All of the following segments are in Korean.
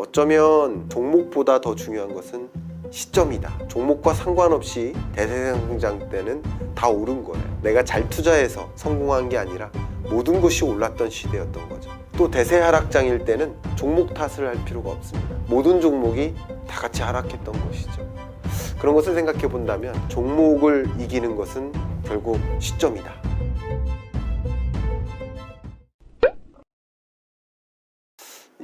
어쩌면 종목보다 더 중요한 것은 시점이다. 종목과 상관없이 대세상장 때는 다 오른 거예요. 내가 잘 투자해서 성공한 게 아니라 모든 것이 올랐던 시대였던 거죠. 또 대세 하락장일 때는 종목 탓을 할 필요가 없습니다. 모든 종목이 다 같이 하락했던 것이죠. 그런 것을 생각해 본다면 종목을 이기는 것은 결국 시점이다.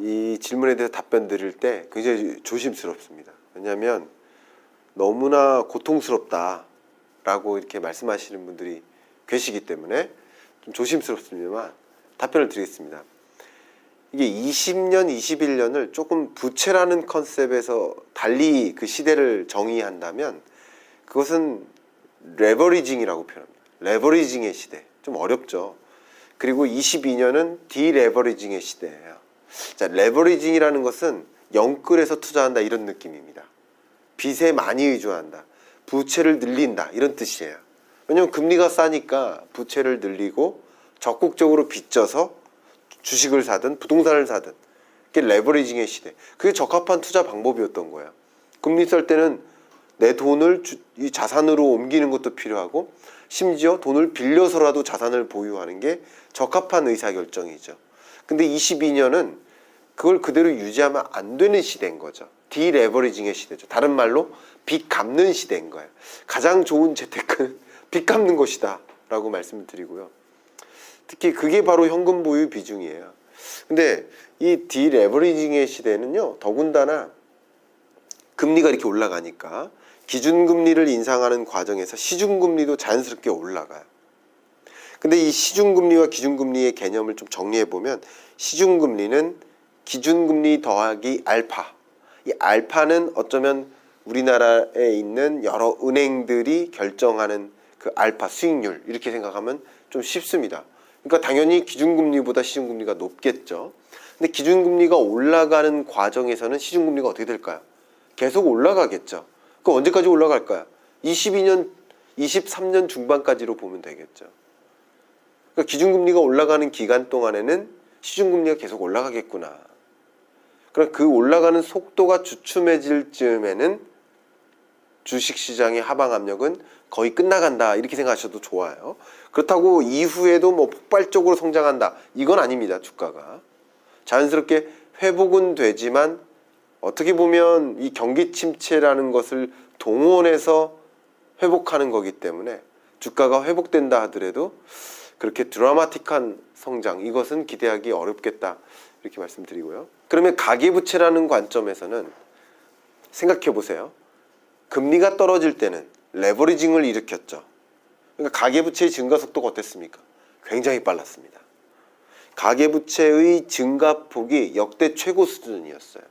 이 질문에 대해서 답변 드릴 때 굉장히 조심스럽습니다. 왜냐하면 너무나 고통스럽다라고 이렇게 말씀하시는 분들이 계시기 때문에 좀 조심스럽습니다만 답변을 드리겠습니다. 이게 20년, 21년을 조금 부채라는 컨셉에서 달리 그 시대를 정의한다면 그것은 레버리징이라고 표현합니다. 레버리징의 시대. 좀 어렵죠. 그리고 22년은 디레버리징의 시대예요. 자, 레버리징이라는 것은 영끌에서 투자한다 이런 느낌입니다. 빚에 많이 의존한다. 부채를 늘린다 이런 뜻이에요. 왜냐하면 금리가 싸니까 부채를 늘리고 적극적으로 빚져서 주식을 사든 부동산을 사든 그게 레버리징의 시대. 그게 적합한 투자 방법이었던 거예요. 금리 쌀 때는 내 돈을 주- 이 자산으로 옮기는 것도 필요하고 심지어 돈을 빌려서라도 자산을 보유하는 게 적합한 의사결정이죠. 근데 22년은 그걸 그대로 유지하면 안 되는 시대인 거죠. 디레버리징의 시대죠. 다른 말로 빚 갚는 시대인 거예요. 가장 좋은 재테크는 빚 갚는 것이다. 라고 말씀을 드리고요. 특히 그게 바로 현금 보유 비중이에요. 근데 이 디레버리징의 시대는요, 더군다나 금리가 이렇게 올라가니까 기준금리를 인상하는 과정에서 시중금리도 자연스럽게 올라가요. 근데 이 시중금리와 기준금리의 개념을 좀 정리해 보면 시중금리는 기준금리 더하기 알파. 이 알파는 어쩌면 우리나라에 있는 여러 은행들이 결정하는 그 알파 수익률 이렇게 생각하면 좀 쉽습니다. 그러니까 당연히 기준금리보다 시중금리가 높겠죠. 근데 기준금리가 올라가는 과정에서는 시중금리가 어떻게 될까요? 계속 올라가겠죠. 그 언제까지 올라갈까요? 22년, 23년 중반까지로 보면 되겠죠. 그러니까 기준금리가 올라가는 기간 동안에는 시중금리가 계속 올라가겠구나. 그럼 그 올라가는 속도가 주춤해질 즈음에는 주식시장의 하방 압력은 거의 끝나간다 이렇게 생각하셔도 좋아요. 그렇다고 이후에도 뭐 폭발적으로 성장한다 이건 아닙니다 주가가 자연스럽게 회복은 되지만 어떻게 보면 이 경기 침체라는 것을 동원해서 회복하는 거기 때문에 주가가 회복된다 하더라도 그렇게 드라마틱한 성장 이것은 기대하기 어렵겠다 이렇게 말씀드리고요. 그러면 가계부채라는 관점에서는 생각해 보세요. 금리가 떨어질 때는 레버리징을 일으켰죠. 그러니까 가계부채의 증가 속도가 어땠습니까? 굉장히 빨랐습니다. 가계부채의 증가폭이 역대 최고 수준이었어요.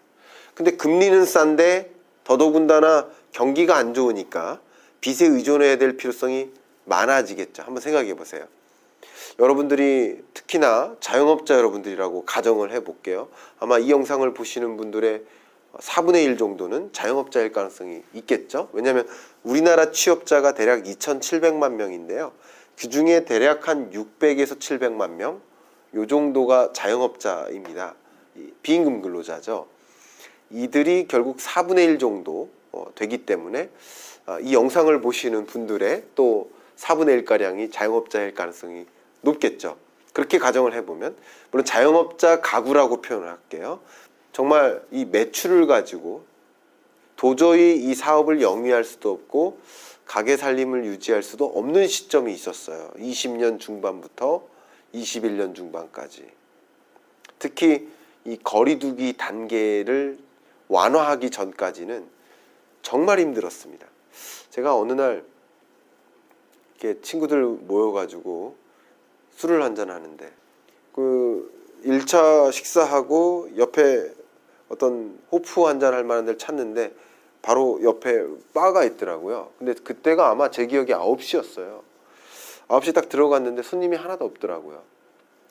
근데 금리는 싼데 더더군다나 경기가 안 좋으니까 빚에 의존해야 될 필요성이 많아지겠죠. 한번 생각해 보세요. 여러분들이 특히나 자영업자 여러분들이라고 가정을 해볼게요. 아마 이 영상을 보시는 분들의 4분의 1 정도는 자영업자일 가능성이 있겠죠. 왜냐하면 우리나라 취업자가 대략 2,700만 명인데요. 그 중에 대략 한 600에서 700만 명, 요 정도가 자영업자입니다. 이 비임금 근로자죠. 이들이 결국 4분의 1 정도 어, 되기 때문에 아, 이 영상을 보시는 분들의 또 4분의 1가량이 자영업자일 가능성이 높겠죠. 그렇게 가정을 해보면 물론 자영업자 가구라고 표현을 할게요. 정말 이 매출을 가지고 도저히 이 사업을 영위할 수도 없고 가게 살림을 유지할 수도 없는 시점이 있었어요. 20년 중반부터 21년 중반까지. 특히 이 거리두기 단계를 완화하기 전까지는 정말 힘들었습니다. 제가 어느 날 이렇게 친구들 모여가지고 술을 한잔 하는데 그 1차 식사하고 옆에 어떤 호프 한잔 할 만한 데를 찾는데 바로 옆에 바가 있더라고요. 근데 그때가 아마 제 기억에 9시였어요. 9시 딱 들어갔는데 손님이 하나도 없더라고요.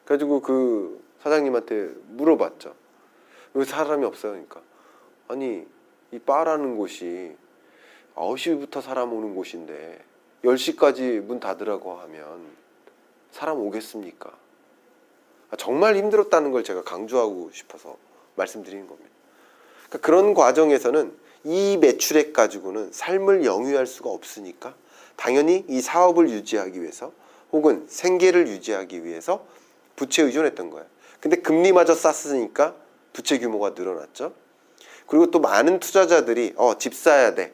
그래가지고 그 사장님한테 물어봤죠. 왜 사람이 없어요? 그러니까 아니 이 바라는 곳이 9시부터 사람 오는 곳인데 10시까지 문 닫으라고 하면 사람 오겠습니까? 아, 정말 힘들었다는 걸 제가 강조하고 싶어서 말씀드리는 겁니다. 그러니까 그런 과정에서는 이 매출액 가지고는 삶을 영위할 수가 없으니까 당연히 이 사업을 유지하기 위해서 혹은 생계를 유지하기 위해서 부채에 의존했던 거예요. 근데 금리마저 쌌으니까 부채 규모가 늘어났죠. 그리고 또 많은 투자자들이 어, 집 사야 돼.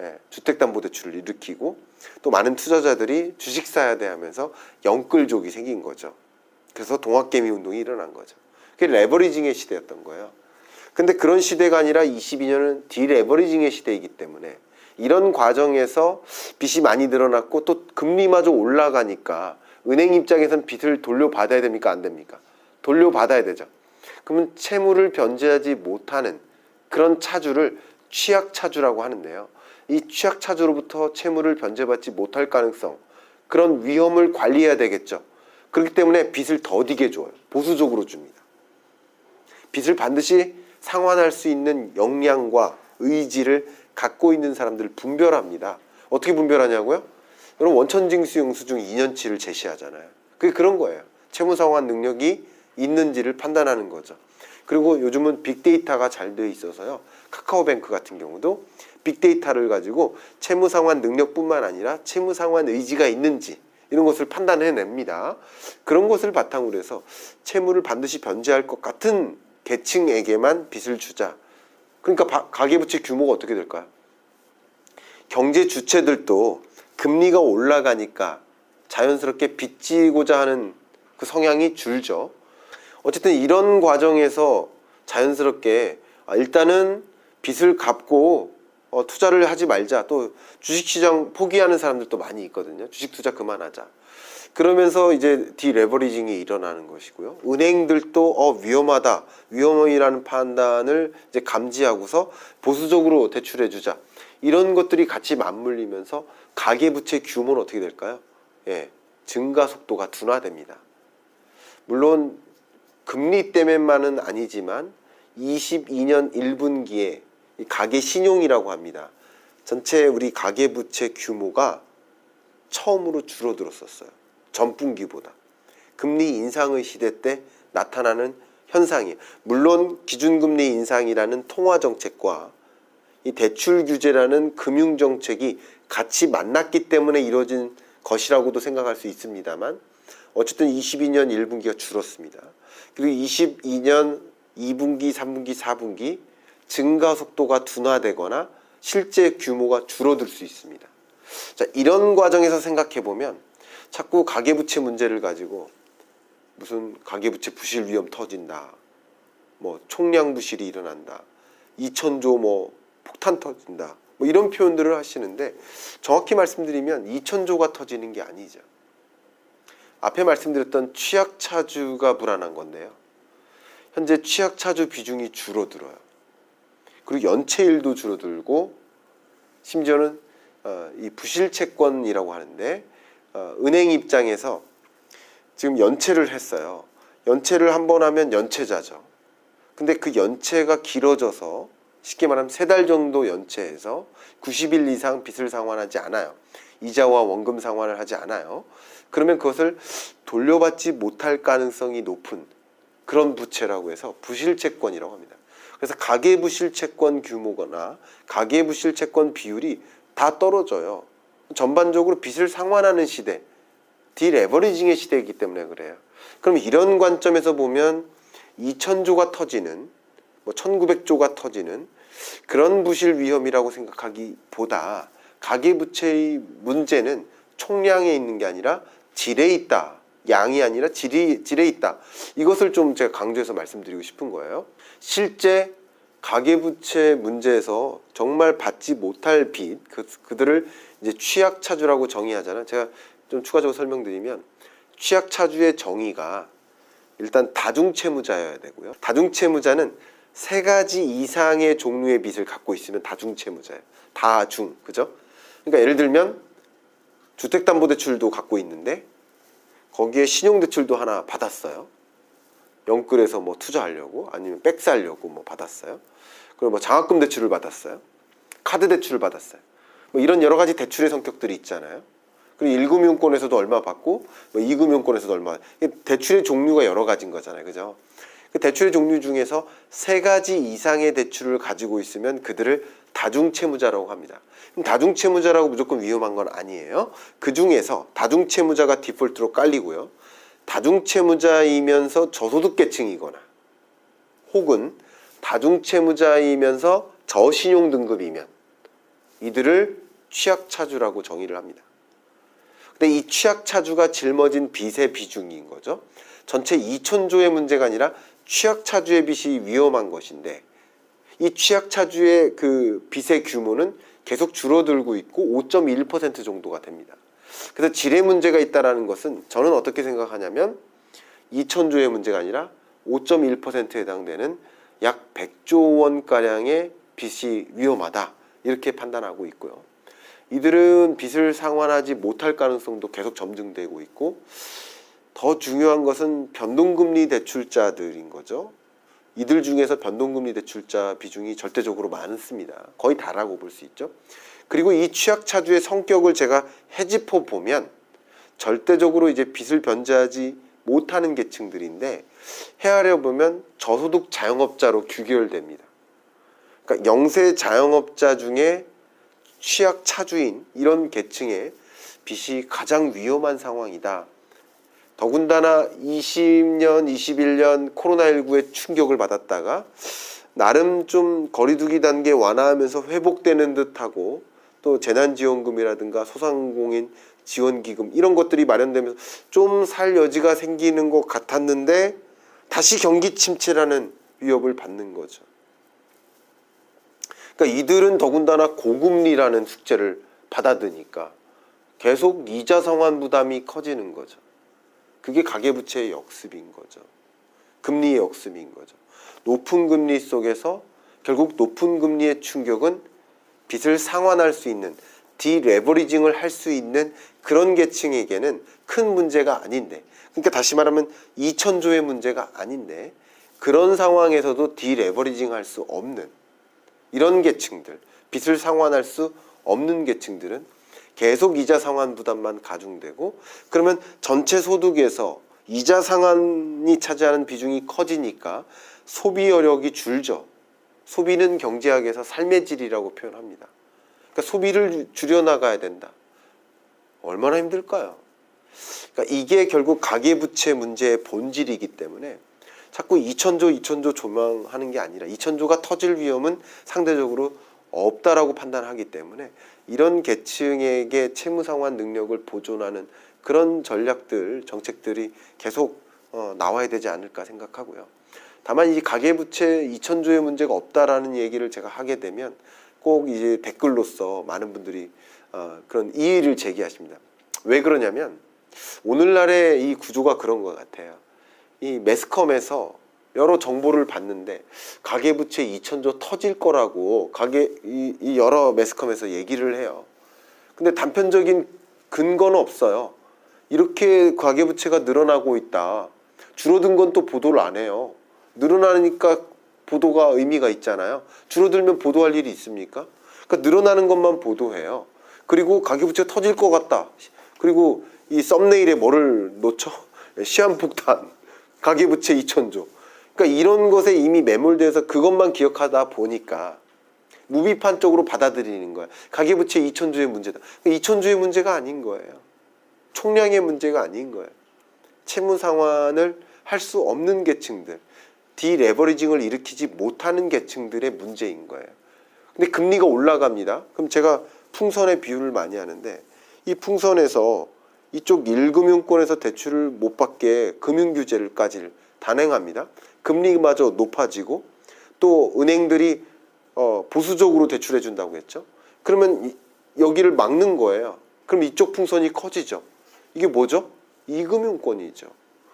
예, 주택담보대출을 일으키고 또 많은 투자자들이 주식 사야 돼 하면서 영끌족이 생긴 거죠. 그래서 동학개미 운동이 일어난 거죠. 그게 레버리징의 시대였던 거예요. 근데 그런 시대가 아니라 22년은 디레버리징의 시대이기 때문에 이런 과정에서 빚이 많이 늘어났고 또 금리마저 올라가니까 은행 입장에선 빚을 돌려받아야 됩니까? 안 됩니까? 돌려받아야 되죠. 그러면 채무를 변제하지 못하는 그런 차주를 취약 차주라고 하는데요. 이 취약 차주로부터 채무를 변제받지 못할 가능성 그런 위험을 관리해야 되겠죠. 그렇기 때문에 빚을 더디게 줘요. 보수적으로 줍니다. 빚을 반드시 상환할 수 있는 역량과 의지를 갖고 있는 사람들을 분별합니다. 어떻게 분별하냐고요? 여러분 원천징수 영수증 2년치를 제시하잖아요. 그게 그런 거예요. 채무 상환 능력이 있는지를 판단하는 거죠. 그리고 요즘은 빅데이터가 잘 돼 있어서요. 카카오뱅크 같은 경우도 빅데이터를 가지고 채무 상환 능력뿐만 아니라 채무 상환 의지가 있는지 이런 것을 판단해 냅니다. 그런 것을 바탕으로 해서 채무를 반드시 변제할 것 같은 계층에게만 빚을 주자. 그러니까 바- 가계부채 규모가 어떻게 될까요? 경제 주체들도 금리가 올라가니까 자연스럽게 빚지고자 하는 그 성향이 줄죠. 어쨌든 이런 과정에서 자연스럽게 아, 일단은 빚을 갚고 어, 투자를 하지 말자. 또 주식시장 포기하는 사람들도 많이 있거든요. 주식 투자 그만하자. 그러면서 이제 디레버리징이 일어나는 것이고요. 은행들도 어 위험하다, 위험이라는 판단을 이제 감지하고서 보수적으로 대출해 주자. 이런 것들이 같이 맞물리면서 가계부채 규모는 어떻게 될까요? 예, 증가 속도가 둔화됩니다. 물론 금리 때문만은 아니지만 22년 1분기에 가계 신용이라고 합니다. 전체 우리 가계 부채 규모가 처음으로 줄어들었었어요. 전분기보다. 금리 인상의 시대 때 나타나는 현상이 물론 기준금리 인상이라는 통화 정책과 이 대출 규제라는 금융 정책이 같이 만났기 때문에 이루어진 것이라고도 생각할 수 있습니다만 어쨌든 22년 1분기가 줄었습니다. 그리고 22년 2분기, 3분기, 4분기 증가 속도가 둔화되거나 실제 규모가 줄어들 수 있습니다. 자, 이런 과정에서 생각해 보면 자꾸 가계부채 문제를 가지고 무슨 가계부채 부실 위험 터진다. 뭐 총량 부실이 일어난다. 2천조 뭐 폭탄 터진다. 뭐 이런 표현들을 하시는데 정확히 말씀드리면 2천조가 터지는 게 아니죠. 앞에 말씀드렸던 취약 차주가 불안한 건데요. 현재 취약 차주 비중이 줄어들어요. 그리고 연체일도 줄어들고 심지어는 어, 이 부실채권이라고 하는데 어, 은행 입장에서 지금 연체를 했어요. 연체를 한 번 하면 연체자죠. 근데 그 연체가 길어져서 쉽게 말하면 세 달 정도 연체해서 90일 이상 빚을 상환하지 않아요. 이자와 원금 상환을 하지 않아요. 그러면 그것을 돌려받지 못할 가능성이 높은 그런 부채라고 해서 부실채권이라고 합니다. 그래서 가계부 실채권 규모거나 가계부 실채권 비율이 다 떨어져요. 전반적으로 빚을 상환하는 시대, 디레버리징의 시대이기 때문에 그래요. 그럼 이런 관점에서 보면 2천조가 터지는 뭐 1900조가 터지는 그런 부실 위험이라고 생각하기보다 가계부채의 문제는 총량에 있는 게 아니라 질에 있다. 양이 아니라 질이, 질에 있다. 이것을 좀 제가 강조해서 말씀드리고 싶은 거예요. 실제 가계부채 문제에서 정말 받지 못할 빚, 그, 그들을 이제 취약차주라고 정의하잖아요. 제가 좀 추가적으로 설명드리면 취약차주의 정의가 일단 다중채무자여야 되고요. 다중채무자는 세 가지 이상의 종류의 빚을 갖고 있으면 다중채무자예요. 다중, 그죠? 그러니까 예를 들면 주택담보대출도 갖고 있는데 거기에 신용대출도 하나 받았어요. 영끌에서 뭐 투자하려고 아니면 백 살려고 뭐 받았어요. 그리고 뭐 장학금 대출을 받았어요. 카드 대출을 받았어요. 뭐 이런 여러 가지 대출의 성격들이 있잖아요. 그리고 1금융권에서도 얼마 받고 뭐 2금융권에서도 얼마. 대출의 종류가 여러 가지인 거잖아요. 그죠? 그 대출의 종류 중에서 세 가지 이상의 대출을 가지고 있으면 그들을 다중채무자라고 합니다. 그럼 다중채무자라고 무조건 위험한 건 아니에요. 그 중에서 다중채무자가 디폴트로 깔리고요. 다중채무자이면서 저소득계층이거나 혹은 다중채무자이면서 저신용 등급이면 이들을 취약차주라고 정의를 합니다. 근데 이 취약차주가 짊어진 빚의 비중인 거죠. 전체 2천조의 문제가 아니라 취약차주의 빚이 위험한 것인데 이 취약차주의 그 빚의 규모는 계속 줄어들고 있고 5.1% 정도가 됩니다. 그래서 질의 문제가 있다라는 것은 저는 어떻게 생각하냐면 2천조의 문제가 아니라 5.1%에 해당되는 약 100조 원 가량의 빚이 위험하다 이렇게 판단하고 있고요. 이들은 빚을 상환하지 못할 가능성도 계속 점증되고 있고 더 중요한 것은 변동금리 대출자들인 거죠. 이들 중에서 변동금리 대출자 비중이 절대적으로 많습니다. 거의 다라고 볼 수 있죠. 그리고 이 취약차주의 성격을 제가 해집어 보면 절대적으로 이제 빚을 변제하지 못하는 계층들인데 헤아려 보면 저소득 자영업자로 규결됩니다. 그러니까 영세 자영업자 중에 취약 차주인 이런 계층의 빚이 가장 위험한 상황이다. 더군다나 20년, 21년 코로나19의 충격을 받았다가 나름 좀 거리두기 단계 완화하면서 회복되는 듯하고 또 재난지원금이라든가 소상공인 지원기금 이런 것들이 마련되면서 좀 살 여지가 생기는 것 같았는데 다시 경기 침체라는 위협을 받는 거죠. 그러니까 이들은 더군다나 고금리라는 숙제를 받아드니까 계속 이자 상환 부담이 커지는 거죠. 그게 가계부채의 역습인 거죠. 금리의 역습인 거죠. 높은 금리 속에서 결국 높은 금리의 충격은 빚을 상환할 수 있는 디레버리징을 할 수 있는 그런 계층에게는 큰 문제가 아닌데 그러니까 다시 말하면 2천조의 문제가 아닌데 그런 상황에서도 디레버리징 할 수 없는 이런 계층들 빚을 상환할 수 없는 계층들은 계속 이자 상환 부담만 가중되고 그러면 전체 소득에서 이자 상환이 차지하는 비중이 커지니까 소비 여력이 줄죠. 소비는 경제학에서 삶의 질이라고 표현합니다. 그러니까 소비를 줄여 나가야 된다. 얼마나 힘들까요? 그러니까 이게 결국 가계부채 문제의 본질이기 때문에 자꾸 2천조, 2천조 조망하는 게 아니라 2천조가 터질 위험은 상대적으로 없다라고 판단하기 때문에 이런 계층에게 채무 상환 능력을 보존하는 그런 전략들, 정책들이 계속 어, 나와야 되지 않을까 생각하고요. 다만 이 가계부채 2천조의 문제가 없다라는 얘기를 제가 하게 되면 꼭 이제 댓글로서 많은 분들이 어, 그런 이의를 제기하십니다. 왜 그러냐면 오늘날의 이 구조가 그런 것 같아요. 이 매스컴에서 여러 정보를 봤는데 가계부채 2천조 터질 거라고 가계 이, 이 여러 매스컴에서 얘기를 해요. 근데 단편적인 근거는 없어요. 이렇게 가계부채가 늘어나고 있다. 줄어든 건 또 보도를 안 해요. 늘어나니까 보도가 의미가 있잖아요. 줄어들면 보도할 일이 있습니까? 그러니까 늘어나는 것만 보도해요. 그리고 가계부채 터질 것 같다. 그리고 이 썸네일에 뭐를 놓쳐? 시한폭탄, 가계부채 2천조. 그러니까 이런 것에 이미 매몰돼서 그것만 기억하다 보니까 무비판 쪽으로 받아들이는 거야. 가계부채 2천조의 문제다. 2천조의 그러니까 문제가 아닌 거예요. 총량의 문제가 아닌 거예요. 채무 상환을 할 수 없는 계층들, 디레버리징을 일으키지 못하는 계층들의 문제인 거예요. 근데 금리가 올라갑니다. 그럼 제가 풍선의 비유를 많이 하는데 이 풍선에서 이쪽 1금융권에서 대출을 못 받게 금융 규제를까지 단행합니다. 금리마저 높아지고 또 은행들이 어, 보수적으로 대출해 준다고 했죠. 그러면 이, 여기를 막는 거예요. 그럼 이쪽 풍선이 커지죠. 이게 뭐죠? 이금융권이죠.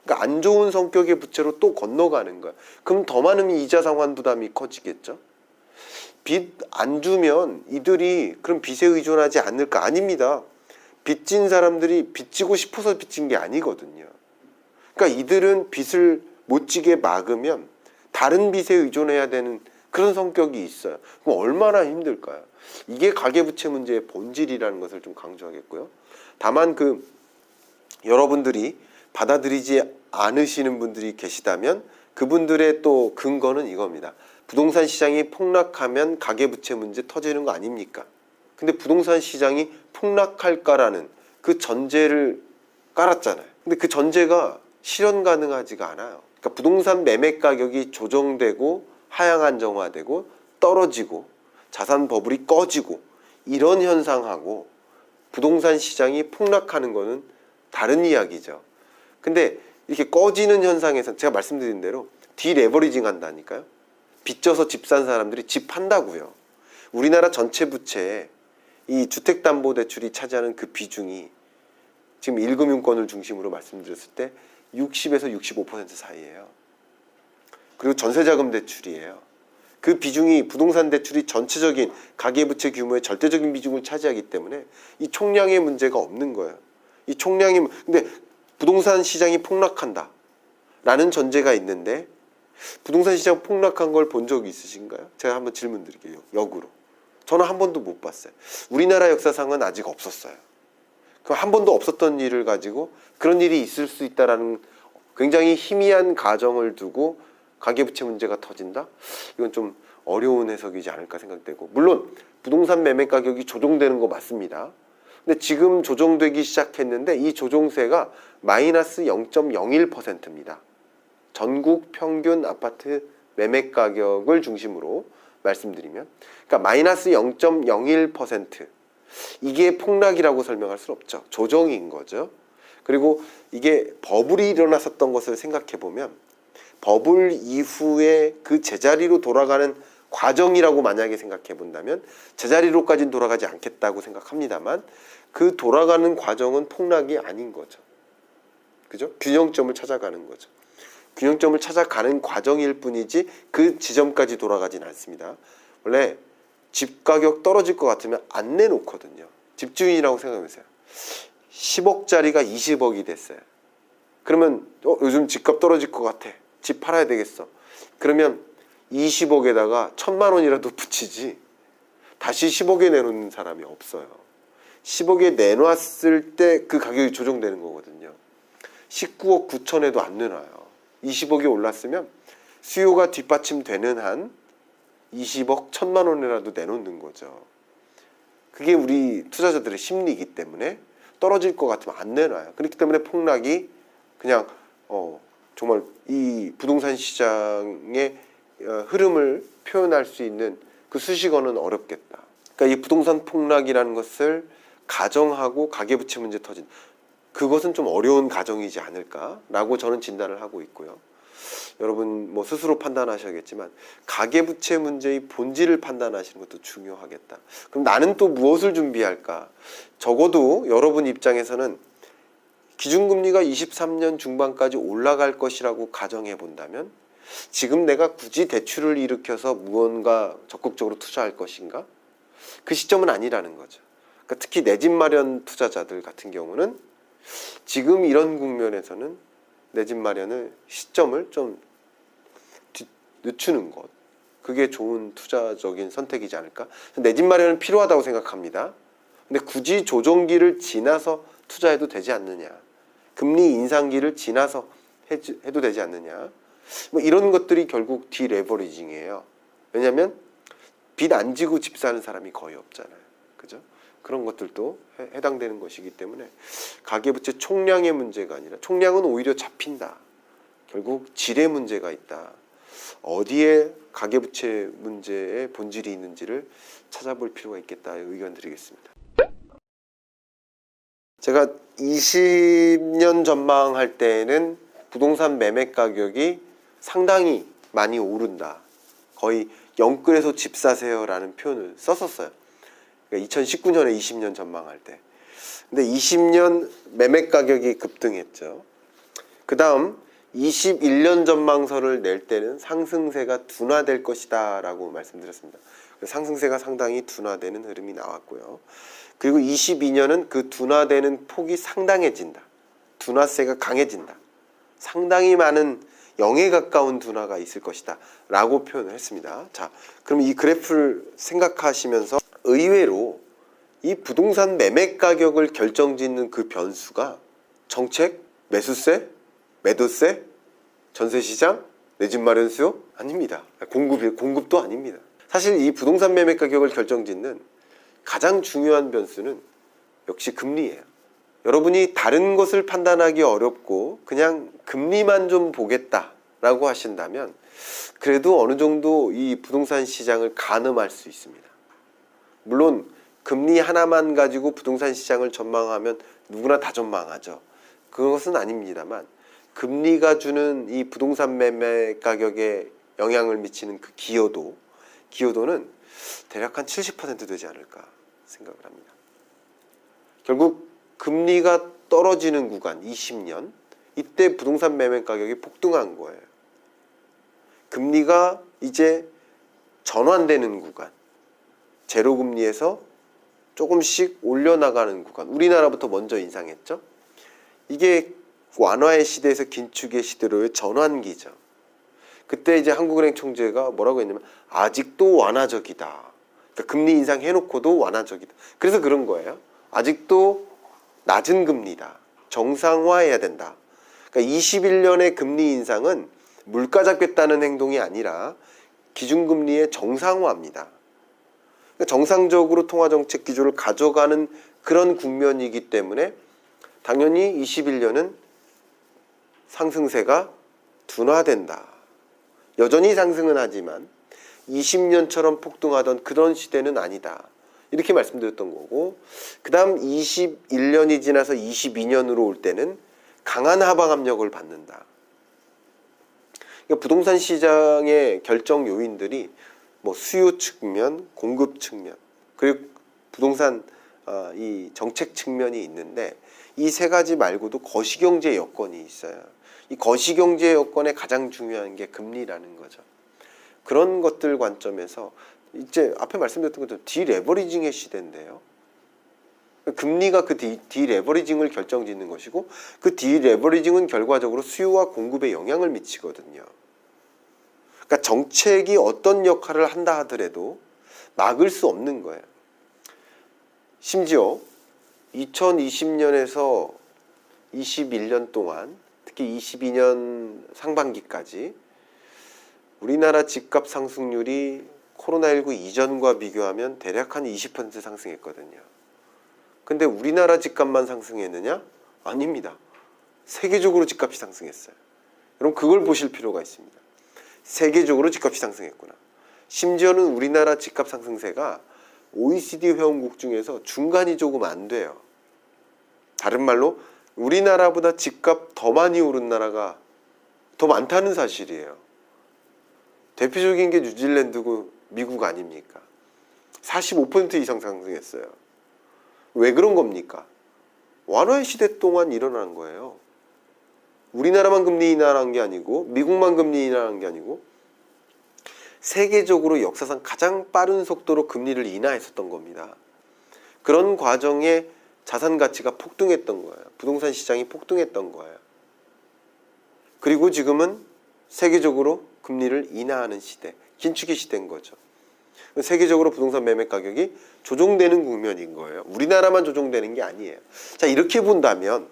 그러니까 안 좋은 성격의 부채로 또 건너가는 거야. 그럼 더 많은 이자 상환 부담이 커지겠죠. 빚 안 주면 이들이 그럼 빚에 의존하지 않을까? 아닙니다. 빚진 사람들이 빚지고 싶어서 빚진 게 아니거든요. 그러니까 이들은 빚을 못 지게 막으면 다른 빚에 의존해야 되는 그런 성격이 있어요. 그럼 얼마나 힘들까요? 이게 가계부채 문제의 본질이라는 것을 좀 강조하겠고요. 다만 그 여러분들이 받아들이지 않으시는 분들이 계시다면 그분들의 또 근거는 이겁니다. 부동산 시장이 폭락하면 가계부채 문제 터지는 거 아닙니까? 근데 부동산 시장이 폭락할까라는 그 전제를 깔았잖아요. 근데 그 전제가 실현 가능하지가 않아요. 그러니까 부동산 매매 가격이 조정되고 하향 안정화되고 떨어지고 자산 버블이 꺼지고 이런 현상하고 부동산 시장이 폭락하는 거는 다른 이야기죠. 근데 이렇게 꺼지는 현상에서 제가 말씀드린 대로 디레버리징 한다니까요. 빚져서 집 산 사람들이 집 판다고요. 우리나라 전체 부채에 이 주택담보대출이 차지하는 그 비중이 지금 1금융권을 중심으로 말씀드렸을 때 60에서 65% 사이예요. 그리고 전세자금 대출이에요. 그 비중이 부동산 대출이 전체적인 가계부채 규모의 절대적인 비중을 차지하기 때문에 이 총량의 문제가 없는 거예요. 이 총량이 근데 부동산 시장이 폭락한다. 라는 전제가 있는데 부동산 시장 폭락한 걸 본 적이 있으신가요? 제가 한번 질문 드릴게요. 역으로. 저는 한 번도 못 봤어요. 우리나라 역사상은 아직 없었어요. 그한 번도 없었던 일을 가지고 그런 일이 있을 수 있다라는 굉장히 희미한 가정을 두고 가계부채 문제가 터진다? 이건 좀 어려운 해석이지 않을까 생각되고 물론 부동산 매매 가격이 조정되는 거 맞습니다. 근데 지금 조정되기 시작했는데 이 조정세가 마이너스 0.01%입니다. 전국 평균 아파트 매매 가격을 중심으로 말씀드리면 그러니까 마이너스 0.01% 이게 폭락이라고 설명할 수는 없죠. 조정인 거죠. 그리고 이게 버블이 일어났었던 것을 생각해 보면 버블 이후에 그 제자리로 돌아가는 과정이라고 만약에 생각해 본다면 제자리로까지는 돌아가지 않겠다고 생각합니다만 그 돌아가는 과정은 폭락이 아닌 거죠. 그죠? 균형점을 찾아가는 거죠. 균형점을 찾아가는 과정일 뿐이지 그 지점까지 돌아가진 않습니다. 원래 집 가격 떨어질 것 같으면 안 내놓거든요. 집주인이라고 생각해보세요. 10억짜리가 20억이 됐어요. 그러면 어, 요즘 집값 떨어질 것 같아. 집 팔아야 되겠어. 그러면 20억에다가 천만 원이라도 붙이지 다시 10억에 내놓는 사람이 없어요. 10억에 내놨을 때 그 가격이 조정되는 거거든요. 19억 9천에도 안 내놔요. 20억이 올랐으면 수요가 뒷받침되는 한 20억 천만 원이라도 내놓는 거죠. 그게 우리 투자자들의 심리이기 때문에 떨어질 것 같으면 안 내놔요. 그렇기 때문에 폭락이 그냥 어 정말 이 부동산 시장의 어, 흐름을 표현할 수 있는 그 수식어는 어렵겠다. 그러니까 이 부동산 폭락이라는 것을 가정하고 가계부채 문제 터진 그것은 좀 어려운 가정이지 않을까라고 저는 진단을 하고 있고요. 여러분 뭐 스스로 판단하셔야겠지만 가계부채 문제의 본질을 판단하시는 것도 중요하겠다. 그럼 나는 또 무엇을 준비할까? 적어도 여러분 입장에서는 기준금리가 23년 중반까지 올라갈 것이라고 가정해 본다면 지금 내가 굳이 대출을 일으켜서 무언가 적극적으로 투자할 것인가? 그 시점은 아니라는 거죠. 그러니까 특히 내 집 마련 투자자들 같은 경우는 지금 이런 국면에서는 내 집 마련을 시점을 좀 뒤- 늦추는 것 그게 좋은 투자적인 선택이지 않을까? 내 집 마련은 필요하다고 생각합니다. 근데 굳이 조정기를 지나서 투자해도 되지 않느냐? 금리 인상기를 지나서 해도 되지 않느냐? 뭐 이런 것들이 결국 디레버리징이에요. 왜냐하면 빚 안 지고 집 사는 사람이 거의 없잖아요. 그죠? 그런 것들도 해- 해당되는 것이기 때문에 가계부채 총량의 문제가 아니라 총량은 오히려 잡힌다. 결국 질의 문제가 있다. 어디에 가계부채 문제의 본질이 있는지를 찾아볼 필요가 있겠다 의견 드리겠습니다. 제가 20년 전망할 때는 부동산 매매 가격이 상당히 많이 오른다. 거의 영끌에서 집 사세요라는 표현을 썼었어요. 그러니까 2019년에 20년 전망할 때. 근데 20년 매매 가격이 급등했죠. 그 다음 21년 전망서를 낼 때는 상승세가 둔화될 것이다 라고 말씀드렸습니다. 상승세가 상당히 둔화되는 흐름이 나왔고요. 그리고 22년은 그 둔화되는 폭이 상당해진다. 둔화세가 강해진다. 상당히 많은 0에 가까운 둔화가 있을 것이다. 라고 표현을 했습니다. 자, 그럼 이 그래프를 생각하시면서 의외로 이 부동산 매매 가격을 결정짓는 그 변수가 정책, 매수세, 매도세, 전세 시장 내 집 마련 수요? 아닙니다. 공급이 공급도 아닙니다. 사실 이 부동산 매매 가격을 결정짓는 가장 중요한 변수는 역시 금리예요. 여러분이 다른 것을 판단하기 어렵고 그냥 금리만 좀 보겠다라고 하신다면 그래도 어느 정도 이 부동산 시장을 가늠할 수 있습니다. 물론 금리 하나만 가지고 부동산 시장을 전망하면 누구나 다 전망하죠. 그것은 아닙니다만 금리가 주는 이 부동산 매매 가격에 영향을 미치는 그 기여도 기여도는 대략 한 70% 되지 않을까 생각을 합니다. 결국 금리가 떨어지는 구간 20년 이때 부동산 매매 가격이 폭등한 거예요. 금리가 이제 전환되는 구간 제로 금리에서 조금씩 올려나가는 구간 우리나라부터 먼저 인상했죠. 이게 완화의 시대에서 긴축의 시대로의 전환기죠. 그때 이제 한국은행 총재가 뭐라고 했냐면 아직도 완화적이다. 그러니까 금리 인상 해놓고도 완화적이다. 그래서 그런 거예요. 아직도 낮은 금리다. 정상화해야 된다. 그러니까 21년의 금리 인상은 물가 잡겠다는 행동이 아니라 기준금리의 정상화입니다. 그러니까 정상적으로 통화정책 기조를 가져가는 그런 국면이기 때문에 당연히 21년은 상승세가 둔화된다. 여전히 상승은 하지만 20년처럼 폭등하던 그런 시대는 아니다. 이렇게 말씀드렸던 거고 그 다음 21년이 지나서 22년으로 올 때는 강한 하방 압력을 받는다. 그러니까 부동산 시장의 결정 요인들이 뭐 수요 측면, 공급 측면, 그리고 부동산 어, 이 정책 측면이 있는데 이 세 가지 말고도 거시경제 여건이 있어요. 이 거시경제 여건의 가장 중요한 게 금리라는 거죠. 그런 것들 관점에서 이제 앞에 말씀드렸던 것처럼 디레버리징의 시대인데요. 금리가 그 디, 디레버리징을 결정짓는 것이고 그 디레버리징은 결과적으로 수요와 공급에 영향을 미치거든요. 그러니까 정책이 어떤 역할을 한다 하더라도 막을 수 없는 거예요. 심지어 2020년에서 21년 동안 특히 22년 상반기까지 우리나라 집값 상승률이 코로나19 이전과 비교하면 대략 한 20% 상승했거든요. 근데 우리나라 집값만 상승했느냐? 아닙니다. 세계적으로 집값이 상승했어요. 여러분 그걸 보실 필요가 있습니다. 세계적으로 집값이 상승했구나. 심지어는 우리나라 집값 상승세가 OECD 회원국 중에서 중간이 조금 안 돼요. 다른 말로 우리나라보다 집값 더 많이 오른 나라가 더 많다는 사실이에요. 대표적인 게 뉴질랜드고 미국 아닙니까? 45% 이상 상승했어요. 왜 그런 겁니까? 완화의 시대 동안 일어난 거예요. 우리나라만 금리 인하한 게 아니고 미국만 금리 인하한 게 아니고 세계적으로 역사상 가장 빠른 속도로 금리를 인하했었던 겁니다. 그런 과정에 자산 가치가 폭등했던 거예요. 부동산 시장이 폭등했던 거예요. 그리고 지금은 세계적으로 금리를 인하하는 시대, 긴축의 시대인 거죠. 세계적으로 부동산 매매 가격이 조정되는 국면인 거예요. 우리나라만 조정되는 게 아니에요. 자, 이렇게 본다면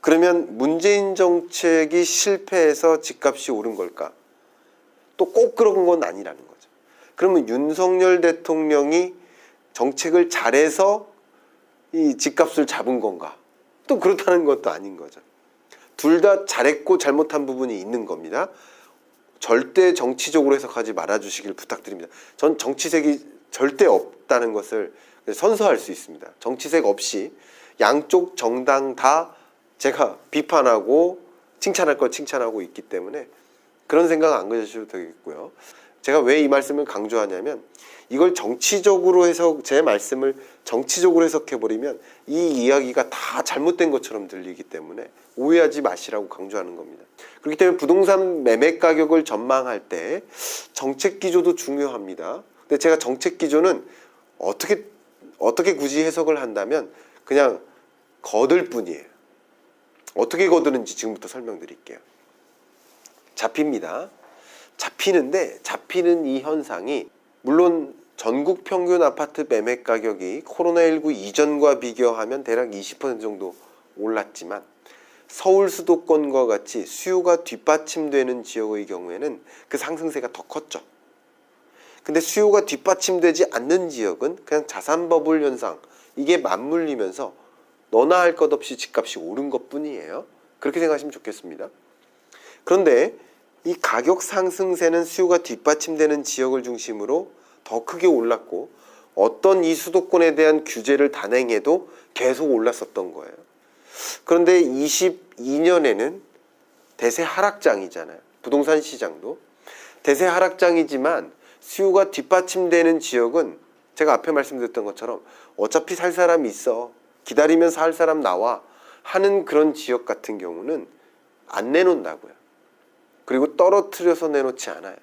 그러면 문재인 정책이 실패해서 집값이 오른 걸까? 또 꼭 그런 건 아니라는 거죠. 그러면 윤석열 대통령이 정책을 잘해서 이 집값을 잡은 건가? 또 그렇다는 것도 아닌 거죠. 둘 다 잘했고 잘못한 부분이 있는 겁니다. 절대 정치적으로 해석하지 말아 주시길 부탁드립니다. 전 정치색이 절대 없다는 것을 선서할 수 있습니다. 정치색 없이 양쪽 정당 다 제가 비판하고 칭찬할 걸 칭찬하고 있기 때문에 그런 생각 안 가지셔도 되겠고요. 제가 왜 이 말씀을 강조하냐면 이걸 정치적으로 해석 제 말씀을 정치적으로 해석해 버리면 이 이야기가 다 잘못된 것처럼 들리기 때문에 오해하지 마시라고 강조하는 겁니다. 그렇기 때문에 부동산 매매 가격을 전망할 때 정책 기조도 중요합니다. 근데 제가 정책 기조는 어떻게 어떻게 굳이 해석을 한다면 그냥 거들 뿐이에요. 어떻게 거두는지 지금부터 설명드릴게요. 잡힙니다. 잡히는데 잡히는 이 현상이 물론 전국 평균 아파트 매매 가격이 코로나19 이전과 비교하면 대략 20% 정도 올랐지만 서울 수도권과 같이 수요가 뒷받침되는 지역의 경우에는 그 상승세가 더 컸죠. 근데 수요가 뒷받침되지 않는 지역은 그냥 자산 버블 현상 이게 맞물리면서 너나 할 것 없이 집값이 오른 것 뿐이에요. 그렇게 생각하시면 좋겠습니다. 그런데 이 가격 상승세는 수요가 뒷받침되는 지역을 중심으로 더 크게 올랐고 어떤 이 수도권에 대한 규제를 단행해도 계속 올랐었던 거예요. 그런데 22년에는 대세 하락장이잖아요. 부동산 시장도 대세 하락장이지만 수요가 뒷받침되는 지역은 제가 앞에 말씀드렸던 것처럼 어차피 살 사람이 있어 기다리면 살 사람 나와 하는 그런 지역 같은 경우는 안 내놓는다고요. 그리고 떨어뜨려서 내놓지 않아요.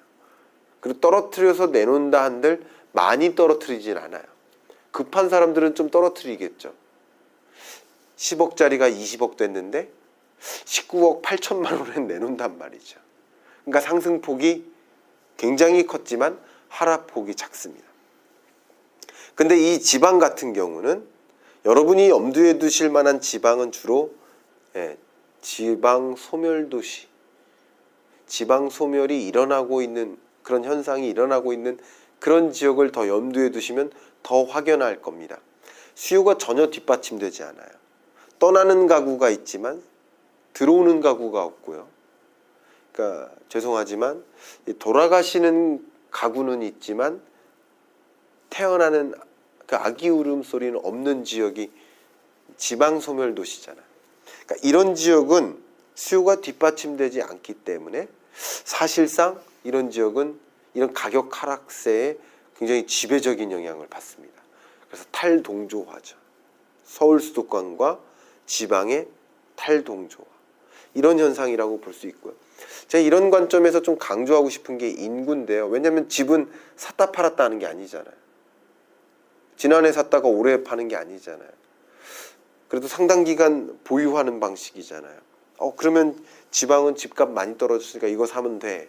그리고 떨어뜨려서 내놓는다 한들 많이 떨어뜨리진 않아요. 급한 사람들은 좀 떨어뜨리겠죠. 10억짜리가 20억 됐는데 19억 8천만 원에 내놓는단 말이죠. 그러니까 상승폭이 굉장히 컸지만 하락폭이 작습니다. 근데 이 지방 같은 경우는 여러분이 염두에 두실 만한 지방은 주로 예, 지방 소멸 도시, 지방 소멸이 일어나고 있는 그런 현상이 일어나고 있는 그런 지역을 더 염두에 두시면 더 확연할 겁니다. 수요가 전혀 뒷받침되지 않아요. 떠나는 가구가 있지만 들어오는 가구가 없고요. 그러니까 죄송하지만 돌아가시는 가구는 있지만 태어나는 그 아기 울음소리는 없는 지역이 지방 소멸 도시잖아요. 그러니까 이런 지역은 수요가 뒷받침되지 않기 때문에 사실상 이런 지역은 이런 가격 하락세에 굉장히 지배적인 영향을 받습니다. 그래서 탈동조화죠. 서울 수도권과 지방의 탈동조화. 이런 현상이라고 볼 수 있고요. 제가 이런 관점에서 좀 강조하고 싶은 게 인구인데요. 왜냐하면 집은 샀다 팔았다 하는 게 아니잖아요. 지난해 샀다가 올해 파는 게 아니잖아요. 그래도 상당 기간 보유하는 방식이잖아요. 어 그러면 지방은 집값 많이 떨어졌으니까 이거 사면 돼.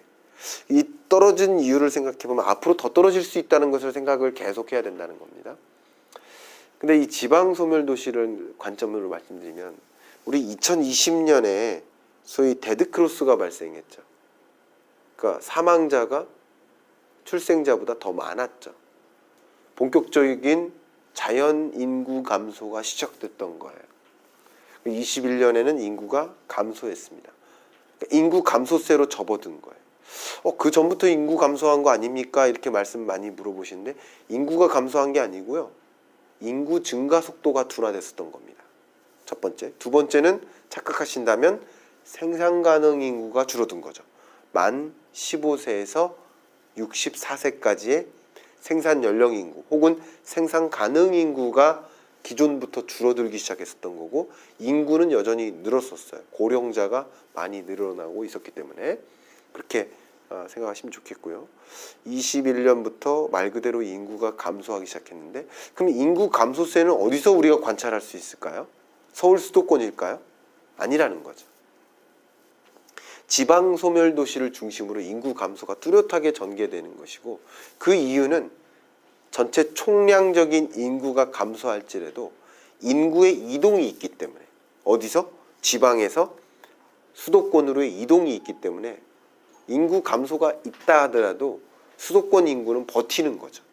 이 떨어진 이유를 생각해 보면 앞으로 더 떨어질 수 있다는 것을 생각을 계속 해야 된다는 겁니다. 근데 이 지방 소멸 도시를 관점으로 말씀드리면 우리 2020년에 소위 dead cross가 발생했죠. 그러니까 사망자가 출생자보다 더 많았죠. 본격적인 자연 인구 감소가 시작됐던 거예요. 21년에는 인구가 감소했습니다. 그러니까 인구 감소세로 접어든 거예요. 어, 그 전부터 인구 감소한 거 아닙니까? 이렇게 말씀 많이 물어보시는데 인구가 감소한 게 아니고요. 인구 증가 속도가 둔화됐었던 겁니다. 첫 번째. 두 번째는 착각하신다면 생산 가능 인구가 줄어든 거죠. 만 15세에서 64세까지의 생산 연령 인구 혹은 생산 가능 인구가 기존부터 줄어들기 시작했었던 거고 인구는 여전히 늘었었어요. 고령자가 많이 늘어나고 있었기 때문에 그렇게 어, 생각하시면 좋겠고요. 21년부터 말 그대로 인구가 감소하기 시작했는데 그럼 인구 감소세는 어디서 우리가 관찰할 수 있을까요? 서울 수도권일까요? 아니라는 거죠. 지방 소멸 도시를 중심으로 인구 감소가 뚜렷하게 전개되는 것이고 그 이유는 전체 총량적인 인구가 감소할지라도 인구의 이동이 있기 때문에 어디서 지방에서 수도권으로의 이동이 있기 때문에 인구 감소가 있다 하더라도 수도권 인구는 버티는 거죠.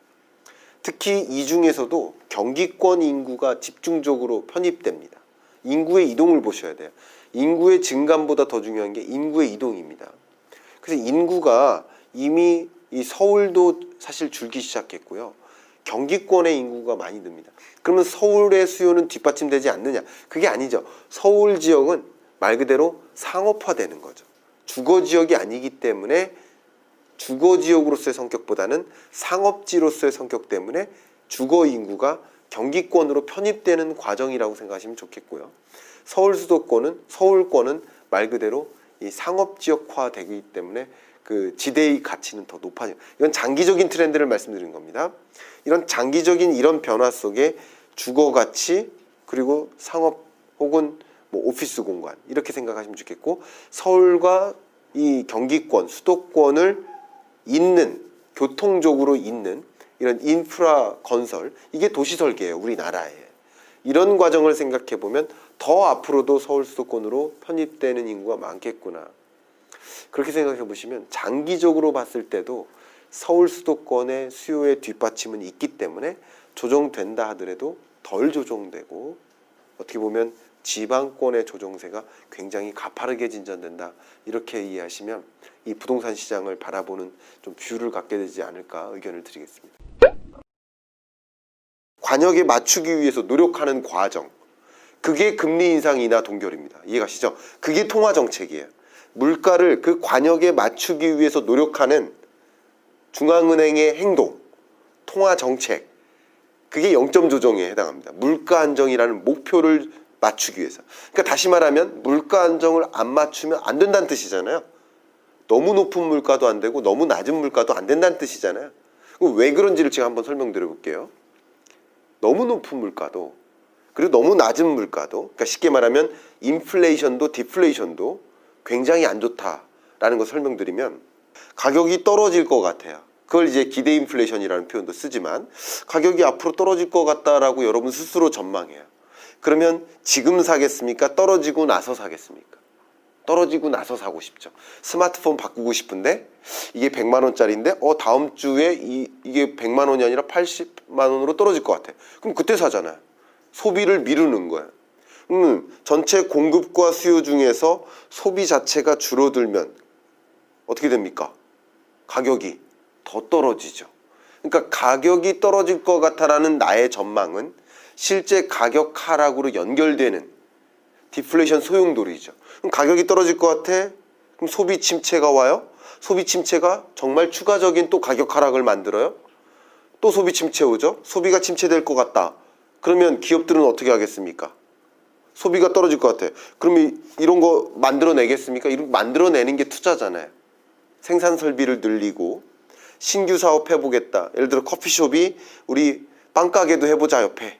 특히 이 중에서도 경기권 인구가 집중적으로 편입됩니다. 인구의 이동을 보셔야 돼요. 인구의 증감보다 더 중요한 게 인구의 이동입니다. 그래서 인구가 이미 이 서울도 사실 줄기 시작했고요. 경기권의 인구가 많이 듭니다. 그러면 서울의 수요는 뒷받침되지 않느냐? 그게 아니죠. 서울 지역은 말 그대로 상업화되는 거죠. 주거 지역이 아니기 때문에 주거 지역으로서의 성격보다는 상업지로서의 성격 때문에 주거 인구가 경기권으로 편입되는 과정이라고 생각하시면 좋겠고요. 서울 수도권은 서울권은 말 그대로 이 상업 지역화 되기 때문에 그 지대의 가치는 더 높아져. 이건 장기적인 트렌드를 말씀드린 겁니다. 이런 장기적인 이런 변화 속에 주거 가치 그리고 상업 혹은 뭐 오피스 공간 이렇게 생각하시면 좋겠고 서울과 이 경기권 수도권을 잇는 교통적으로 잇는 이런 인프라 건설 이게 도시 설계예요 우리나라에 이런 과정을 생각해 보면 더 앞으로도 서울 수도권으로 편입되는 인구가 많겠구나. 그렇게 생각해 보시면 장기적으로 봤을 때도 서울 수도권의 수요의 뒷받침은 있기 때문에 조정된다 하더라도 덜 조정되고 어떻게 보면 지방권의 조정세가 굉장히 가파르게 진전된다 이렇게 이해하시면 이 부동산 시장을 바라보는 좀 view를 갖게 되지 않을까 의견을 드리겠습니다. 과녁에 맞추기 위해서 노력하는 과정 그게 금리 인상이나 동결입니다. 이해가시죠? 그게 통화 정책이에요. 물가를 그 관역에 맞추기 위해서 노력하는 중앙은행의 행동, 통화 정책, 그게 0점 조정에 해당합니다. 물가 안정이라는 목표를 맞추기 위해서. 그러니까 다시 말하면 물가 안정을 안 맞추면 안 된다는 뜻이잖아요. 너무 높은 물가도 안 되고 너무 낮은 물가도 안 된다는 뜻이잖아요. 왜 그런지를 제가 한번 설명드려 볼게요. 너무 높은 물가도 그리고 너무 낮은 물가도 그러니까 쉽게 말하면 인플레이션도 디플레이션도 굉장히 안 좋다라는 걸 설명드리면 가격이 떨어질 것 같아요. 그걸 이제 기대 인플레이션이라는 표현도 쓰지만 가격이 앞으로 떨어질 것 같다라고 여러분 스스로 전망해요. 그러면 지금 사겠습니까? 떨어지고 나서 사겠습니까? 떨어지고 나서 사고 싶죠. 스마트폰 바꾸고 싶은데 이게 100만 원짜리인데 어 다음 주에 이, 이게 100만 원이 아니라 80만 원으로 떨어질 것 같아. 그럼 그때 사잖아요. 소비를 미루는 거야. 음, 전체 공급과 수요 중에서 소비 자체가 줄어들면 어떻게 됩니까? 가격이 더 떨어지죠. 그러니까 가격이 떨어질 것 같아라는 나의 전망은 실제 가격 하락으로 연결되는 디플레이션 소용돌이죠. 그럼 가격이 떨어질 것 같아? 그럼 소비 침체가 와요? 소비 침체가 정말 추가적인 또 가격 하락을 만들어요? 또 소비 침체 오죠? 소비가 침체될 것 같다. 그러면 기업들은 어떻게 하겠습니까? 소비가 떨어질 것 같아. 그러면 이런 거 만들어내겠습니까? 이런 만들어내는 게 투자잖아요. 생산 설비를 늘리고 신규 사업 해보겠다. 예를 들어 커피숍이 우리 빵가게도 해보자 옆에.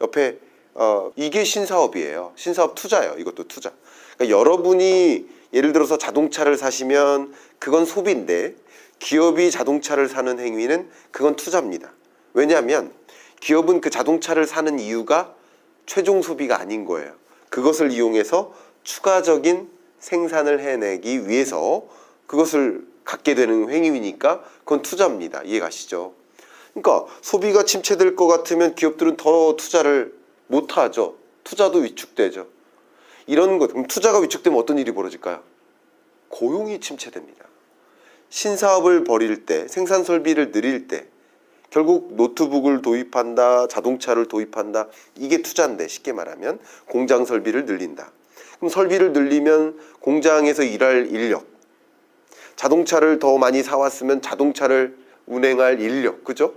옆에 어, 이게 신사업이에요. 신사업 투자예요. 이것도 투자. 그러니까 여러분이 예를 들어서 자동차를 사시면 그건 소비인데 기업이 자동차를 사는 행위는 그건 투자입니다. 왜냐하면 기업은 그 자동차를 사는 이유가 최종 소비가 아닌 거예요. 그것을 이용해서 추가적인 생산을 해내기 위해서 그것을 갖게 되는 행위니까 그건 투자입니다. 이해가시죠? 그러니까 소비가 침체될 것 같으면 기업들은 더 투자를 못 하죠. 투자도 위축되죠. 이런 것, 그럼 투자가 위축되면 어떤 일이 벌어질까요? 고용이 침체됩니다. 신사업을 벌일 때, 생산 설비를 늘릴 때, 결국 노트북을 도입한다, 자동차를 도입한다, 이게 투자인데 쉽게 말하면 공장 설비를 늘린다. 그럼 설비를 늘리면 공장에서 일할 인력, 자동차를 더 많이 사왔으면 자동차를 운행할 인력, 그죠?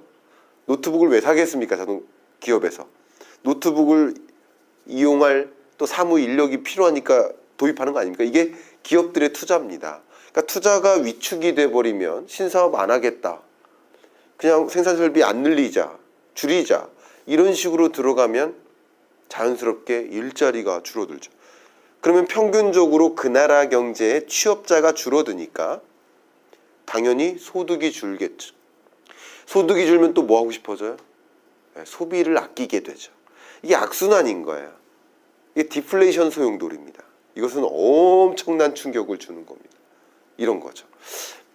노트북을 왜 사겠습니까? 자동 기업에서 노트북을 이용할 또 사무 인력이 필요하니까 도입하는 거 아닙니까? 이게 기업들의 투자입니다. 그러니까 투자가 위축이 돼 버리면 신사업 안 하겠다. 그냥 생산 설비 안 늘리자, 줄이자 이런 식으로 들어가면 자연스럽게 일자리가 줄어들죠. 그러면 평균적으로 그 나라 경제의 취업자가 줄어드니까 당연히 소득이 줄겠죠. 소득이 줄면 또 뭐 하고 싶어져요? 네, 소비를 아끼게 되죠. 이게 악순환인 거예요. 이게 디플레이션 소용돌입니다. 이것은 엄청난 충격을 주는 겁니다. 이런 거죠.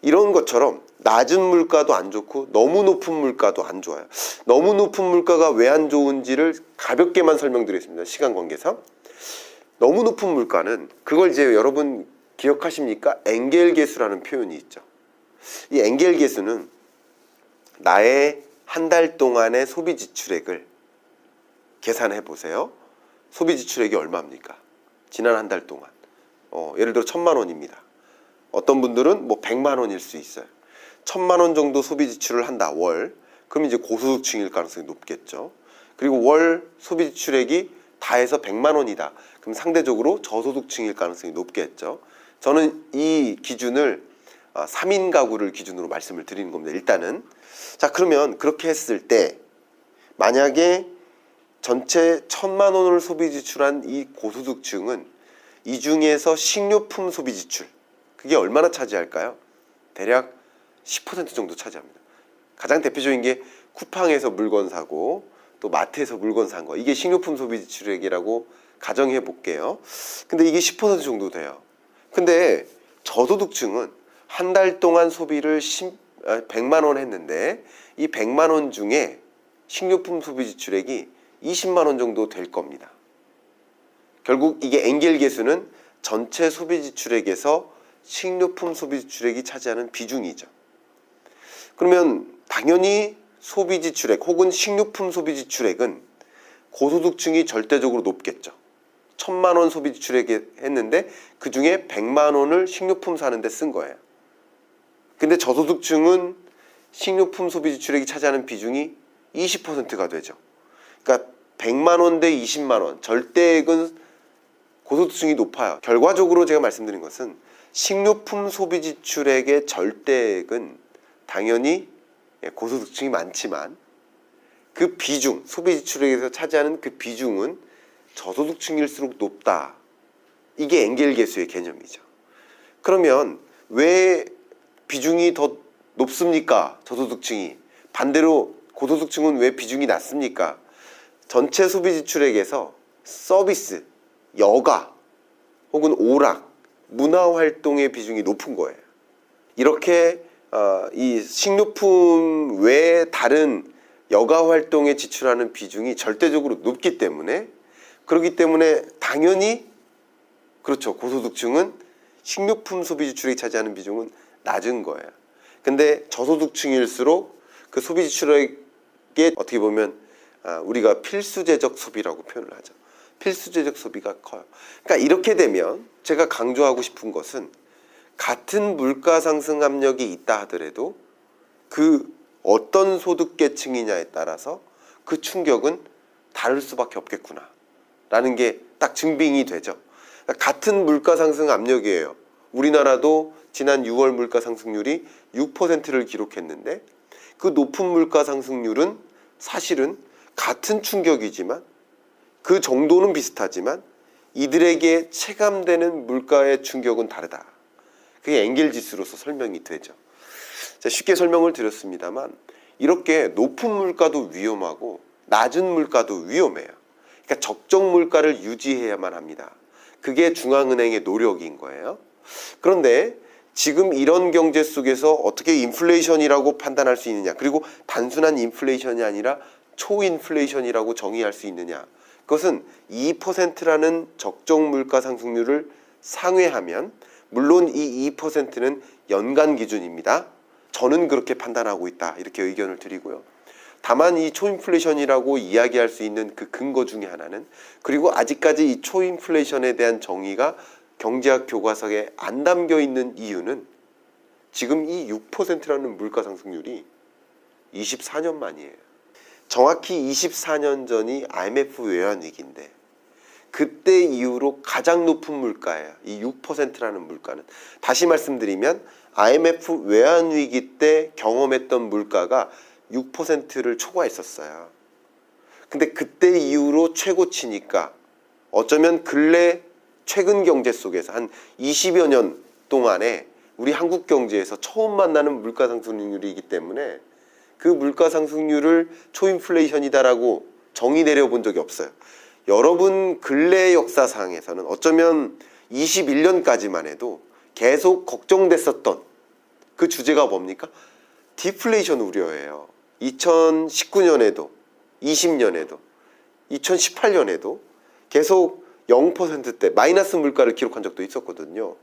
이런 것처럼 낮은 물가도 안 좋고 너무 높은 물가도 안 좋아요. 너무 높은 물가가 왜 안 좋은지를 가볍게만 설명드리겠습니다. 시간 관계상. 너무 높은 물가는 그걸 이제 여러분 기억하십니까? 엥겔 계수라는 표현이 있죠. 이 엥겔 계수는 나의 한 달 동안의 소비 지출액을 계산해 보세요. 소비 지출액이 얼마입니까? 지난 한 달 동안. 어, 예를 들어 천만 원입니다. 어떤 분들은 뭐 백만 원일 수 있어요. 천만 원 정도 소비 지출을 한다 월. 그럼 이제 고소득층일 가능성이 높겠죠. 그리고 월 소비 지출액이 다 해서 백만 원이다. 그럼 상대적으로 저소득층일 가능성이 높겠죠. 저는 이 기준을 3인 가구를 기준으로 말씀을 드리는 겁니다. 일단은 자 그러면 그렇게 했을 때 만약에 전체 천만 원을 소비 지출한 이 고소득층은 이 중에서 식료품 소비 지출 그게 얼마나 차지할까요? 대략 10% 정도 차지합니다. 가장 대표적인 게 쿠팡에서 물건 사고 또 마트에서 물건 산 거. 이게 식료품 소비 지출액이라고 가정해 볼게요. 근데 이게 10% 정도 돼요. 근데 저소득층은 한 달 동안 소비를 10, 아, 100만 원 했는데 이 100만 원 중에 식료품 소비 지출액이 20만 원 정도 될 겁니다. 결국 이게 엔겔 계수는 전체 소비 지출액에서 식료품 소비 지출액이 차지하는 비중이죠. 그러면 당연히 소비 지출액 혹은 식료품 소비 지출액은 고소득층이 절대적으로 높겠죠. 천만 원 소비 지출액 했는데 그 중에 백만 원을 식료품 사는데 쓴 거예요. 근데 저소득층은 식료품 소비 지출액이 차지하는 비중이 20%가 되죠. 그러니까 100만 원 대 20만 원 절대액은 고소득층이 높아요. 결과적으로 제가 말씀드린 것은 식료품 소비 지출액의 절대액은 당연히 예, 고소득층이 많지만 그 비중, 소비 지출액에서 차지하는 그 비중은 저소득층일수록 높다. 이게 엔겔 계수의 개념이죠. 그러면 왜 비중이 더 높습니까? 저소득층이. 반대로 고소득층은 왜 비중이 낮습니까? 전체 소비 지출액에서 서비스, 여가 혹은 오락, 문화 활동의 비중이 높은 거예요. 이렇게 어, 이 식료품 외에 다른 여가 활동에 지출하는 비중이 절대적으로 높기 때문에 그렇기 때문에 당연히 그렇죠. 고소득층은 식료품 소비 지출액이 차지하는 비중은 낮은 거예요. 근데 저소득층일수록 그 소비 지출액에 어떻게 보면 아, 우리가 필수재적 소비라고 표현을 하죠. 필수재적 소비가 커요. 그러니까 이렇게 되면 제가 강조하고 싶은 것은 같은 물가 상승 압력이 있다 하더라도 그 어떤 소득 계층이냐에 따라서 그 충격은 다를 수밖에 없겠구나. 라는 게 딱 증빙이 되죠. 같은 물가 상승 압력이에요. 우리나라도 지난 6월 물가 상승률이 6%를 기록했는데 그 높은 물가 상승률은 사실은 같은 충격이지만 그 정도는 비슷하지만 이들에게 체감되는 물가의 충격은 다르다. 그게 엔겔 지수로서 설명이 되죠. 자, 쉽게 설명을 드렸습니다만 이렇게 높은 물가도 위험하고 낮은 물가도 위험해요. 그러니까 적정 물가를 유지해야만 합니다. 그게 중앙은행의 노력인 거예요. 그런데 지금 이런 경제 속에서 어떻게 인플레이션이라고 판단할 수 있느냐 그리고 단순한 인플레이션이 아니라 초인플레이션이라고 정의할 수 있느냐 그것은 2%라는 적정 물가 상승률을 상회하면 물론 이 2%는 연간 기준입니다. 저는 그렇게 판단하고 있다. 이렇게 의견을 드리고요. 다만 이 초인플레이션이라고 이야기할 수 있는 그 근거 중에 하나는 그리고 아직까지 이 초인플레이션에 대한 정의가 경제학 교과서에 안 담겨 있는 이유는 지금 이 6%라는 물가 상승률이 24년 만이에요. 정확히 24년 전이 IMF 외환 위기인데 그때 이후로 가장 높은 물가예요. 이 6%라는 물가는. 다시 말씀드리면 IMF 외환 위기 때 경험했던 물가가 6%를 초과했었어요. 근데 그때 이후로 최고치니까 어쩌면 근래 최근 경제 속에서 한 20여 년 동안에 우리 한국 경제에서 처음 만나는 물가 상승률이기 때문에 그 물가 상승률을 초인플레이션이다라고 정의 내려본 적이 없어요. 여러분 근래 역사상에서는 어쩌면 21년까지만 해도 계속 걱정됐었던 그 주제가 뭡니까? 디플레이션 우려예요. 2019년에도 20년에도 2018년에도 계속 0%대 마이너스 물가를 기록한 적도 있었거든요.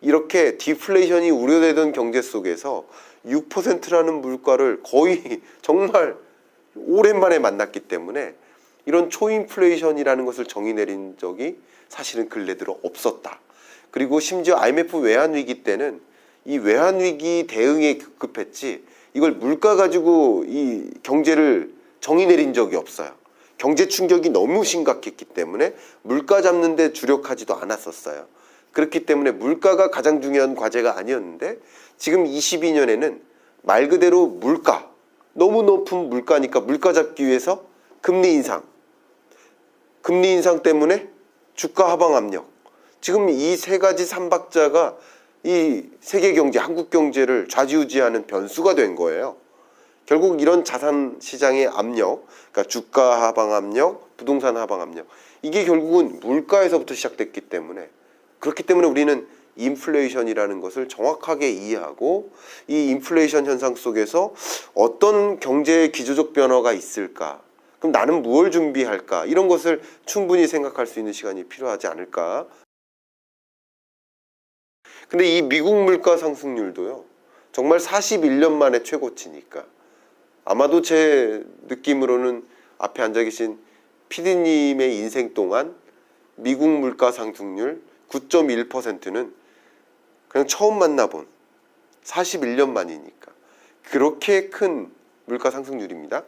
이렇게 디플레이션이 우려되던 경제 속에서 6%라는 물가를 거의 정말 오랜만에 만났기 때문에 이런 초인플레이션이라는 것을 정의 내린 적이 사실은 근래 들어 없었다. 그리고 심지어 IMF 외환 위기 때는 이 외환 위기 대응에 급급했지 이걸 물가 가지고 이 경제를 정의 내린 적이 없어요. 경제 충격이 너무 심각했기 때문에 물가 잡는 데 주력하지도 않았었어요. 그렇기 때문에 물가가 가장 중요한 과제가 아니었는데 지금 22년에는 말 그대로 물가 너무 높은 물가니까 물가 잡기 위해서 금리 인상 금리 인상 때문에 주가 하방 압력 지금 이 세 가지 삼박자가 이 세계 경제, 한국 경제를 좌지우지하는 변수가 된 거예요. 결국 이런 자산 시장의 압력, 그러니까 주가 하방 압력, 부동산 하방 압력 이게 결국은 물가에서부터 시작됐기 때문에 그렇기 때문에 우리는 인플레이션이라는 것을 정확하게 이해하고 이 인플레이션 현상 속에서 어떤 경제의 기조적 변화가 있을까? 그럼 나는 무엇을 준비할까? 이런 것을 충분히 생각할 수 있는 시간이 필요하지 않을까? 근데 이 미국 물가 상승률도요. 정말 41년 만에 최고치니까 아마도 제 느낌으로는 앞에 앉아 계신 피디님의 인생 동안 미국 물가 상승률 9.1%는 그냥 처음 만나본 41년 만이니까 그렇게 큰 물가 상승률입니다.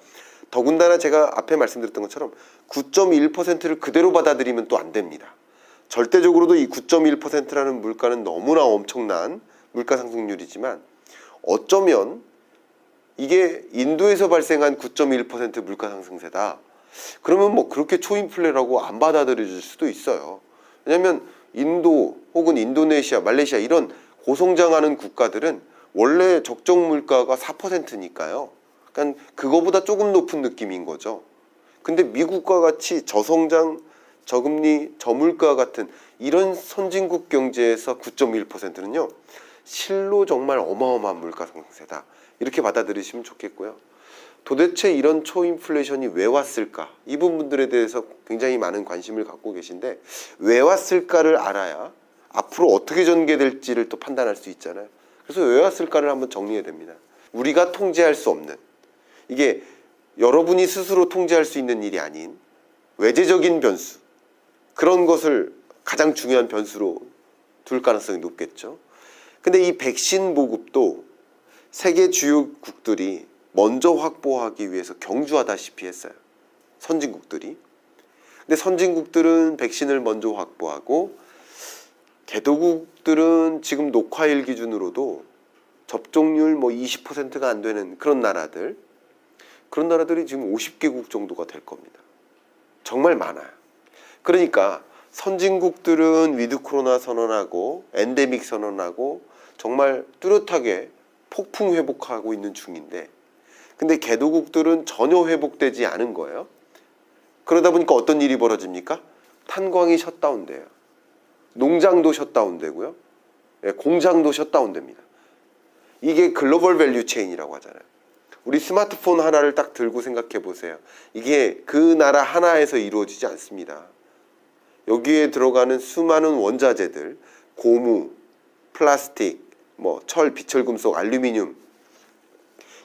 더군다나 제가 앞에 말씀드렸던 것처럼 9.1%를 그대로 받아들이면 또 안 됩니다. 절대적으로도 이 9.1%라는 물가는 너무나 엄청난 물가 상승률이지만 어쩌면 이게 인도에서 발생한 9.1% 물가 상승세다. 그러면 뭐 그렇게 초인플레라고 안 받아들여질 수도 있어요. 왜냐하면 인도 혹은 인도네시아, 말레이시아 이런 고성장하는 국가들은 원래 적정 물가가 4%니까요. 그러니까 그거보다 조금 높은 느낌인 거죠. 근데 미국과 같이 저성장, 저금리, 저물가 같은 이런 선진국 경제에서 9.1%는요. 실로 정말 어마어마한 물가 상승세다. 이렇게 받아들이시면 좋겠고요. 도대체 이런 초인플레이션이 왜 왔을까? 이 부분들에 대해서 굉장히 많은 관심을 갖고 계신데 왜 왔을까를 알아야 앞으로 어떻게 전개될지를 또 판단할 수 있잖아요. 그래서 왜 왔을까를 한번 정리해야 됩니다. 우리가 통제할 수 없는 이게 여러분이 스스로 통제할 수 있는 일이 아닌 외재적인 변수 그런 것을 가장 중요한 변수로 둘 가능성이 높겠죠. 근데 이 백신 보급도 세계 주요국들이 먼저 확보하기 위해서 경주하다시피 했어요. 선진국들이. 근데 선진국들은 백신을 먼저 확보하고 개도국들은 지금 녹화일 기준으로도 접종률 뭐 20%가 안 되는 그런 나라들 그런 나라들이 지금 50개국 정도가 될 겁니다. 정말 많아요. 그러니까 선진국들은 with 코로나 선언하고 엔데믹 선언하고 정말 뚜렷하게 폭풍 회복하고 있는 중인데 근데 개도국들은 전혀 회복되지 않은 거예요. 그러다 보니까 어떤 일이 벌어집니까? 탄광이 shutdown돼요. 농장도 shutdown되고요. 예, 공장도 shutdown됩니다. 이게 global value chain이라고 하잖아요. 우리 스마트폰 하나를 딱 들고 생각해 보세요. 이게 그 나라 하나에서 이루어지지 않습니다. 여기에 들어가는 수많은 원자재들, 고무, 플라스틱, 뭐 철, 비철 금속, 알루미늄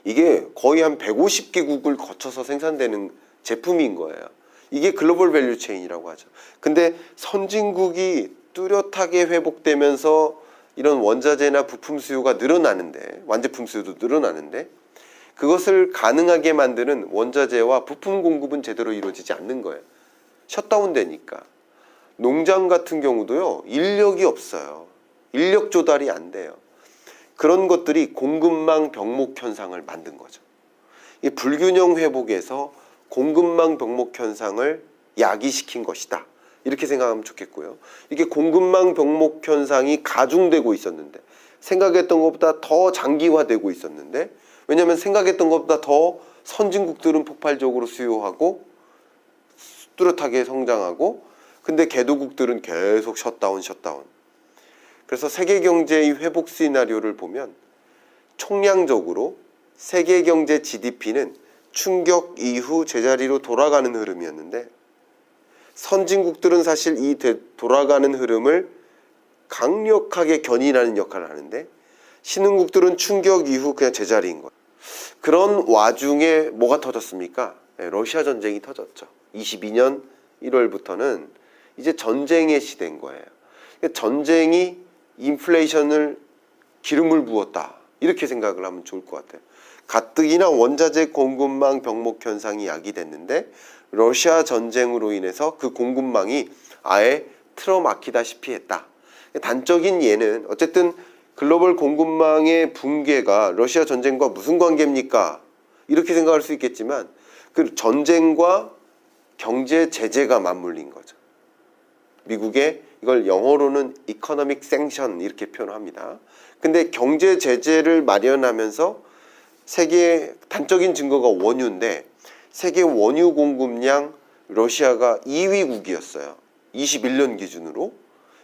이게 거의 한 150개국을 거쳐서 생산되는 제품인 거예요. 이게 global value chain이라고 하죠. 근데 선진국이 뚜렷하게 회복되면서 이런 원자재나 부품 수요가 늘어나는데 완제품 수요도 늘어나는데 그것을 가능하게 만드는 원자재와 부품 공급은 제대로 이루어지지 않는 거예요. 셧다운 되니까. 농장 같은 경우도요, 인력이 없어요. 인력 조달이 안 돼요. 그런 것들이 공급망 병목 현상을 만든 거죠. 이 불균형 회복에서 공급망 병목 현상을 야기시킨 것이다. 이렇게 생각하면 좋겠고요. 이게 공급망 병목 현상이 가중되고 있었는데 생각했던 것보다 더 장기화되고 있었는데 왜냐하면 생각했던 것보다 더 선진국들은 폭발적으로 수요하고 뚜렷하게 성장하고 근데 개도국들은 계속 shutdown shutdown 그래서 세계 경제의 회복 시나리오를 보면 총량적으로 세계 경제 GDP는 충격 이후 제자리로 돌아가는 흐름이었는데 선진국들은 사실 이 돌아가는 흐름을 강력하게 견인하는 역할을 하는데 신흥국들은 충격 이후 그냥 제자리인 거예요. 그런 와중에 뭐가 터졌습니까? 네, 러시아 전쟁이 터졌죠. 22년 1월부터는 이제 전쟁의 시대인 거예요. 전쟁이 인플레이션을 기름을 부었다. 이렇게 생각을 하면 좋을 것 같아요. 가뜩이나 원자재 공급망 병목 현상이 야기됐는데 러시아 전쟁으로 인해서 그 공급망이 아예 틀어막히다시피 했다. 단적인 예는 어쨌든 글로벌 공급망의 붕괴가 러시아 전쟁과 무슨 관계입니까? 이렇게 생각할 수 있겠지만 그 전쟁과 경제 제재가 맞물린 거죠. 미국의 이걸 영어로는 economic sanction 이렇게 표현합니다. 근데 경제 제재를 마련하면서 세계 단적인 증거가 원유인데 세계 원유 공급량 러시아가 2위국이었어요. 21년 기준으로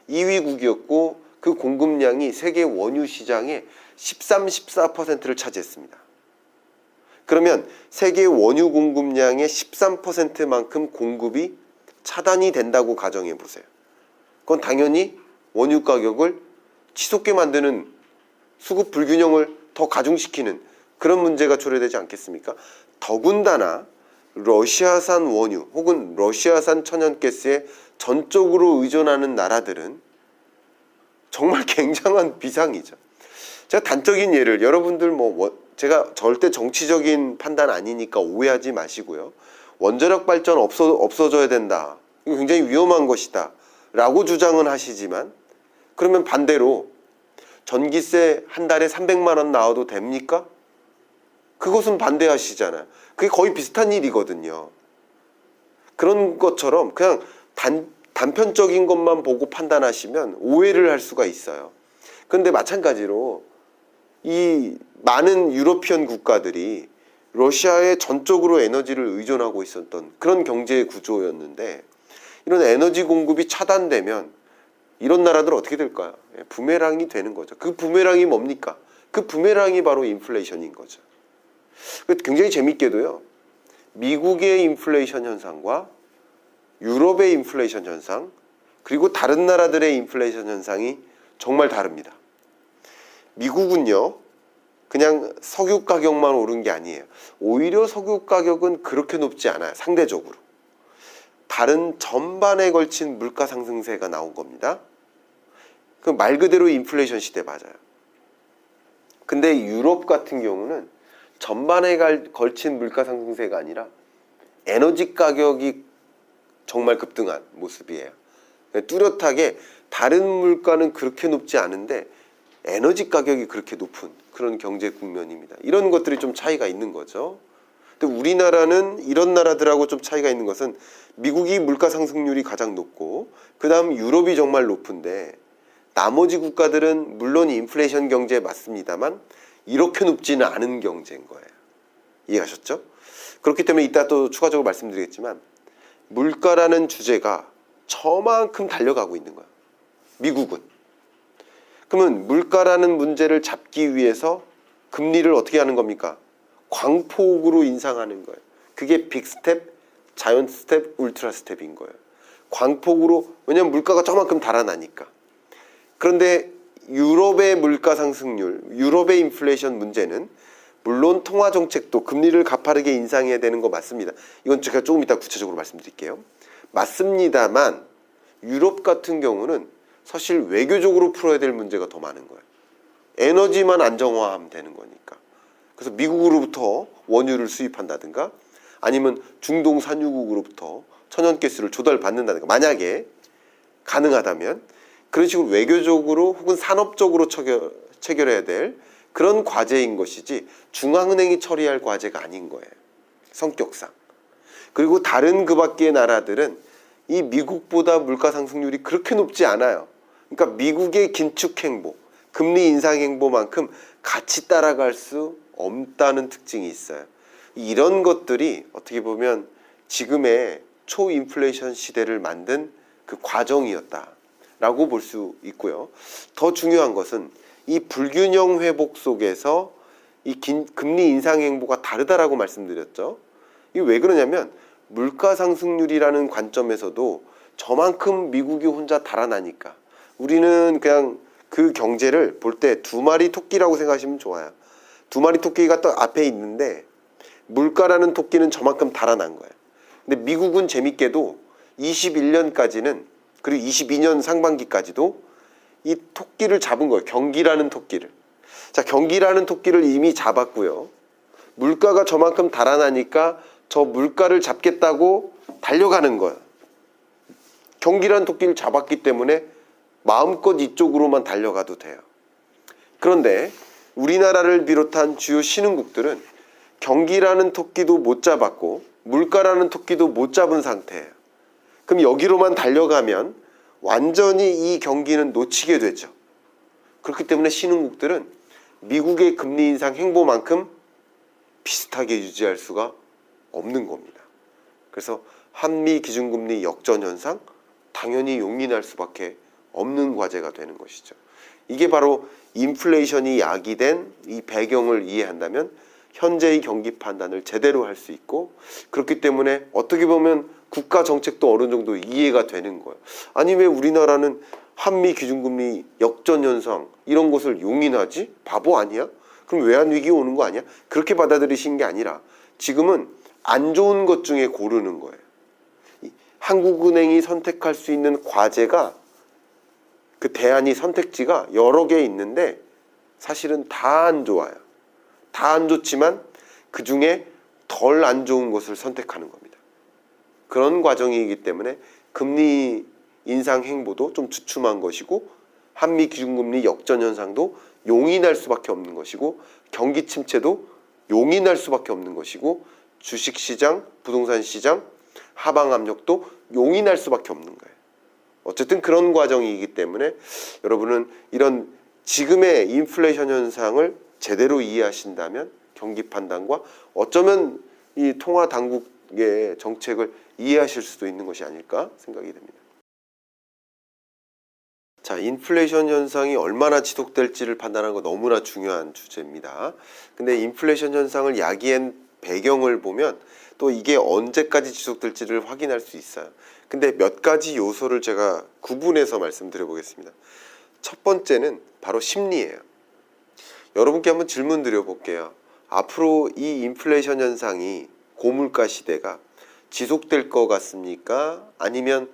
2위국이었고 그 공급량이 세계 원유 시장의 13, 14%를 차지했습니다. 그러면 세계 원유 공급량의 13%만큼 공급이 차단이 된다고 가정해 보세요. 그건 당연히 원유 가격을 치솟게 만드는 수급 불균형을 더 가중시키는 그런 문제가 초래되지 않겠습니까? 더군다나 러시아산 원유 혹은 러시아산 천연가스에 전적으로 의존하는 나라들은 정말 굉장한 비상이죠. 제가 단적인 예를 여러분들 뭐 원- 제가 절대 정치적인 판단 아니니까 오해하지 마시고요. 원자력 발전 없어 없어져야 된다. 이거 굉장히 위험한 것이다. 라고 주장은 하시지만 그러면 반대로 전기세 한 달에 300만 원 나와도 됩니까? 그것은 반대하시잖아요. 그게 거의 비슷한 일이거든요. 그런 것처럼 그냥 단, 단편적인 것만 보고 판단하시면 오해를 할 수가 있어요. 그런데 마찬가지로 이 많은 유러피언 국가들이 러시아에 전적으로 에너지를 의존하고 있었던 그런 경제 구조였는데 이런 에너지 공급이 차단되면 이런 나라들 어떻게 될까요? 예, 부메랑이 되는 거죠. 그 부메랑이 뭡니까? 그 부메랑이 바로 인플레이션인 거죠. 그 굉장히 재밌게도요. 미국의 인플레이션 현상과 유럽의 인플레이션 현상 그리고 다른 나라들의 인플레이션 현상이 정말 다릅니다. 미국은요. 그냥 석유 가격만 오른 게 아니에요. 오히려 석유 가격은 그렇게 높지 않아요. 상대적으로. 다른 전반에 걸친 물가 상승세가 나온 겁니다. 그 말 그대로 인플레이션 시대 맞아요. 근데 유럽 같은 경우는 전반에 갈- 걸친 물가 상승세가 아니라 에너지 가격이 정말 급등한 모습이에요. 뚜렷하게 다른 물가는 그렇게 높지 않은데 에너지 가격이 그렇게 높은 그런 경제 국면입니다. 이런 것들이 좀 차이가 있는 거죠. 근데 우리나라는 이런 나라들하고 좀 차이가 있는 것은 미국이 물가 상승률이 가장 높고 그다음 유럽이 정말 높은데 나머지 국가들은 물론 인플레이션 경제에 맞습니다만 이렇게 높지는 않은 경제인 거예요. 이해하셨죠? 그렇기 때문에 이따 또 추가적으로 말씀드리겠지만 물가라는 주제가 저만큼 달려가고 있는 거예요. 미국은. 그러면 물가라는 문제를 잡기 위해서 금리를 어떻게 하는 겁니까? 광폭으로 인상하는 거예요. 그게 big step, giant step, ultra step인 거예요. 광폭으로 왜냐면 물가가 저만큼 달아나니까. 그런데 유럽의 물가 상승률, 유럽의 인플레이션 문제는 물론 통화 정책도 금리를 가파르게 인상해야 되는 거 맞습니다. 이건 제가 조금 이따 구체적으로 말씀드릴게요. 맞습니다만 유럽 같은 경우는 사실 외교적으로 풀어야 될 문제가 더 많은 거예요. 에너지만 안정화하면 되는 거니까. 그래서 미국으로부터 원유를 수입한다든가 아니면 중동 산유국으로부터 천연가스를 조달받는다든가 만약에 가능하다면 그런 식으로 외교적으로 혹은 산업적으로 체결, 체결해야 될 그런 과제인 것이지 중앙은행이 처리할 과제가 아닌 거예요. 성격상. 그리고 다른 그 밖의 나라들은 이 미국보다 물가 상승률이 그렇게 높지 않아요. 그러니까 미국의 긴축 행보, 금리 인상 행보만큼 같이 따라갈 수 없다는 특징이 있어요. 이런 것들이 어떻게 보면 지금의 초인플레이션 시대를 만든 그 과정이었다라고 볼 수 있고요. 더 중요한 것은 이 불균형 회복 속에서 이 긴, 금리 인상 행보가 다르다라고 말씀드렸죠. 이게 왜 그러냐면 물가 상승률이라는 관점에서도 저만큼 미국이 혼자 달아나니까 우리는 그냥 그 경제를 볼 때 두 마리 토끼라고 생각하시면 좋아요. 두 마리 토끼가 또 앞에 있는데 물가라는 토끼는 저만큼 달아난 거예요. 근데 미국은 재밌게도 21년까지는 그리고 22년 상반기까지도 이 토끼를 잡은 거예요. 경기라는 토끼를. 자, 경기라는 토끼를 이미 잡았고요. 물가가 저만큼 달아나니까 저 물가를 잡겠다고 달려가는 거예요. 경기라는 토끼를 잡았기 때문에 마음껏 이쪽으로만 달려가도 돼요. 그런데 우리나라를 비롯한 주요 신흥국들은 경기라는 토끼도 못 잡았고 물가라는 토끼도 못 잡은 상태예요. 그럼 여기로만 달려가면 완전히 이 경기는 놓치게 되죠. 그렇기 때문에 신흥국들은 미국의 금리 인상 행보만큼 비슷하게 유지할 수가 없는 겁니다. 그래서 한미 기준금리 역전 현상 당연히 용인할 수밖에 없는 과제가 되는 것이죠. 이게 바로 인플레이션이 야기된 이 배경을 이해한다면 현재의 경기 판단을 제대로 할 수 있고 그렇기 때문에 어떻게 보면 국가 정책도 어느 정도 이해가 되는 거예요. 아니 왜 우리나라는 한미 기준금리 역전 현상 이런 것을 용인하지? 바보 아니야? 그럼 외환 위기 오는 거 아니야? 그렇게 받아들이신 게 아니라 지금은 안 좋은 것 중에 고르는 거예요. 이 한국은행이 선택할 수 있는 과제가 그 대안이 선택지가 여러 개 있는데 사실은 다 안 좋아요. 다 안 좋지만 그 중에 덜 안 좋은 것을 선택하는 겁니다. 그런 과정이기 때문에 금리 인상 행보도 좀 주춤한 것이고 한미 기준금리 역전 현상도 용인할 수밖에 없는 것이고 경기 침체도 용인할 수밖에 없는 것이고 주식 시장, 부동산 시장 하방 압력도 용인할 수밖에 없는 거예요. 어쨌든 그런 과정이기 때문에 여러분은 이런 지금의 인플레이션 현상을 제대로 이해하신다면 경기 판단과 어쩌면 이 통화 당국의 정책을 이해하실 수도 있는 것이 아닐까 생각이 됩니다. 자, 인플레이션 현상이 얼마나 지속될지를 판단하는 거 너무나 중요한 주제입니다. 근데 인플레이션 현상을 야기한 배경을 보면 또 이게 언제까지 지속될지를 확인할 수 있어요. 근데 몇 가지 요소를 제가 구분해서 말씀드려 보겠습니다. 첫 번째는 바로 심리예요. 여러분께 한번 질문 드려 볼게요. 앞으로 이 인플레이션 현상이 고물가 시대가 지속될 것 같습니까? 아니면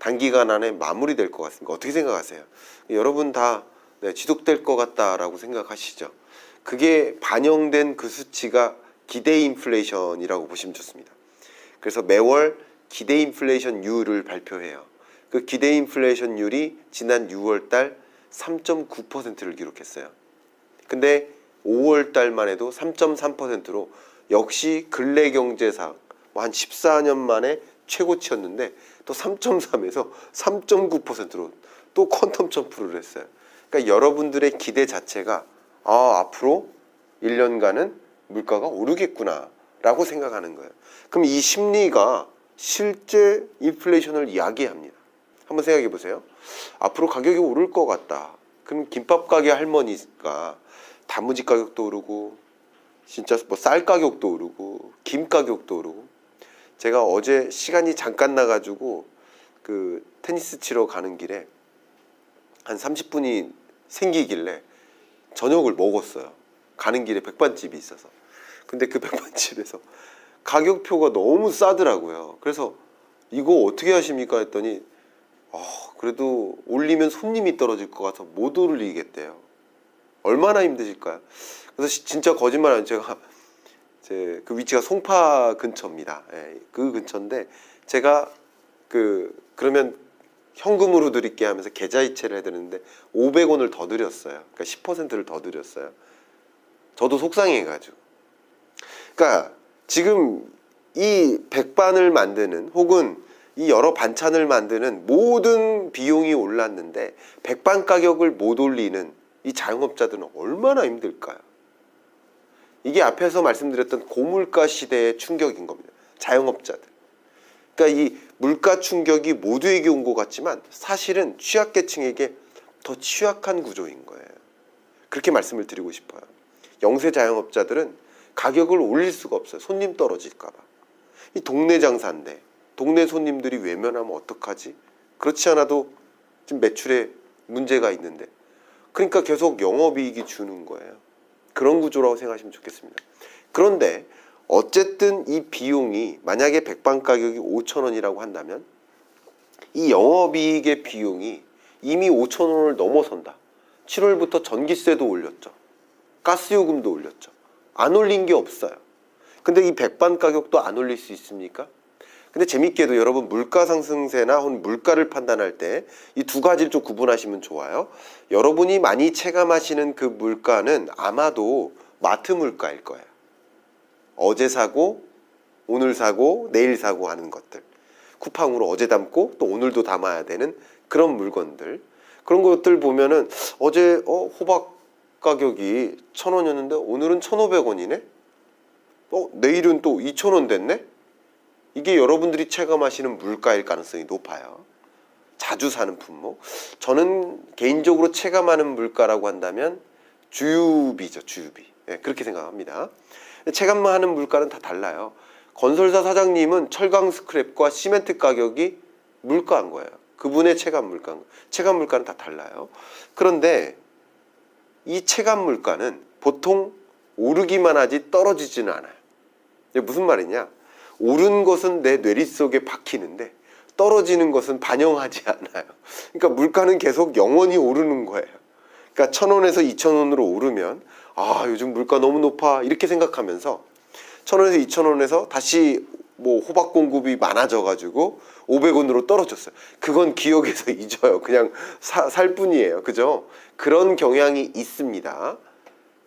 단기간 안에 마무리될 것 같습니까? 어떻게 생각하세요? 여러분 다 네, 지속될 것 같다라고 생각하시죠? 그게 반영된 그 수치가 기대 인플레이션이라고 보시면 좋습니다. 그래서 매월 기대 인플레이션율을 발표해요. 그 기대 인플레이션율이 지난 6월 달 3.9%를 기록했어요. 근데 5월 달만 해도 3.3%로 역시 근래 경제상 한 14년 만에 최고치였는데 또 3.3에서 3.9%로 또 퀀텀 점프를 했어요. 그러니까 여러분들의 기대 자체가 아, 앞으로 1년간은 물가가 오르겠구나 라고 생각하는 거예요. 그럼 이 심리가 실제 인플레이션을 이야기합니다. 한번 생각해 보세요. 앞으로 가격이 오를 것 같다. 그럼 김밥 가게 할머니가 단무지 가격도 오르고 진짜 뭐 쌀 가격도 오르고 김 가격도 오르고 제가 어제 시간이 잠깐 나가지고 그 테니스 치러 가는 길에 한 30분이 생기길래 저녁을 먹었어요. 가는 길에 백반집이 있어서. 근데 그 백반집에서 가격표가 너무 싸더라고요. 그래서 이거 어떻게 하십니까 했더니 어, 그래도 올리면 손님이 떨어질 것 같아서 못 올리겠대요. 얼마나 힘드실까요? 그래서 진짜 거짓말 안 제가 제 그 위치가 송파 근처입니다. 예, 그 근처인데 제가 그 그러면 현금으로 드릴게 하면서 계좌이체를 해드렸는데 500원을 더 드렸어요. 그러니까 10%를 더 드렸어요. 저도 속상해가지고. 그러니까 지금 이 백반을 만드는 혹은 이 여러 반찬을 만드는 모든 비용이 올랐는데 백반 가격을 못 올리는 이 자영업자들은 얼마나 힘들까요? 이게 앞에서 말씀드렸던 고물가 시대의 충격인 겁니다. 자영업자들. 그러니까 이 물가 충격이 모두에게 온 것 같지만 사실은 취약계층에게 더 취약한 구조인 거예요. 그렇게 말씀을 드리고 싶어요. 영세 자영업자들은 가격을 올릴 수가 없어요. 손님 떨어질까봐. 이 동네 장사인데 동네 손님들이 외면하면 어떡하지? 그렇지 않아도 지금 매출에 문제가 있는데 그러니까 계속 영업이익이 주는 거예요. 그런 구조라고 생각하시면 좋겠습니다. 그런데 어쨌든 이 비용이 만약에 백반 가격이 5천 원이라고 한다면 이 영업이익의 비용이 이미 5천 원을 넘어선다. 7월부터 전기세도 올렸죠. 가스요금도 올렸죠. 안 올린 게 없어요. 근데 이 백반 가격도 안 올릴 수 있습니까? 근데 재밌게도 여러분 물가 상승세나 혹은 물가를 판단할 때 이 두 가지를 좀 구분하시면 좋아요. 여러분이 많이 체감하시는 그 물가는 아마도 마트 물가일 거예요. 어제 사고, 오늘 사고, 내일 사고 하는 것들. 쿠팡으로 어제 담고 또 오늘도 담아야 되는 그런 물건들. 그런 것들 보면은 어제 어, 호박 가격이 천 원이었는데 오늘은 천오백 원이네? 어, 내일은 또 이천 원 됐네? 이게 여러분들이 체감하시는 물가일 가능성이 높아요. 자주 사는 품목. 저는 개인적으로 체감하는 물가라고 한다면 주유비죠, 주유비. 예, 그렇게 생각합니다. 체감하는 물가는 다 달라요. 건설사 사장님은 철강 스크랩과 시멘트 가격이 물가인 거예요. 그분의 체감 물가, 체감 물가는 다 달라요. 그런데 이 체감 물가는 보통 오르기만 하지 떨어지지는 않아요. 이게 무슨 말이냐? 오른 것은 내 뇌리 속에 박히는데 떨어지는 것은 반영하지 않아요. 그러니까 물가는 계속 영원히 오르는 거예요. 그러니까 천 원에서 이천 원으로 오르면 아 요즘 물가 너무 높아 이렇게 생각하면서 천 원에서 이천 원에서 다시 뭐 호박 공급이 많아져 가지고 500원으로 떨어졌어요. 그건 기억에서 잊어요. 그냥 사, 살 뿐이에요. 그죠? 그런 경향이 있습니다.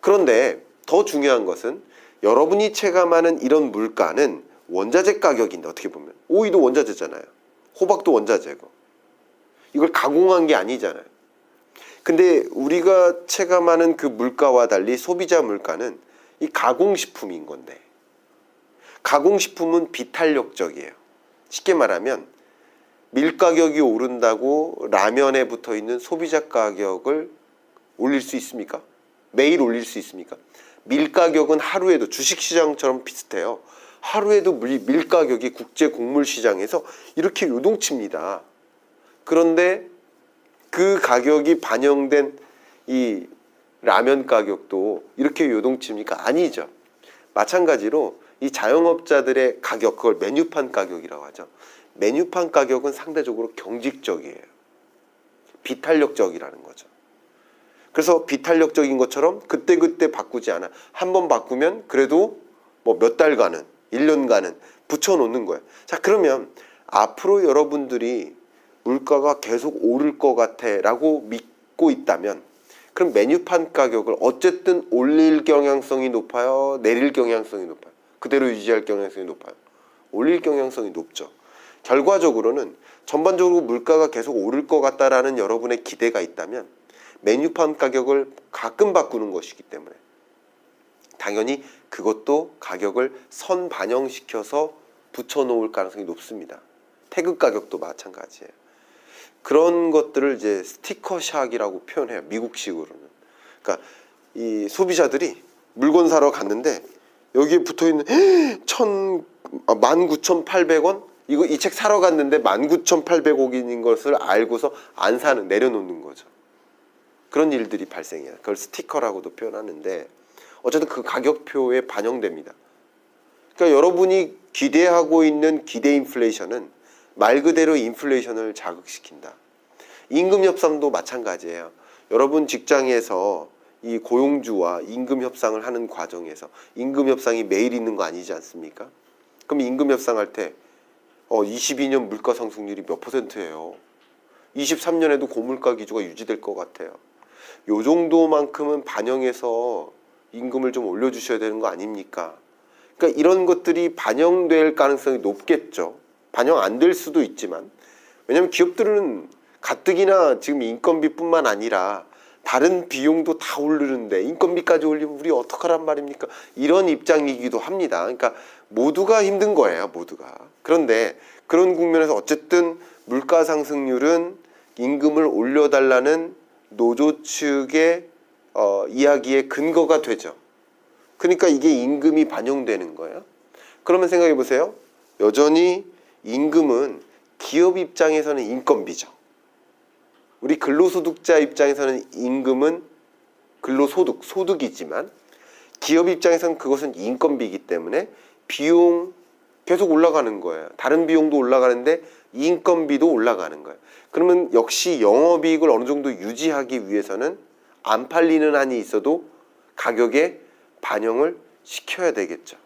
그런데 더 중요한 것은 여러분이 체감하는 이런 물가는 원자재 가격인데 어떻게 보면 오이도 원자재잖아요. 호박도 원자재고 이걸 가공한 게 아니잖아요. 근데 우리가 체감하는 그 물가와 달리 소비자 물가는 이 가공식품인 건데 가공식품은 비탄력적이에요. 쉽게 말하면 밀 가격이 오른다고 라면에 붙어 있는 소비자 가격을 올릴 수 있습니까? 매일 올릴 수 있습니까? 밀 가격은 하루에도 주식시장처럼 비슷해요. 하루에도 밀, 밀 가격이 국제 곡물 시장에서 이렇게 요동칩니다. 그런데 그 가격이 반영된 이 라면 가격도 이렇게 요동칩니까? 아니죠. 마찬가지로 이 자영업자들의 가격, 그걸 메뉴판 가격이라고 하죠. 메뉴판 가격은 상대적으로 경직적이에요. 비탄력적이라는 거죠. 그래서 비탄력적인 것처럼 그때그때 바꾸지 않아. 한 번 바꾸면 그래도 뭐 몇 달간은, 1년간은 붙여놓는 거예요. 자, 그러면 앞으로 여러분들이 물가가 계속 오를 것 같아 라고 믿고 있다면 그럼 메뉴판 가격을 어쨌든 올릴 경향성이 높아요? 내릴 경향성이 높아요? 그대로 유지할 경향성이 높아요? 올릴 경향성이 높죠. 결과적으로는 전반적으로 물가가 계속 오를 것 같다라는 여러분의 기대가 있다면 메뉴판 가격을 가끔 바꾸는 것이기 때문에 당연히 그것도 가격을 선 반영시켜서 붙여놓을 가능성이 높습니다. 태그 가격도 마찬가지예요. 그런 것들을 이제 스티커샥이라고 표현해요. 미국식으로는. 그러니까 이 소비자들이 물건 사러 갔는데 여기에 붙어 있는 천 아, 만 구천팔백 원 이거 이 책 사러 갔는데 만 구천팔백 원인 것을 알고서 안 사는 내려놓는 거죠. 그런 일들이 발생해요. 그걸 스티커라고도 표현하는데 어쨌든 그 가격표에 반영됩니다. 그러니까 여러분이 기대하고 있는 기대 인플레이션은 말 그대로 인플레이션을 자극시킨다. 임금 협상도 마찬가지예요. 여러분 직장에서 이 고용주와 임금 협상을 하는 과정에서 임금 협상이 매일 있는 거 아니지 않습니까? 그럼 임금 협상할 때 어, 22년 물가 상승률이 몇 퍼센트예요? 23년에도 고물가 기조가 유지될 것 같아요. 요 정도만큼은 반영해서 임금을 좀 올려주셔야 되는 거 아닙니까? 그러니까 이런 것들이 반영될 가능성이 높겠죠. 반영 안 될 수도 있지만 왜냐하면 기업들은 가뜩이나 지금 인건비뿐만 아니라 다른 비용도 다 오르는데 인건비까지 올리면 우리 어떡하란 말입니까? 이런 입장이기도 합니다. 그러니까 모두가 힘든 거예요, 모두가. 그런데 그런 국면에서 어쨌든 물가 상승률은 임금을 올려달라는 노조 측의 어, 이야기의 근거가 되죠. 그러니까 이게 임금이 반영되는 거예요. 그러면 생각해 보세요. 여전히 임금은 기업 입장에서는 인건비죠. 우리 근로소득자 입장에서는 임금은 근로소득, 소득이지만 기업 입장에서는 그것은 인건비이기 때문에 비용 계속 올라가는 거예요. 다른 비용도 올라가는데 인건비도 올라가는 거예요. 그러면 역시 영업이익을 어느 정도 유지하기 위해서는 안 팔리는 한이 있어도 가격에 반영을 시켜야 되겠죠.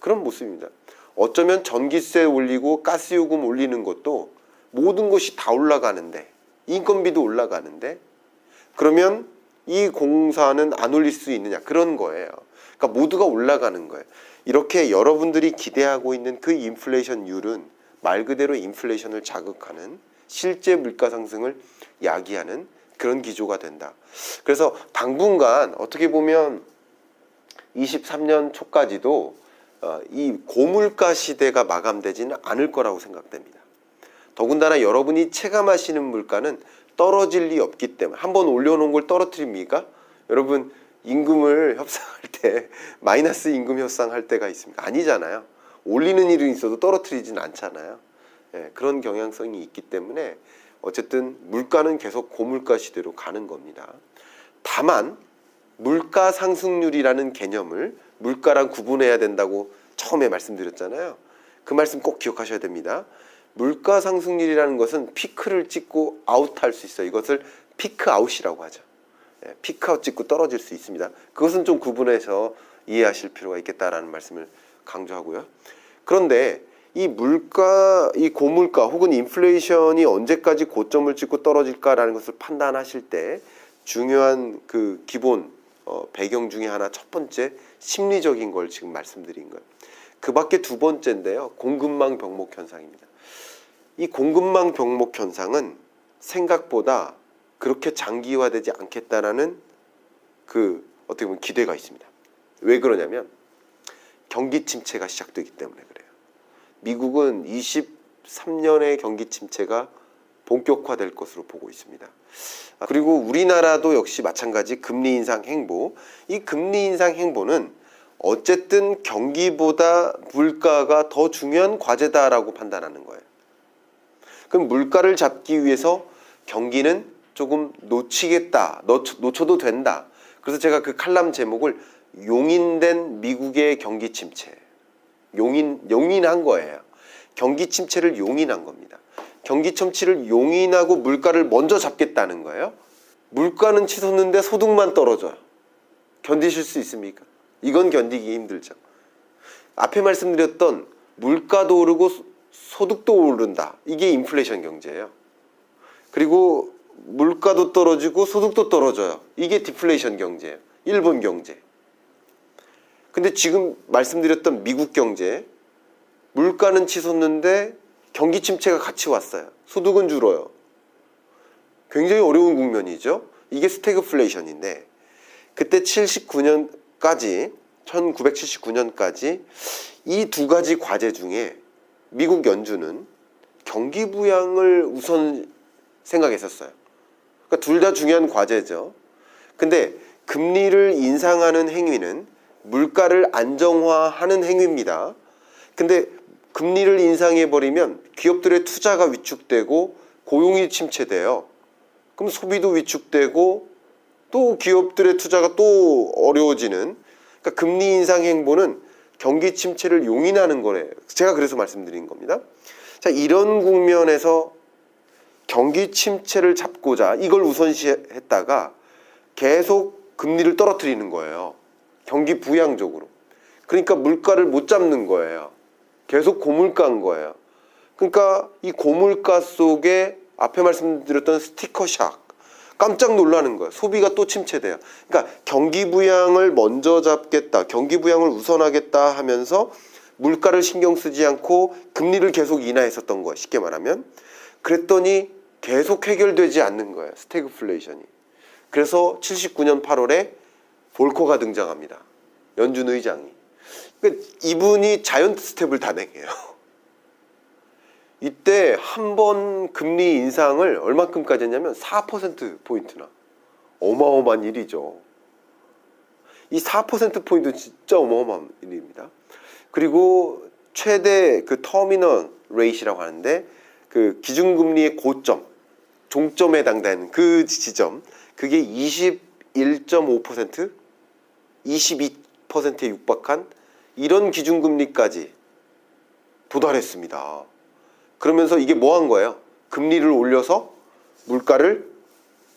그런 모습입니다. 어쩌면 전기세 올리고 가스요금 올리는 것도 모든 것이 다 올라가는데 인건비도 올라가는데 그러면 이 공사는 안 올릴 수 있느냐 그런 거예요. 그러니까 모두가 올라가는 거예요. 이렇게 여러분들이 기대하고 있는 그 인플레이션율은 말 그대로 인플레이션을 자극하는 실제 물가 상승을 야기하는 그런 기조가 된다. 그래서 당분간 어떻게 보면 23년 초까지도 어, 이 고물가 시대가 마감되지는 않을 거라고 생각됩니다. 더군다나 여러분이 체감하시는 물가는 떨어질 리 없기 때문에 한 번 올려놓은 걸 떨어뜨립니까? 여러분 임금을 협상할 때 마이너스 임금 협상할 때가 있습니까? 아니잖아요. 올리는 일은 있어도 떨어뜨리진 않잖아요. 예, 그런 경향성이 있기 때문에 어쨌든 물가는 계속 고물가 시대로 가는 겁니다. 다만 물가 상승률이라는 개념을 물가랑 구분해야 된다고 처음에 말씀드렸잖아요. 그 말씀 꼭 기억하셔야 됩니다. 물가 상승률이라는 것은 peak를 찍고 아웃할 수 있어요. 이것을 peak out이라고 하죠. 예, peak out 찍고 떨어질 수 있습니다. 그것은 좀 구분해서 이해하실 필요가 있겠다라는 말씀을 강조하고요. 그런데 이 물가, 이 고물가 혹은 인플레이션이 언제까지 고점을 찍고 떨어질까라는 것을 판단하실 때 중요한 그 기본 어, 배경 중에 하나 첫 번째 심리적인 걸 지금 말씀드린 거예요. 그 밖에 두 번째인데요. 공급망 병목 현상입니다. 이 공급망 병목 현상은 생각보다 그렇게 장기화되지 않겠다라는 그 어떻게 보면 기대가 있습니다. 왜 그러냐면 경기 침체가 시작되기 때문에 그래요. 미국은 23년의 경기 침체가 본격화될 것으로 보고 있습니다. 아, 그리고 우리나라도 역시 마찬가지 금리 인상 행보. 이 금리 인상 행보는 어쨌든 경기보다 물가가 더 중요한 과제다라고 판단하는 거예요. 그럼 물가를 잡기 위해서 경기는 조금 놓치겠다, 놓쳐 도 된다. 그래서 제가 그 칼럼 제목을 용인된 미국의 경기 침체. 용인, 용인한 거예요. 경기 침체를 용인한 겁니다. 경기 침체를 용인하고 물가를 먼저 잡겠다는 거예요. 물가는 치솟는데 소득만 떨어져요. 견디실 수 있습니까? 이건 견디기 힘들죠. 앞에 말씀드렸던 물가도 오르고 소득도 오른다. 이게 인플레이션 경제예요. 그리고 물가도 떨어지고 소득도 떨어져요. 이게 디플레이션 경제예요. 일본 경제. 근데 지금 말씀드렸던 미국 경제 물가는 치솟는데 경기 침체가 같이 왔어요. 소득은 줄어요. 굉장히 어려운 국면이죠. 이게 스태그플레이션인데 그때 79년까지 1979년까지 이 두 가지 과제 중에 미국 연준은 경기 부양을 우선 생각했었어요. 그러니까 둘 다 중요한 과제죠. 근데 금리를 인상하는 행위는 물가를 안정화하는 행위입니다. 근데 금리를 인상해 버리면 기업들의 투자가 위축되고 고용이 침체돼요. 그럼 소비도 위축되고 또 기업들의 투자가 또 어려워지는 그러니까 금리 인상 행보는 경기 침체를 용인하는 거래요. 제가 그래서 말씀드린 겁니다. 자, 이런 국면에서 경기 침체를 잡고자 이걸 우선시했다가 계속 금리를 떨어뜨리는 거예요. 경기 부양적으로. 그러니까 물가를 못 잡는 거예요. 계속 고물가인 거예요. 그러니까 이 고물가 속에 앞에 말씀드렸던 스티커 샥 깜짝 놀라는 거예요. 소비가 또 침체돼요. 그러니까 경기 부양을 먼저 잡겠다, 경기 부양을 우선하겠다 하면서 물가를 신경 쓰지 않고 금리를 계속 인하했었던 거예요. 쉽게 말하면. 그랬더니 계속 해결되지 않는 거예요. 스태그플레이션이. 그래서 79년 8월에 볼코가 등장합니다. 연준 의장이. 그러니까 이분이 giant step을 단행해요. 이때 한 번 금리 인상을 얼마큼까지 했냐면 4% 포인트나 어마어마한 일이죠. 이 4% 포인트 진짜 어마어마한 일입니다. 그리고 최대 그 terminal rate이라고 하는데 그 기준금리의 고점, 종점에 해당되는 그 지점, 그게 21.5%, 22%에 육박한 이런 기준금리까지 도달했습니다. 그러면서 이게 뭐 한 거예요? 금리를 올려서 물가를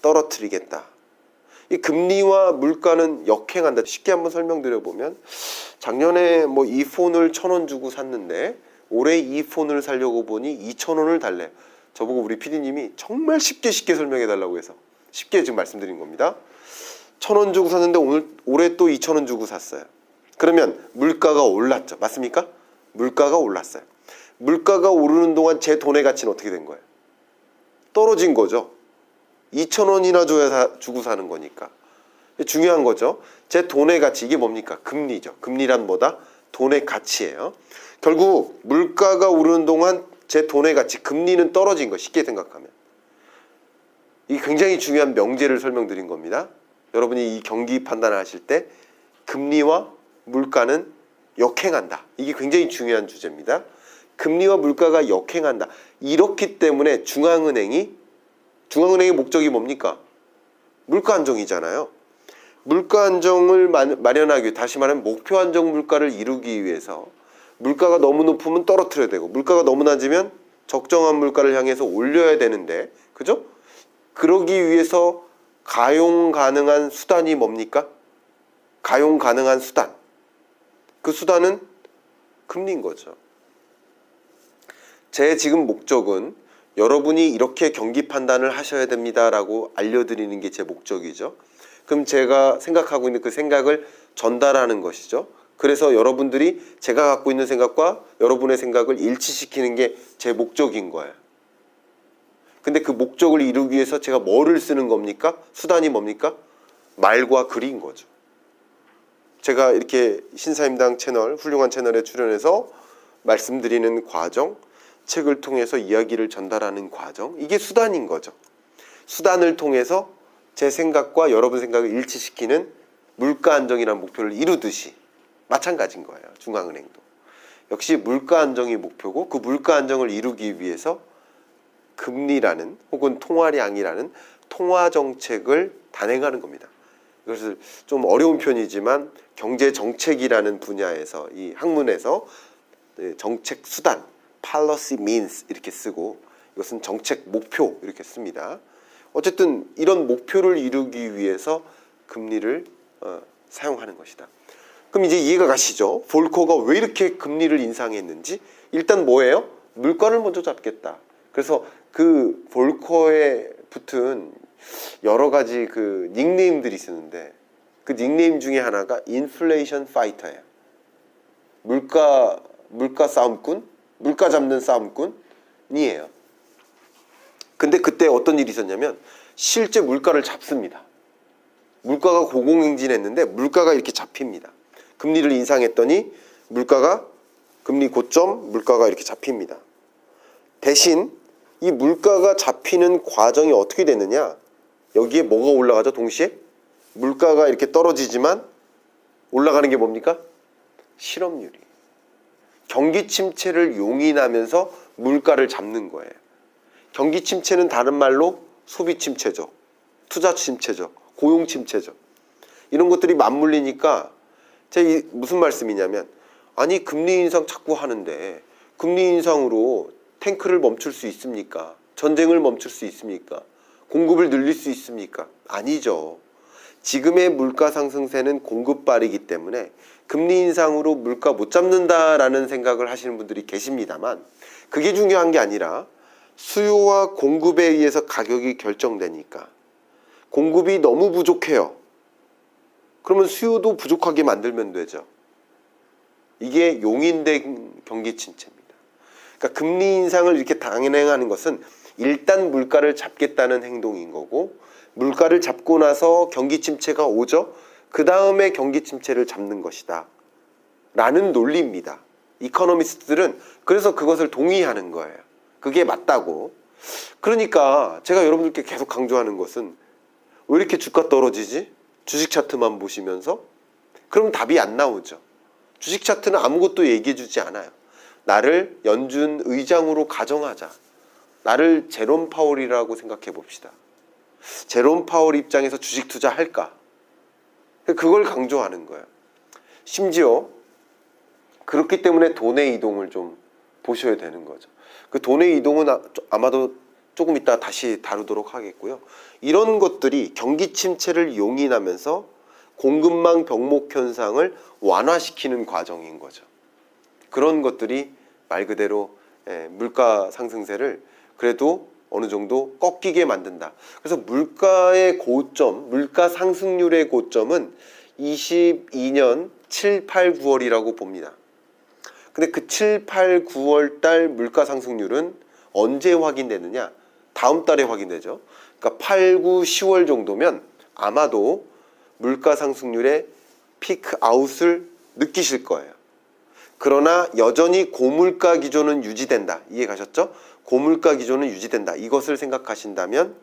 떨어뜨리겠다. 이 금리와 물가는 역행한다. 쉽게 한번 설명드려 보면 작년에 뭐 이 폰을 천 원 주고 샀는데 올해 이 폰을 살려고 보니 이천 원을 달래. 저보고 우리 PD님이 정말 쉽게 쉽게 설명해 달라고 해서 쉽게 지금 말씀드린 겁니다. 천 원 주고 샀는데 오늘 올해 또 이천 원 주고 샀어요. 그러면 물가가 올랐죠. 맞습니까? 물가가 올랐어요. 물가가 오르는 동안 제 돈의 가치는 어떻게 된 거예요? 떨어진 거죠. 2천 원이나 줘야 사, 주고 사는 거니까. 중요한 거죠. 제 돈의 가치 이게 뭡니까? 금리죠. 금리란 뭐다? 돈의 가치예요. 결국 물가가 오르는 동안 제 돈의 가치, 금리는 떨어진 거 쉽게 생각하면. 이게 굉장히 중요한 명제를 설명드린 겁니다. 여러분이 이 경기 판단을 하실 때 금리와 물가는 역행한다. 이게 굉장히 중요한 주제입니다. 금리와 물가가 역행한다. 이렇기 때문에 중앙은행이 중앙은행의 목적이 뭡니까? 물가 안정이잖아요. 물가 안정을 마련하기 위해 다시 말하면 목표 안정 물가를 이루기 위해서 물가가 너무 높으면 떨어뜨려야 되고 물가가 너무 낮으면 적정한 물가를 향해서 올려야 되는데 그죠? 그러기 위해서 가용 가능한 수단이 뭡니까? 가용 가능한 수단. 그 수단은 금리인 거죠. 제 지금 목적은 여러분이 이렇게 경기 판단을 하셔야 됩니다라고 알려드리는 게 제 목적이죠. 그럼 제가 생각하고 있는 그 생각을 전달하는 것이죠. 그래서 여러분들이 제가 갖고 있는 생각과 여러분의 생각을 일치시키는 게 제 목적인 거예요. 근데 그 목적을 이루기 위해서 제가 뭐를 쓰는 겁니까? 수단이 뭡니까? 말과 글인 거죠. 제가 이렇게 신사임당 채널, 훌륭한 채널에 출연해서 말씀드리는 과정, 책을 통해서 이야기를 전달하는 과정, 이게 수단인 거죠. 수단을 통해서 제 생각과 여러분 생각을 일치시키는 물가 안정이라는 목표를 이루듯이 마찬가지인 거예요. 중앙은행도. 역시 물가 안정이 목표고 그 물가 안정을 이루기 위해서 금리라는 혹은 통화량이라는 통화 정책을 단행하는 겁니다. 이것을 좀 어려운 편이지만 경제 정책이라는 분야에서 이 학문에서 네, 정책 수단 policy means 이렇게 쓰고 이것은 정책 목표 이렇게 씁니다. 어쨌든 이런 목표를 이루기 위해서 금리를 어, 사용하는 것이다. 그럼 이제 이해가 가시죠? 볼커가 왜 이렇게 금리를 인상했는지 일단 뭐예요? 물가를 먼저 잡겠다. 그래서 그 볼커에 붙은 여러 가지 그 닉네임들이 있었는데 그 닉네임 중에 하나가 인플레이션 파이터예요. 물가 물가 싸움꾼, 물가 잡는 싸움꾼이에요. 근데 그때 어떤 일이 있었냐면 실제 물가를 잡습니다. 물가가 고공행진했는데 물가가 이렇게 잡힙니다. 금리를 인상했더니 물가가 금리 고점 물가가 이렇게 잡힙니다. 대신 이 물가가 잡히는 과정이 어떻게 되느냐? 여기에 뭐가 올라가죠? 동시에 물가가 이렇게 떨어지지만 올라가는 게 뭡니까? 실업률이. 경기 침체를 용인하면서 물가를 잡는 거예요. 경기 침체는 다른 말로 소비 침체죠. 투자 침체죠. 고용 침체죠. 이런 것들이 맞물리니까 제 무슨 말씀이냐면 아니 금리 인상 자꾸 하는데 금리 인상으로 탱크를 멈출 수 있습니까? 전쟁을 멈출 수 있습니까? 공급을 늘릴 수 있습니까? 아니죠. 지금의 물가 상승세는 공급발이기 때문에 금리 인상으로 물가 못 잡는다라는 생각을 하시는 분들이 계십니다만 그게 중요한 게 아니라 수요와 공급에 의해서 가격이 결정되니까 공급이 너무 부족해요. 그러면 수요도 부족하게 만들면 되죠. 이게 용인된 경기 침체입니다. 그러니까 금리 인상을 이렇게 단행하는 것은 일단 물가를 잡겠다는 행동인 거고 물가를 잡고 나서 경기 침체가 오죠. 그 다음에 경기 침체를 잡는 것이다. 라는 논리입니다. 이코노미스트들은 그래서 그것을 동의하는 거예요. 그게 맞다고. 그러니까 제가 여러분들께 계속 강조하는 것은 왜 이렇게 주가 떨어지지? 주식 차트만 보시면서? 그럼 답이 안 나오죠. 주식 차트는 아무것도 얘기해 주지 않아요. 나를 연준 의장으로 가정하자. 나를 제롬 파월이라고 생각해 봅시다. 제롬 파월 입장에서 주식 투자할까? 그걸 강조하는 거예요. 심지어 그렇기 때문에 돈의 이동을 좀 보셔야 되는 거죠. 그 돈의 이동은 아, 아마도 조금 이따 다시 다루도록 하겠고요. 이런 것들이 경기 침체를 용인하면서 공급망 병목 현상을 완화시키는 과정인 거죠. 그런 것들이 말 그대로 예, 물가 상승세를 그래도 어느 정도 꺾이게 만든다. 그래서 물가의 고점, 물가 상승률의 고점은 22년 7, 8, 9월이라고 봅니다. 근데 그 7, 8, 9월 달 물가 상승률은 언제 확인되느냐? 다음 달에 확인되죠. 그러니까 8, 9, 10월 정도면 아마도 물가 상승률의 피크 아웃을 느끼실 거예요. 그러나 여전히 고물가 기조는 유지된다. 이해 가셨죠? 고물가 기조는 유지된다. 이것을 생각하신다면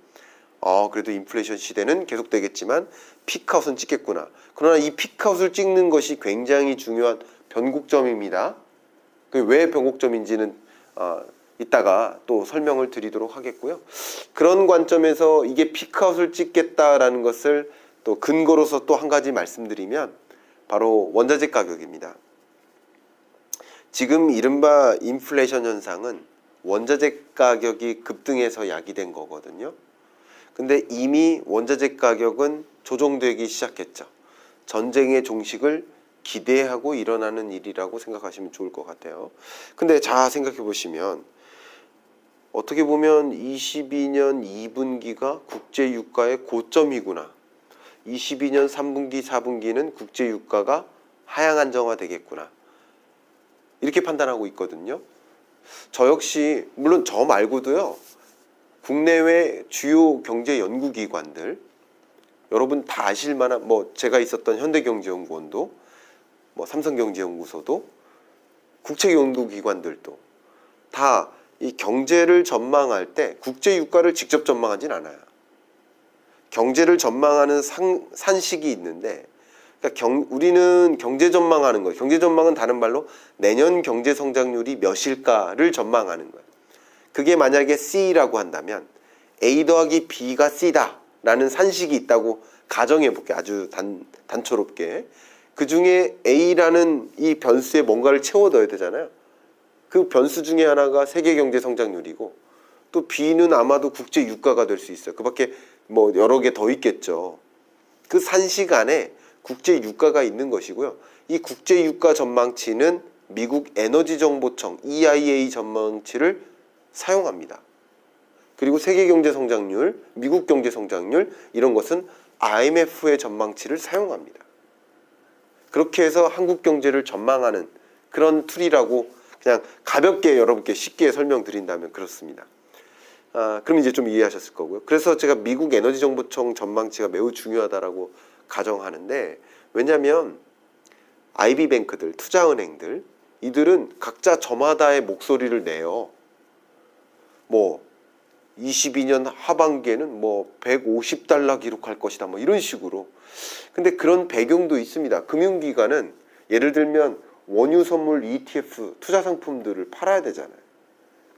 어, 그래도 인플레이션 시대는 계속되겠지만 피크아웃은 찍겠구나. 그러나 이 피크아웃을 찍는 것이 굉장히 중요한 변곡점입니다. 그왜 변곡점인지는 어, 이따가 또 설명을 드리도록 하겠고요. 그런 관점에서 이게 피크아웃을 찍겠다라는 것을 또 근거로서 또 한 가지 말씀드리면 바로 원자재 가격입니다. 지금 이른바 인플레이션 현상은 원자재 가격이 급등해서 야기된 거거든요. 근데 이미 원자재 가격은 조정되기 시작했죠. 전쟁의 종식을 기대하고 일어나는 일이라고 생각하시면 좋을 것 같아요. 근데 자 생각해 보시면 어떻게 보면 22년 2분기가 국제 유가의 고점이구나. 22년 3분기, 4분기는 국제 유가가 하향 안정화 되겠구나. 이렇게 판단하고 있거든요. 저 역시 물론 저 말고도요. 국내외 주요 경제 연구기관들 여러분 다 아실 만한 뭐 제가 있었던 현대경제연구원도 뭐 삼성경제연구소도 국책연구기관들도 다 이 경제를 전망할 때 국제 유가를 직접 전망하진 않아요. 경제를 전망하는 상, 산식이 있는데 그러니까 경, 우리는 경제 전망하는 거예요. 경제 전망은 다른 말로 내년 경제 성장률이 몇일까를 전망하는 거예요. 그게 만약에 C라고 한다면 A 더하기 B가 C다라는 산식이 있다고 가정해 볼게요. 아주 단, 단초롭게. 그 중에 A라는 이 변수에 뭔가를 채워 넣어야 되잖아요. 그 변수 중에 하나가 세계 경제 성장률이고 또 B는 아마도 국제 유가가 될 수 있어요. 그 밖에 뭐 여러 개 더 있겠죠. 그 산식 안에 국제 유가가 있는 것이고요. 이 국제 유가 전망치는 미국 에너지 정보청 EIA 전망치를 사용합니다. 그리고 세계 경제 성장률, 미국 경제 성장률 이런 것은 IMF의 전망치를 사용합니다. 그렇게 해서 한국 경제를 전망하는 그런 tool이라고 그냥 가볍게 여러분께 쉽게 설명드린다면 그렇습니다. 아, 그럼 이제 좀 이해하셨을 거고요. 그래서 제가 미국 에너지 정보청 전망치가 매우 중요하다라고 가정하는데 왜냐하면 IB bank들, 투자은행들 이들은 각자 저마다의 목소리를 내요. 뭐 22년 하반기에는 뭐 150달러 기록할 것이다. 뭐 이런 식으로. 근데 그런 배경도 있습니다. 금융기관은 예를 들면 원유 선물 ETF 투자 상품들을 팔아야 되잖아요.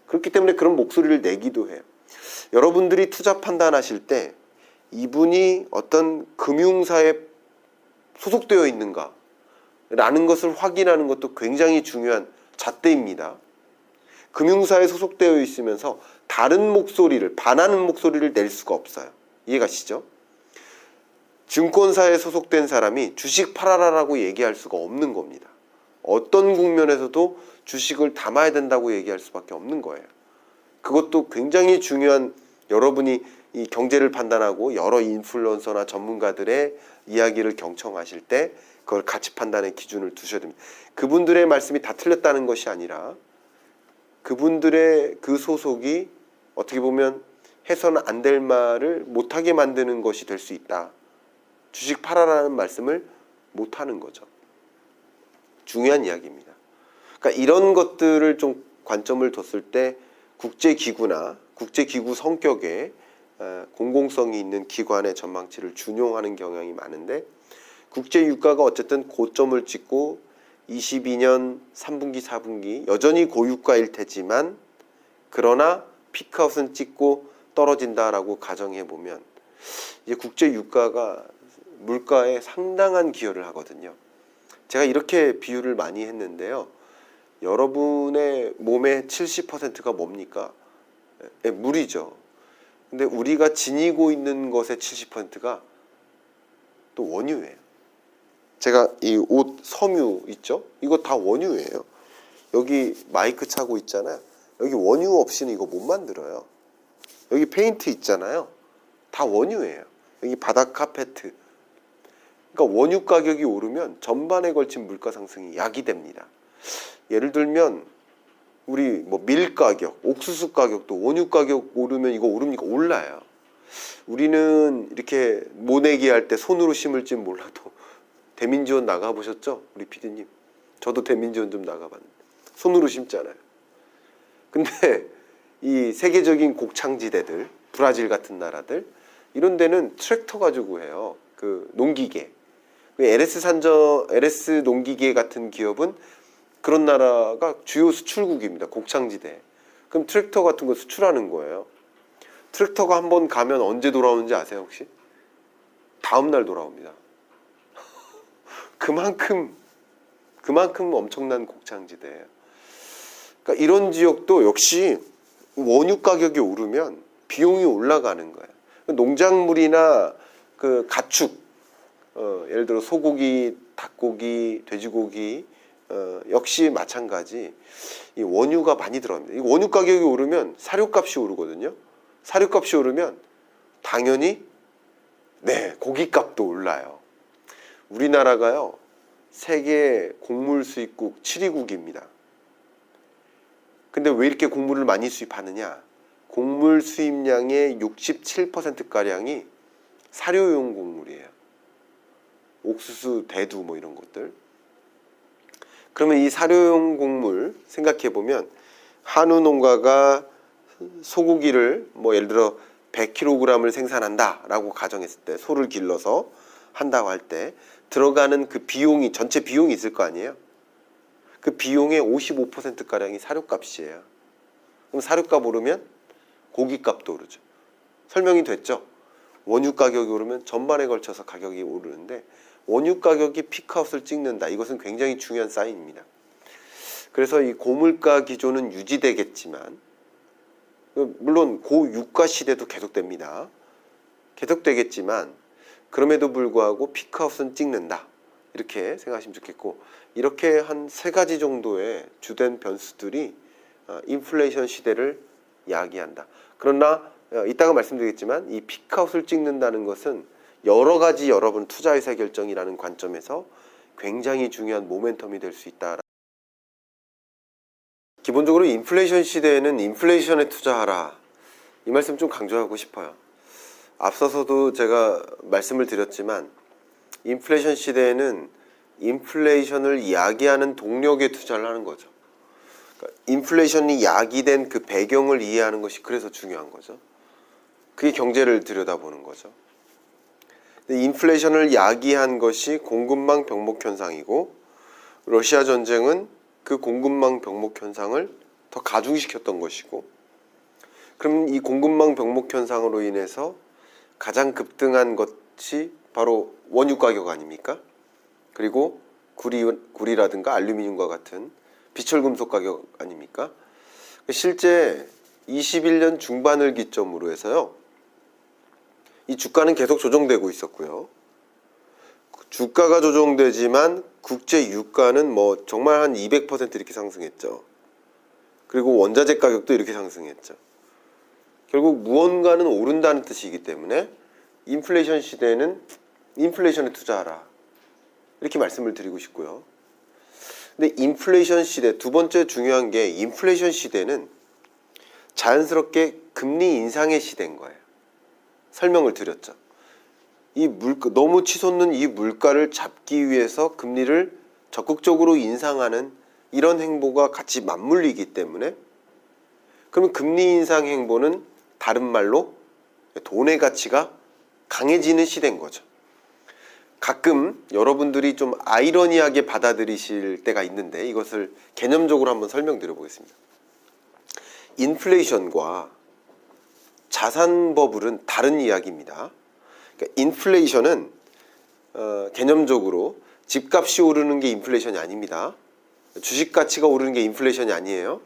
그렇기 때문에 그런 목소리를 내기도 해요. 여러분들이 투자 판단하실 때 이분이 어떤 금융사에 소속되어 있는가 라는 것을 확인하는 것도 굉장히 중요한 잣대입니다. 금융사에 소속되어 있으면서 다른 목소리를 반하는 목소리를 낼 수가 없어요. 이해가시죠? 증권사에 소속된 사람이 주식 팔아라라고 얘기할 수가 없는 겁니다. 어떤 국면에서도 주식을 담아야 된다고 얘기할 수밖에 없는 거예요. 그것도 굉장히 중요한 여러분이 이 경제를 판단하고 여러 인플루언서나 전문가들의 이야기를 경청하실 때 그걸 가치 판단의 기준을 두셔야 됩니다. 그분들의 말씀이 다 틀렸다는 것이 아니라 그분들의 그 소속이 어떻게 보면 해서는 안 될 말을 못하게 만드는 것이 될 수 있다. 주식 팔아라는 말씀을 못하는 거죠. 중요한 이야기입니다. 그러니까 이런 것들을 좀 관점을 뒀을 때 국제기구나 국제기구 성격의 어, 공공성이 있는 기관의 전망치를 준용하는 경향이 많은데 국제 유가가 어쨌든 고점을 찍고 22년 3분기 4분기 여전히 고유가일 테지만 그러나 피크아웃은 찍고 떨어진다라고 가정해 보면 이제 국제 유가가 물가에 상당한 기여를 하거든요. 제가 이렇게 비유를 많이 했는데요. 여러분의 몸의 70%가 뭡니까? 예, 물이죠. 근데 우리가 지니고 있는 것의 70%가 또 원유예요. 제가 이 옷 섬유 있죠? 이거 다 원유예요. 여기 마이크 차고 있잖아요. 여기 원유 없이는 이거 못 만들어요. 여기 페인트 있잖아요. 다 원유예요. 여기 바닥 카페트. 그러니까 원유 가격이 오르면 전반에 걸친 물가 상승이 야기됩니다. 예를 들면 우리 뭐 밀 가격, 옥수수 가격도 원유 가격 오르면 이거 오릅니까? 올라요. 우리는 이렇게 모내기 할 때 손으로 심을지 몰라도 대민지원 나가 보셨죠? 우리 피디님. 저도 대민지원 좀 나가봤는데 손으로 심잖아요. 근데 이 세계적인 곡창지대들, 브라질 같은 나라들 이런 데는 트랙터 가지고 해요. 그 농기계. 그 LS 산저, LS 농기계 같은 기업은 그런 나라가 주요 수출국입니다. 곡창지대. 그럼 트랙터 같은 거 수출하는 거예요. 트랙터가 한 번 가면 언제 돌아오는지 아세요 혹시? 다음 날 돌아옵니다. 그만큼 그만큼 엄청난 곡창지대예요. 그러니까 이런 지역도 역시 원유 가격이 오르면 비용이 올라가는 거예요. 농작물이나 그 가축, 어, 예를 들어 소고기, 닭고기, 돼지고기 어, 역시 마찬가지 이 원유가 많이 들어갑니다. 이 원유 가격이 오르면 사료값이 오르거든요. 사료값이 오르면 당연히 네 고기값도 올라요. 우리나라가요 세계 곡물 수입국 7위국입니다. 근데 왜 이렇게 곡물을 많이 수입하느냐? 곡물 수입량의 67%가량이 사료용 곡물이에요. 옥수수, 대두 뭐 이런 것들. 그러면 이 사료용 곡물 생각해 보면 한우 농가가 소고기를 뭐 예를 들어 100kg을 생산한다라고 가정했을 때 소를 길러서 한다고 할 때 들어가는 그 비용이 전체 비용이 있을 거 아니에요. 그 비용의 55% 가량이 사료값이에요. 그럼 사료값 오르면 고기값도 오르죠. 설명이 됐죠. 원유 가격이 오르면 전반에 걸쳐서 가격이 오르는데 원유 가격이 피크아웃을 찍는다. 이것은 굉장히 중요한 사인입니다. 그래서 이 고물가 기조는 유지되겠지만 물론 고유가 시대도 계속됩니다. 계속되겠지만 그럼에도 불구하고 피크아웃은 찍는다. 이렇게 생각하시면 좋겠고 이렇게 한 세 가지 정도의 주된 변수들이 어, 인플레이션 시대를 야기한다. 그러나 어, 이따가 말씀드리겠지만 이 피크아웃을 찍는다는 것은 여러 가지 여러분 투자 의사 결정이라는 관점에서 굉장히 중요한 모멘텀이 될 수 있다. 기본적으로 인플레이션 시대에는 인플레이션에 투자하라. 이 말씀 좀 강조하고 싶어요. 앞서서도 제가 말씀을 드렸지만 인플레이션 시대에는 인플레이션을 이야기하는 동력에 투자를 하는 거죠. 그러니까 인플레이션이 야기된 그 배경을 이해하는 것이 그래서 중요한 거죠. 그게 경제를 들여다보는 거죠. 인플레이션을 야기한 것이 공급망 병목 현상이고 러시아 전쟁은 그 공급망 병목 현상을 더 가중시켰던 것이고 그럼 이 공급망 병목 현상으로 인해서 가장 급등한 것이 바로 원유 가격 아닙니까? 그리고 구리, 구리라든가 알루미늄과 같은 비철금속 가격 아닙니까? 실제 21년 중반을 기점으로 해서요. 이 주가는 계속 조정되고 있었고요. 주가가 조정되지만 국제 유가는 뭐 정말 한 200% 이렇게 상승했죠. 그리고 원자재 가격도 이렇게 상승했죠. 결국 무언가는 오른다는 뜻이기 때문에 인플레이션 시대에는 인플레이션에 투자하라. 이렇게 말씀을 드리고 싶고요. 근데 인플레이션 시대 두 번째 중요한 게 인플레이션 시대는 자연스럽게 금리 인상의 시대인 거예요. 설명을 드렸죠. 이 물가 너무 치솟는 이 물가를 잡기 위해서 금리를 적극적으로 인상하는 이런 행보가 같이 맞물리기 때문에 그러면 금리 인상 행보는 다른 말로 돈의 가치가 강해지는 시대인 거죠. 가끔 여러분들이 좀 아이러니하게 받아들이실 때가 있는데 이것을 개념적으로 한번 설명드려 보겠습니다. 인플레이션과 자산 버블은 다른 이야기입니다. 그러니까 인플레이션은 어, 개념적으로 집값이 오르는 게 인플레이션이 아닙니다. 주식 가치가 오르는 게 인플레이션이 아니에요.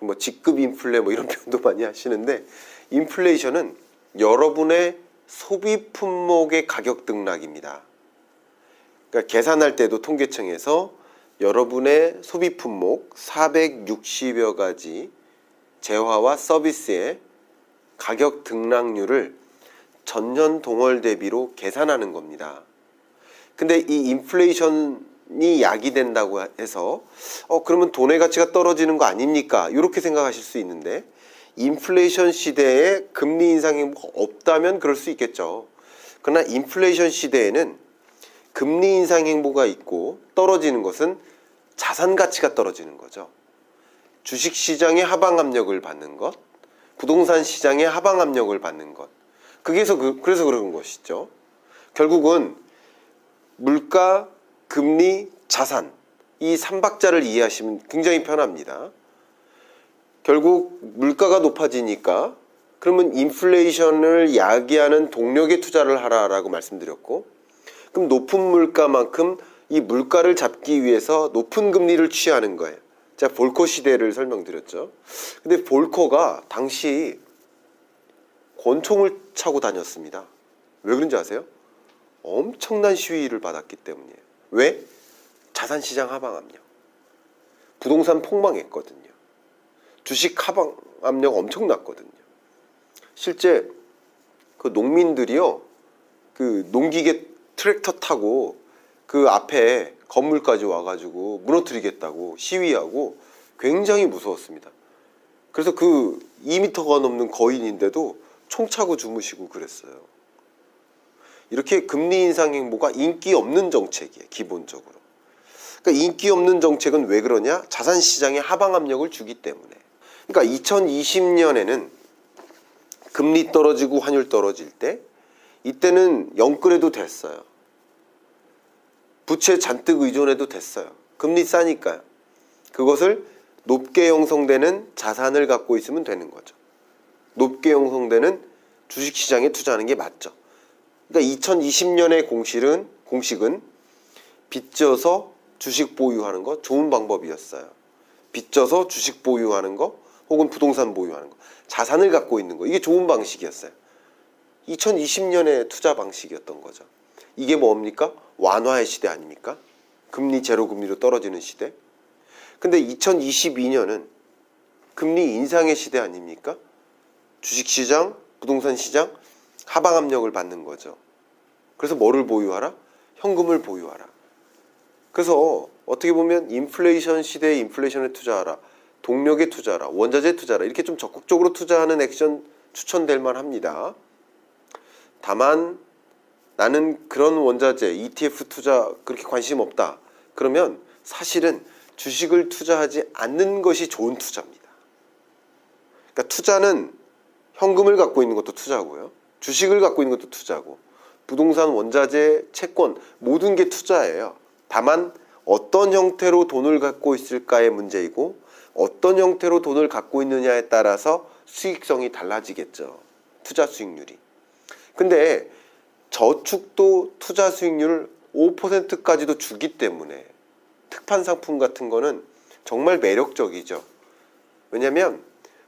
뭐 직급 인플레 뭐 이런 표현도 많이 하시는데 인플레이션은 여러분의 소비 품목의 가격 등락입니다. 그러니까 계산할 때도 통계청에서 여러분의 소비 품목 460여 가지 재화와 서비스의 가격 등락률을 전년 동월 대비로 계산하는 겁니다. 근데 이 인플레이션이 야기된다고 해서 어 그러면 돈의 가치가 떨어지는 거 아닙니까? 이렇게 생각하실 수 있는데 인플레이션 시대에 금리 인상이 없다면 그럴 수 있겠죠. 그러나 인플레이션 시대에는 금리 인상 행보가 있고 떨어지는 것은 자산 가치가 떨어지는 거죠. 주식 시장의 하방 압력을 받는 것, 부동산 시장의 하방 압력을 받는 것. 그게서 그, 그래서 그런 것이죠. 결국은 물가, 금리, 자산 이 삼박자를 이해하시면 굉장히 편합니다. 결국 물가가 높아지니까 그러면 인플레이션을 야기하는 동력에 투자를 하라라고 말씀드렸고 그럼 높은 물가만큼 이 물가를 잡기 위해서 높은 금리를 취하는 거예요. 제가 볼커 시대를 설명드렸죠. 근데 볼커가 당시 권총을 차고 다녔습니다. 왜 그런지 아세요? 엄청난 시위를 받았기 때문이에요. 왜? 자산시장 하방 압력. 부동산 폭망했거든요. 주식 하방 압력 엄청났거든요. 실제 그 농민들이요, 그 농기계 트랙터 타고 그 앞에 건물까지 와가지고 무너뜨리겠다고 시위하고 굉장히 무서웠습니다. 그래서 그 2미터가 넘는 거인인데도 총 차고 주무시고 그랬어요. 이렇게 금리 인상 행보가 인기 없는 정책이에요, 기본적으로. 그러니까 인기 없는 정책은 왜 그러냐? 자산 시장에 하방 압력을 주기 때문에. 그러니까 2020년에는 금리 떨어지고 환율 떨어질 때 이때는 영끌해도 됐어요. 부채 잔뜩 의존해도 됐어요. 금리 싸니까요. 그것을 높게 형성되는 자산을 갖고 있으면 되는 거죠. 높게 형성되는 주식 시장에 투자하는 게 맞죠. 그러니까 2020년의 공식은 공식은 빚져서 주식 보유하는 거 좋은 방법이었어요. 빚져서 주식 보유하는 거 혹은 부동산 보유하는 거 자산을 갖고 있는 거 이게 좋은 방식이었어요. 2020년의 투자 방식이었던 거죠. 이게 뭡니까? 완화의 시대 아닙니까? 금리 제로 금리로 떨어지는 시대. 근데 2022년은 금리 인상의 시대 아닙니까? 주식 시장, 부동산 시장 하방 압력을 받는 거죠. 그래서 뭐를 보유하라? 현금을 보유하라. 그래서 어떻게 보면 인플레이션 시대에 인플레이션에 투자하라. 동력에 투자하라. 원자재 투자하라. 이렇게 좀 적극적으로 투자하는 액션 추천될 만합니다. 다만 나는 그런 원자재 ETF 투자 그렇게 관심 없다. 그러면 사실은 주식을 투자하지 않는 것이 좋은 투자입니다. 그러니까 투자는 현금을 갖고 있는 것도 투자고요. 주식을 갖고 있는 것도 투자고 부동산, 원자재, 채권 모든 게 투자예요. 다만 어떤 형태로 돈을 갖고 있을까의 문제이고 어떤 형태로 돈을 갖고 있느냐에 따라서 수익성이 달라지겠죠. 투자 수익률이. 근데 저축도 투자 수익률 5%까지도 주기 때문에 특판 상품 같은 거는 정말 매력적이죠. 왜냐하면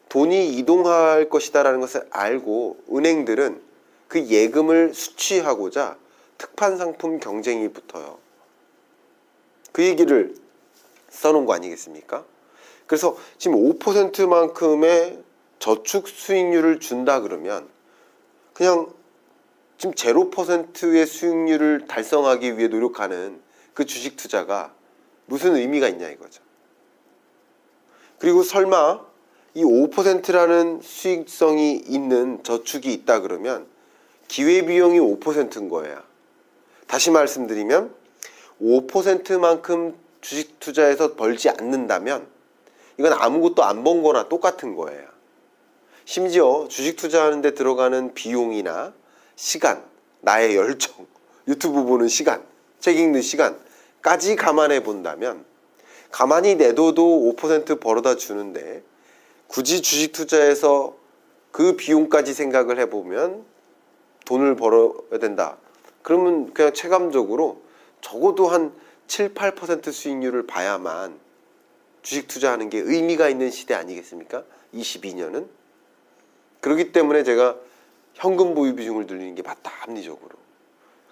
돈이 이동할 것이다라는 것을 알고 은행들은 그 예금을 수취하고자 특판 상품 경쟁이 붙어요. 그 얘기를 써놓은 거 아니겠습니까? 그래서 지금 5%만큼의 저축 수익률을 준다 그러면 그냥 지금 0%의 수익률을 달성하기 위해 노력하는 그 주식 투자가 무슨 의미가 있냐 이거죠. 그리고 설마 이 5%라는 수익성이 있는 저축이 있다 그러면 기회비용이 5%인 거예요. 다시 말씀드리면 5%만큼 주식 투자에서 벌지 않는다면 이건 아무것도 안 번 거나 똑같은 거예요. 심지어 주식 투자하는데 들어가는 비용이나 시간, 나의 열정, 유튜브 보는 시간, 책 읽는 시간까지 감안해 본다면 가만히 내둬도 5% 벌어다 주는데 굳이 주식 투자해서 그 비용까지 생각을 해보면 돈을 벌어야 된다. 그러면 그냥 체감적으로 적어도 한 7, 8% 수익률을 봐야만 주식 투자하는 게 의미가 있는 시대 아니겠습니까? 22년은. 그렇기 때문에 제가 현금 보유 비중을 늘리는 게 맞다, 합리적으로.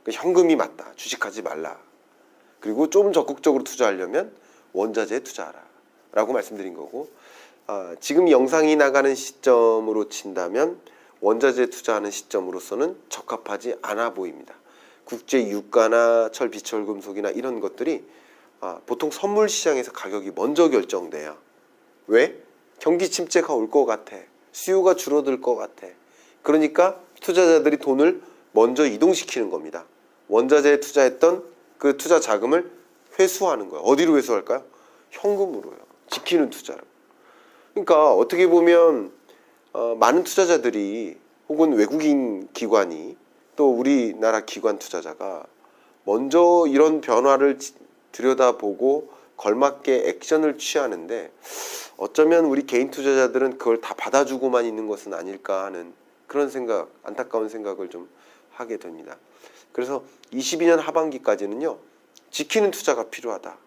그러니까 현금이 맞다. 주식하지 말라. 그리고 좀 적극적으로 투자하려면 원자재에 투자하라. 라고 말씀드린 거고, 아, 지금 영상이 나가는 시점으로 친다면 원자재 투자하는 시점으로서는 적합하지 않아 보입니다. 국제 유가나 철, 비철 금속이나 이런 것들이 아, 보통 선물 시장에서 가격이 먼저 결정돼요. 왜? 경기 침체가 올 것 같아. 수요가 줄어들 것 같아. 그러니까 투자자들이 돈을 먼저 이동시키는 겁니다. 원자재에 투자했던 그 투자 자금을 회수하는 거예요. 어디로 회수할까요? 현금으로요. 지키는 투자로. 그러니까 어떻게 보면 어, 많은 투자자들이 혹은 외국인 기관이 또 우리나라 기관 투자자가 먼저 이런 변화를 지- 들여다보고 걸맞게 액션을 취하는데 어쩌면 우리 개인 투자자들은 그걸 다 받아주고만 있는 것은 아닐까 하는 그런 생각, 안타까운 생각을 좀 하게 됩니다. 그래서 22년 하반기까지는요, 지키는 투자가 필요하다.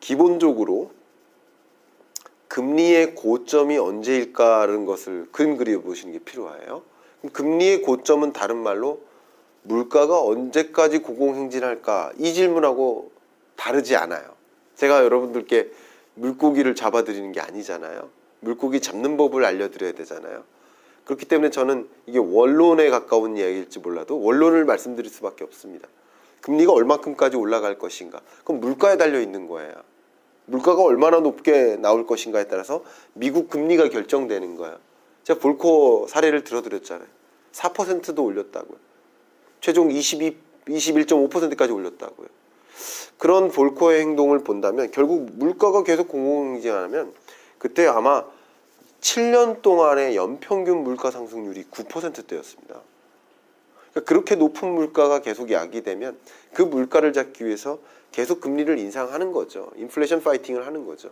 기본적으로 금리의 고점이 언제일까라는 것을 그림 그려 보시는 게 필요해요. 금리의 고점은 다른 말로 물가가 언제까지 고공행진할까 이 질문하고 다르지 않아요. 제가 여러분들께 물고기를 잡아드리는 게 아니잖아요. 물고기 잡는 법을 알려드려야 되잖아요. 그렇기 때문에 저는 이게 원론에 가까운 이야기일지 몰라도 원론을 말씀드릴 수밖에 없습니다. 금리가 얼마큼까지 올라갈 것인가? 그럼 물가에 달려 있는 거예요. 물가가 얼마나 높게 나올 것인가에 따라서 미국 금리가 결정되는 거예요. 제가 볼코 사례를 들어드렸잖아요. 4%도 올렸다고요. 최종 22, 21.5%까지 올렸다고요. 그런 볼코의 행동을 본다면 결국 물가가 계속 공공행진하면 그때 아마 7년 동안의 연평균 물가 상승률이 9%대였습니다. 그러니까 그렇게 높은 물가가 계속 야기되면 그 물가를 잡기 위해서 계속 금리를 인상하는 거죠. 인플레이션 파이팅을 하는 거죠.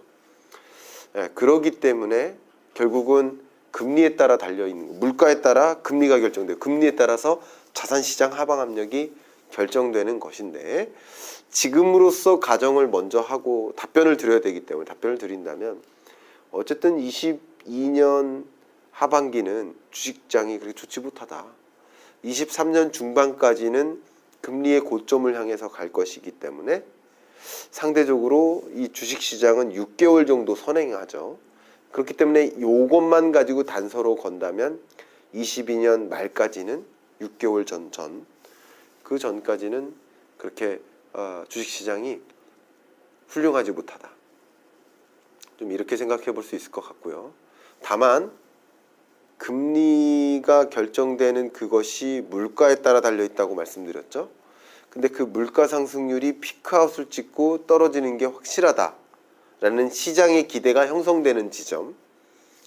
예, 그러기 때문에 결국은 금리에 따라 달려 있는 거, 물가에 따라 금리가 결정돼요. 금리에 따라서 자산 시장 하방 압력이 결정되는 것인데 지금으로서 가정을 먼저 하고 답변을 드려야 되기 때문에 답변을 드린다면 어쨌든 22년 하반기는 주식장이 그렇게 좋지 못하다. 23년 중반까지는 금리의 고점을 향해서 갈 것이기 때문에 상대적으로 이 주식 시장은 6개월 정도 선행하죠. 그렇기 때문에 요것만 가지고 단서로 건다면 22년 말까지는 6개월 전 전, 그 전까지는 그렇게 어, 주식 시장이 훌륭하지 못하다. 좀 이렇게 생각해 볼 수 있을 것 같고요. 다만 금리가 결정되는 그것이 물가에 따라 달려 있다고 말씀드렸죠. 근데 그 물가 상승률이 피크아웃을 찍고 떨어지는 게 확실하다라는 시장의 기대가 형성되는 지점.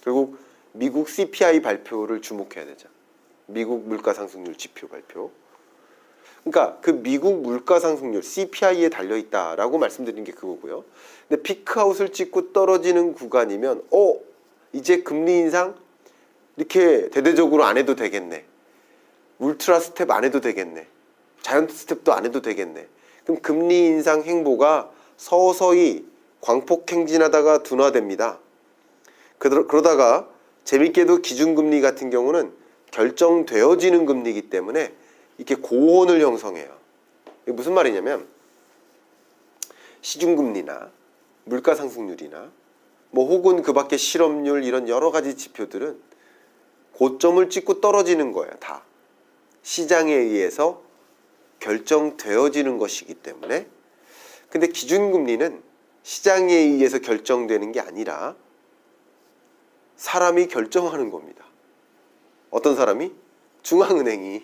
결국 미국 CPI 발표를 주목해야 되죠. 미국 물가 상승률 지표 발표. 그러니까 그 미국 물가 상승률 CPI에 달려 있다라고 말씀드린 게 그거고요. 근데 피크아웃을 찍고 떨어지는 구간이면 어 이제 금리 인상 이렇게 대대적으로 안 해도 되겠네. ultra step 안 해도 되겠네. giant step도 안 해도 되겠네. 그럼 금리 인상 행보가 서서히 광폭 행진하다가 둔화됩니다. 그러- 그러다가 재밌게도 기준금리 같은 경우는 결정되어지는 금리이기 때문에 이렇게 고온을 형성해요. 이게 무슨 말이냐면 시중금리나 물가 상승률이나 뭐 혹은 그 밖에 실업률 이런 여러 가지 지표들은 고점을 찍고 떨어지는 거예요. 다 시장에 의해서 결정되어지는 것이기 때문에 근데 기준금리는 시장에 의해서 결정되는 게 아니라 사람이 결정하는 겁니다. 어떤 사람이? 중앙은행이.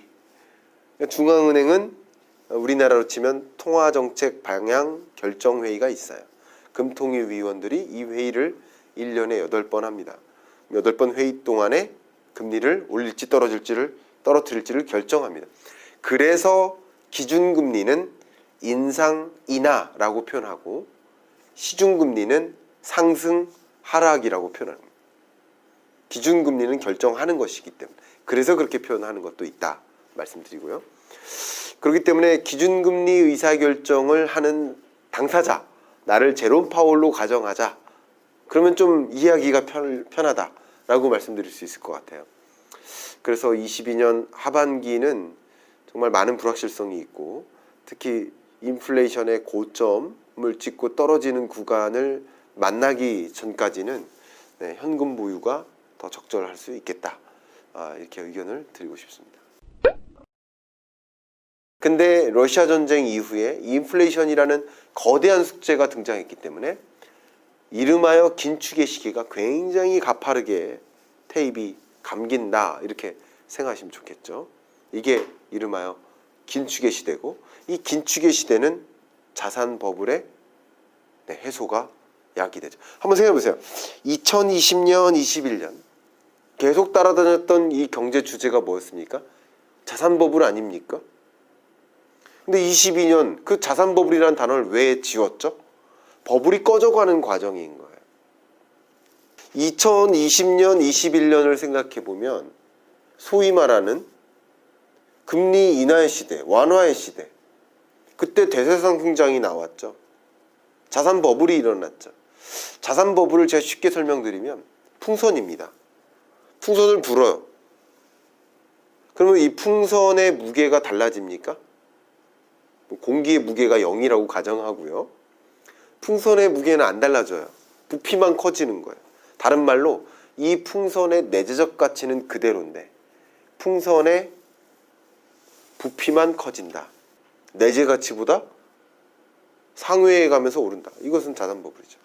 그러니까 중앙은행은 우리나라로 치면 통화정책 방향 결정회의가 있어요. 금통위 위원들이 이 회의를 1년에 8번 합니다. 8번 회의 동안에 금리를 올릴지 떨어질지를 떨어뜨릴지를 결정합니다. 그래서 기준금리는 인상 인하라고 표현하고 시중금리는 상승 하락이라고 표현합니다. 기준금리는 결정하는 것이기 때문에 그래서 그렇게 표현하는 것도 있다 말씀드리고요. 그렇기 때문에 기준금리 의사결정을 하는 당사자 나를 제롬 파월로 가정하자 그러면 좀 이해하기가 편, 편하다라고 말씀드릴 수 있을 것 같아요. 그래서 22년 하반기는 정말 많은 불확실성이 있고 특히 인플레이션의 고점을 찍고 떨어지는 구간을 만나기 전까지는 네, 현금 보유가 더 적절할 수 있겠다. 아, 이렇게 의견을 드리고 싶습니다. 근데 러시아 전쟁 이후에 인플레이션이라는 거대한 숙제가 등장했기 때문에 이름하여 긴축의 시기가 굉장히 가파르게 테이프 감긴다 이렇게 생각하시면 좋겠죠. 이게 이름하여 긴축의 시대고 이 긴축의 시대는 자산 버블의 네, 해소가 약이 되죠. 한번 생각해 보세요. 2020년, 21년 계속 따라다녔던 이 경제 주제가 뭐였습니까? 자산 버블 아닙니까? 근데 22년 그 자산 버블이라는 단어를 왜 지웠죠? 버블이 꺼져가는 과정인 거예요. 2020년, 21년을 생각해 보면 소위 말하는 금리 인하의 시대, 완화의 시대. 그때 대세상 굉장히 나왔죠. 자산 버블이 일어났죠. 자산 버블을 제가 쉽게 설명드리면 풍선입니다. 풍선을 불어요. 그러면 이 풍선의 무게가 달라집니까? 뭐 공기의 무게가 0이라고 가정하고요. 풍선의 무게는 안 달라져요. 부피만 커지는 거예요. 다른 말로 이 풍선의 내재적 가치는 그대로인데 풍선의 부피만 커진다. 내재 가치보다 상회에 가면서 오른다. 이것은 자산 버블이죠.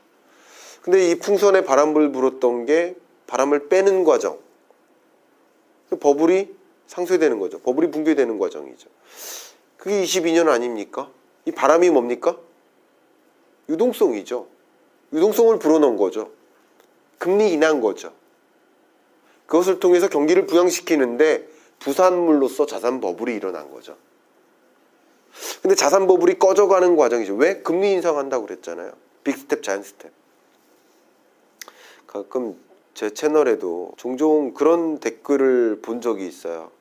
근데 이 풍선에 바람을 불었던 게 바람을 빼는 과정. 그 버블이 상쇄되는 거죠. 버블이 붕괴되는 과정이죠. 그게 22년 아닙니까? 이 바람이 뭡니까? 유동성이죠. 유동성을 불어넣은 거죠. 금리 인한 거죠. 그것을 통해서 경기를 부양시키는데 부산물로서 자산 버블이 일어난 거죠. 근데 자산 버블이 꺼져가는 과정이죠. 왜? 금리 인상한다고 그랬잖아요. big step, giant step. 가끔 제 채널에도 종종 그런 댓글을 본 적이 있어요.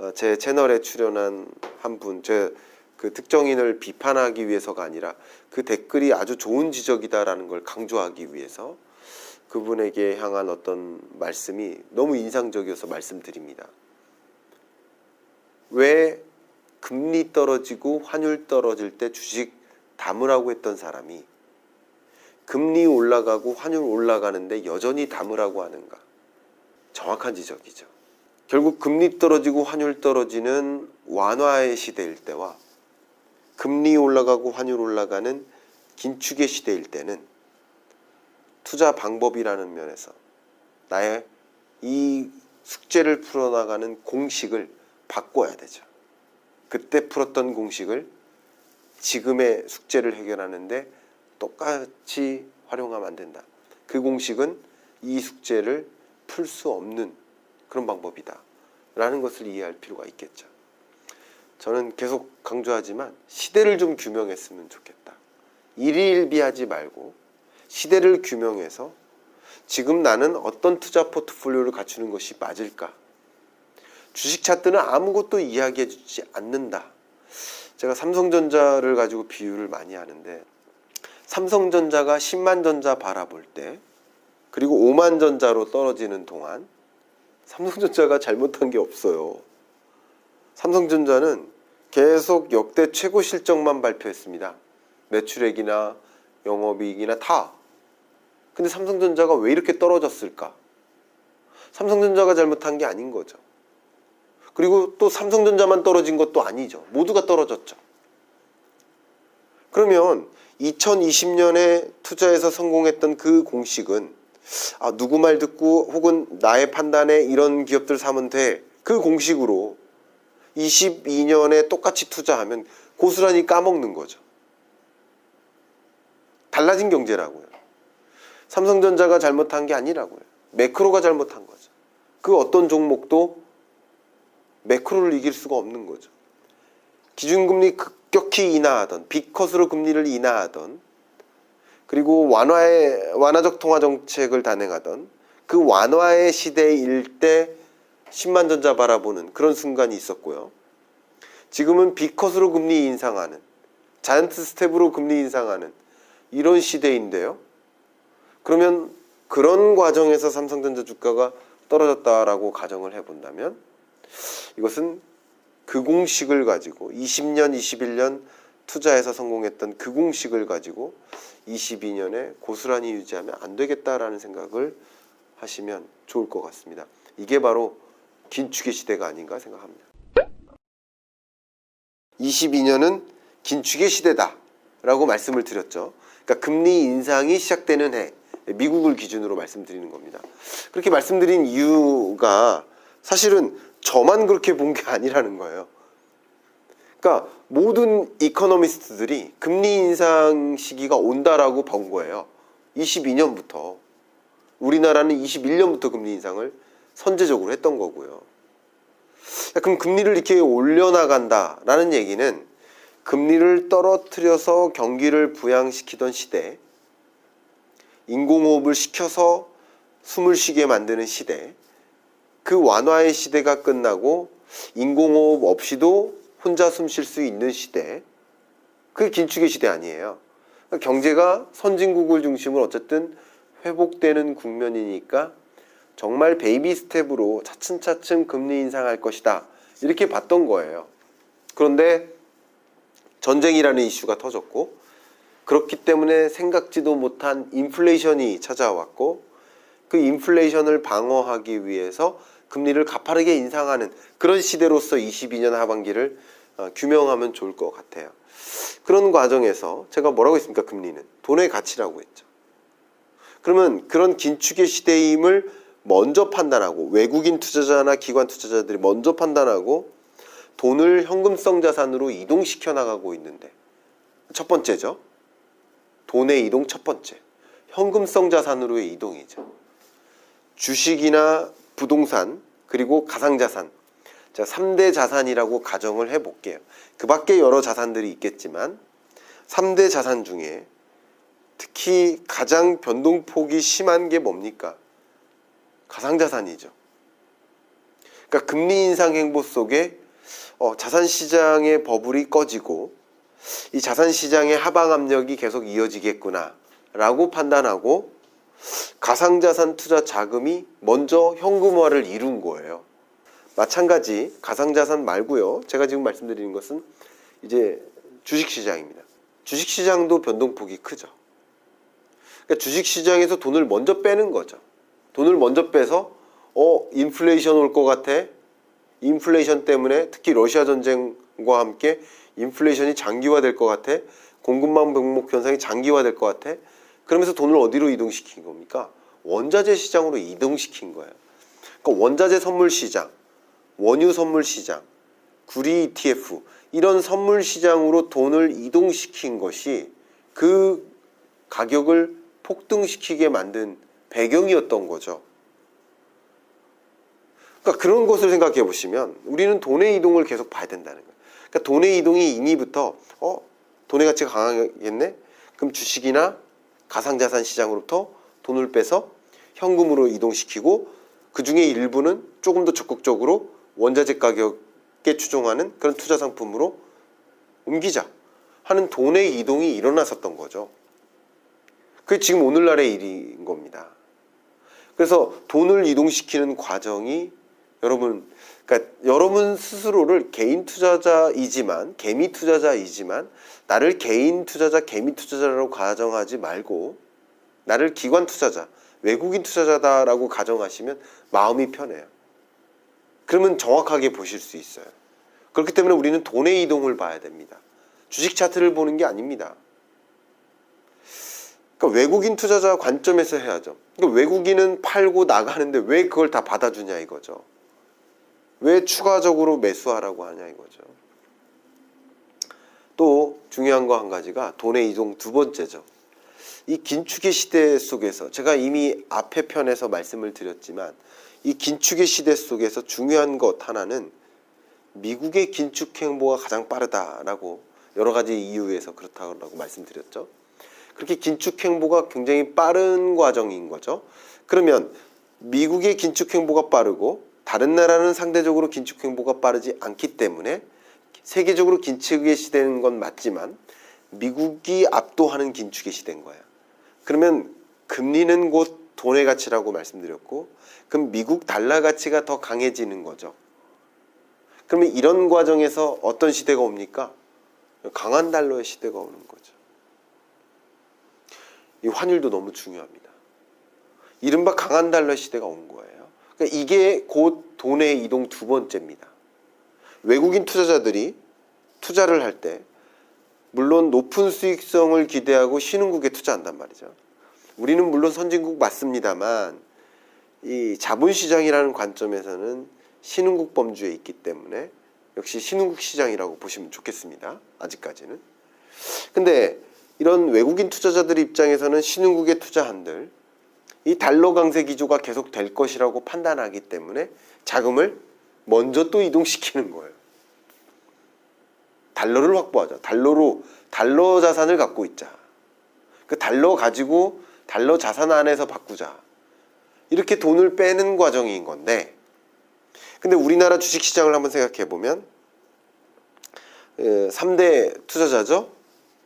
어, 제 채널에 출연한 한 분, 제 그 특정인을 비판하기 위해서가 아니라 그 댓글이 아주 좋은 지적이다라는 걸 강조하기 위해서 그분에게 향한 어떤 말씀이 너무 인상적이어서 말씀드립니다. 왜 금리 떨어지고 환율 떨어질 때 주식 담으라고 했던 사람이 금리 올라가고 환율 올라가는데 여전히 담으라고 하는가? 정확한 지적이죠. 결국 금리 떨어지고 환율 떨어지는 완화의 시대일 때와 금리 올라가고 환율 올라가는 긴축의 시대일 때는 투자 방법이라는 면에서 나의 이 숙제를 풀어나가는 공식을 바꿔야 되죠. 그때 풀었던 공식을 지금의 숙제를 해결하는데 똑같이 활용하면 안 된다. 그 공식은 이 숙제를 풀 수 없는 그런 방법이다. 라는 것을 이해할 필요가 있겠죠. 저는 계속 강조하지만 시대를 좀 규명했으면 좋겠다. 일희일비하지 말고 시대를 규명해서 지금 나는 어떤 투자 포트폴리오를 갖추는 것이 맞을까? 주식 차트는 아무것도 이야기해 주지 않는다. 제가 삼성전자를 가지고 비유를 많이 하는데 삼성전자가 10만 전자 바라볼 때 그리고 5만 전자로 떨어지는 동안 삼성전자가 잘못한 게 없어요. 삼성전자는 계속 역대 최고 실적만 발표했습니다. 매출액이나 영업이익이나 다. 근데 삼성전자가 왜 이렇게 떨어졌을까? 삼성전자가 잘못한 게 아닌 거죠. 그리고 또 삼성전자만 떨어진 것도 아니죠. 모두가 떨어졌죠. 그러면 2020년에 투자해서 성공했던 그 공식은 아, 누구 말 듣고 혹은 나의 판단에 이런 기업들 사면 돼. 그 공식으로 22년에 똑같이 투자하면 고스란히 까먹는 거죠. 달라진 경제라고요. 삼성전자가 잘못한 게 아니라고요. 매크로가 잘못한 거죠. 그 어떤 종목도 매크로를 이길 수가 없는 거죠. 기준금리 급격히 인하하던 빅컷으로 금리를 인하하던 그리고 완화의 완화적 통화 정책을 단행하던 그 완화의 시대일 때 10만 전자 바라보는 그런 순간이 있었고요. 지금은 빅컷으로 금리 인상하는 giant step으로 금리 인상하는 이런 시대인데요. 그러면 그런 과정에서 삼성전자 주가가 떨어졌다라고 가정을 해본다면 이것은 그 공식을 가지고 20년, 21년 투자해서 성공했던 그 공식을 가지고 22년에 고스란히 유지하면 안 되겠다라는 생각을 하시면 좋을 것 같습니다. 이게 바로 긴축의 시대가 아닌가 생각합니다. 22년은 긴축의 시대다라고 말씀을 드렸죠. 그러니까 금리 인상이 시작되는 해, 미국을 기준으로 말씀드리는 겁니다. 그렇게 말씀드린 이유가 사실은 저만 그렇게 본 게 아니라는 거예요. 그러니까 모든 이코노미스트들이 금리 인상 시기가 온다라고 본 거예요. 22년부터 우리나라는 21년부터 금리 인상을 선제적으로 했던 거고요. 그럼 금리를 이렇게 올려나간다라는 얘기는 금리를 떨어뜨려서 경기를 부양시키던 시대, 인공호흡을 시켜서 숨을 쉬게 만드는 시대, 그 완화의 시대가 끝나고 인공호흡 없이도 혼자 숨 쉴 수 있는 시대, 그게 긴축의 시대 아니에요. 경제가 선진국을 중심으로 어쨌든 회복되는 국면이니까 정말 baby step으로 차츰차츰 금리 인상할 것이다. 이렇게 봤던 거예요. 그런데 전쟁이라는 이슈가 터졌고 그렇기 때문에 생각지도 못한 인플레이션이 찾아왔고 그 인플레이션을 방어하기 위해서 금리를 가파르게 인상하는 그런 시대로서 22년 하반기를 어, 규명하면 좋을 것 같아요. 그런 과정에서 제가 뭐라고 했습니까? 금리는 돈의 가치라고 했죠. 그러면 그런 긴축의 시대임을 먼저 판단하고 외국인 투자자나 기관 투자자들이 먼저 판단하고 돈을 현금성 자산으로 이동시켜 나가고 있는데 첫 번째죠. 돈의 이동 첫 번째. 현금성 자산으로의 이동이죠. 주식이나 부동산 그리고 가상자산 자 3대 자산이라고 가정을 해 볼게요. 그 밖에 여러 자산들이 있겠지만 3대 자산 중에 특히 가장 변동폭이 심한 게 뭡니까? 가상자산이죠. 그러니까 금리 인상 행보 속에 어, 자산 시장의 버블이 꺼지고 이 자산 시장의 하방 압력이 계속 이어지겠구나라고 판단하고 가상자산 투자 자금이 먼저 현금화를 이룬 거예요. 마찬가지 가상자산 말고요. 제가 지금 말씀드리는 것은 이제 주식시장입니다. 주식시장도 변동폭이 크죠. 그러니까 주식시장에서 돈을 먼저 빼는 거죠. 돈을 먼저 빼서 어 인플레이션 올 것 같아. 인플레이션 때문에 특히 러시아 전쟁과 함께 인플레이션이 장기화될 것 같아. 공급망 병목 현상이 장기화될 것 같아. 그러면서 돈을 어디로 이동시킨 겁니까? 원자재 시장으로 이동시킨 거예요. 그러니까 원자재 선물 시장, 원유 선물 시장, 구리 ETF 이런 선물 시장으로 돈을 이동시킨 것이 그 가격을 폭등시키게 만든 배경이었던 거죠. 그러니까 그런 것을 생각해 보시면 우리는 돈의 이동을 계속 봐야 된다는 거예요. 그러니까 돈의 이동이 이미부터 어 돈의 가치가 강하겠네. 그럼 주식이나 가상자산 시장으로부터 돈을 빼서 현금으로 이동시키고 그 중에 일부는 조금 더 적극적으로 원자재 가격에 추종하는 그런 투자 상품으로 옮기자 하는 돈의 이동이 일어났었던 거죠. 그게 지금 오늘날의 일인 겁니다. 그래서 돈을 이동시키는 과정이 여러분, 그러니까 여러분 스스로를 개인 투자자이지만 개미 투자자이지만 나를 개인 투자자, 개미 투자자라고 가정하지 말고 나를 기관 투자자, 외국인 투자자다라고 가정하시면 마음이 편해요. 그러면 정확하게 보실 수 있어요. 그렇기 때문에 우리는 돈의 이동을 봐야 됩니다. 주식 차트를 보는 게 아닙니다. 그러니까 외국인 투자자 관점에서 해야죠. 그러니까 외국인은 팔고 나가는데 왜 그걸 다 받아주냐 이거죠. 왜 추가적으로 매수하라고 하냐 이거죠. 또 중요한 거 한 가지가 돈의 이동 두 번째죠. 이 긴축의 시대 속에서 제가 이미 앞에 편에서 말씀을 드렸지만 이 긴축의 시대 속에서 중요한 것 하나는 미국의 긴축 행보가 가장 빠르다라고 여러 가지 이유에서 그렇다고 말씀드렸죠. 그렇게 긴축 행보가 굉장히 빠른 과정인 거죠. 그러면 미국의 긴축 행보가 빠르고 다른 나라는 상대적으로 긴축 행보가 빠르지 않기 때문에 세계적으로 긴축의 시대는 건 맞지만 미국이 압도하는 긴축의 시대인 거예요. 그러면 금리는 곧 돈의 가치라고 말씀드렸고 그럼 미국 달러 가치가 더 강해지는 거죠. 그러면 이런 과정에서 어떤 시대가 옵니까? 강한 달러의 시대가 오는 거죠. 이 환율도 너무 중요합니다. 이른바 강한 달러 시대가 온 거예요. 그러니까 이게 곧 돈의 이동 두 번째입니다. 외국인 투자자들이 투자를 할 때 물론 높은 수익성을 기대하고 신흥국에 투자한단 말이죠. 우리는 물론 선진국 맞습니다만 이 자본시장이라는 관점에서는 신흥국 범주에 있기 때문에 역시 신흥국 시장이라고 보시면 좋겠습니다. 아직까지는. 근데 이런 외국인 투자자들 입장에서는 신흥국에 투자한들 이 달러 강세 기조가 계속 될 것이라고 판단하기 때문에 자금을 먼저 또 이동시키는 거예요. 달러를 확보하자. 달러로 달러 자산을 갖고 있자. 그 달러 가지고 달러 자산 안에서 바꾸자. 이렇게 돈을 빼는 과정인 건데 근데 우리나라 주식시장을 한번 생각해 보면 3대 투자자죠.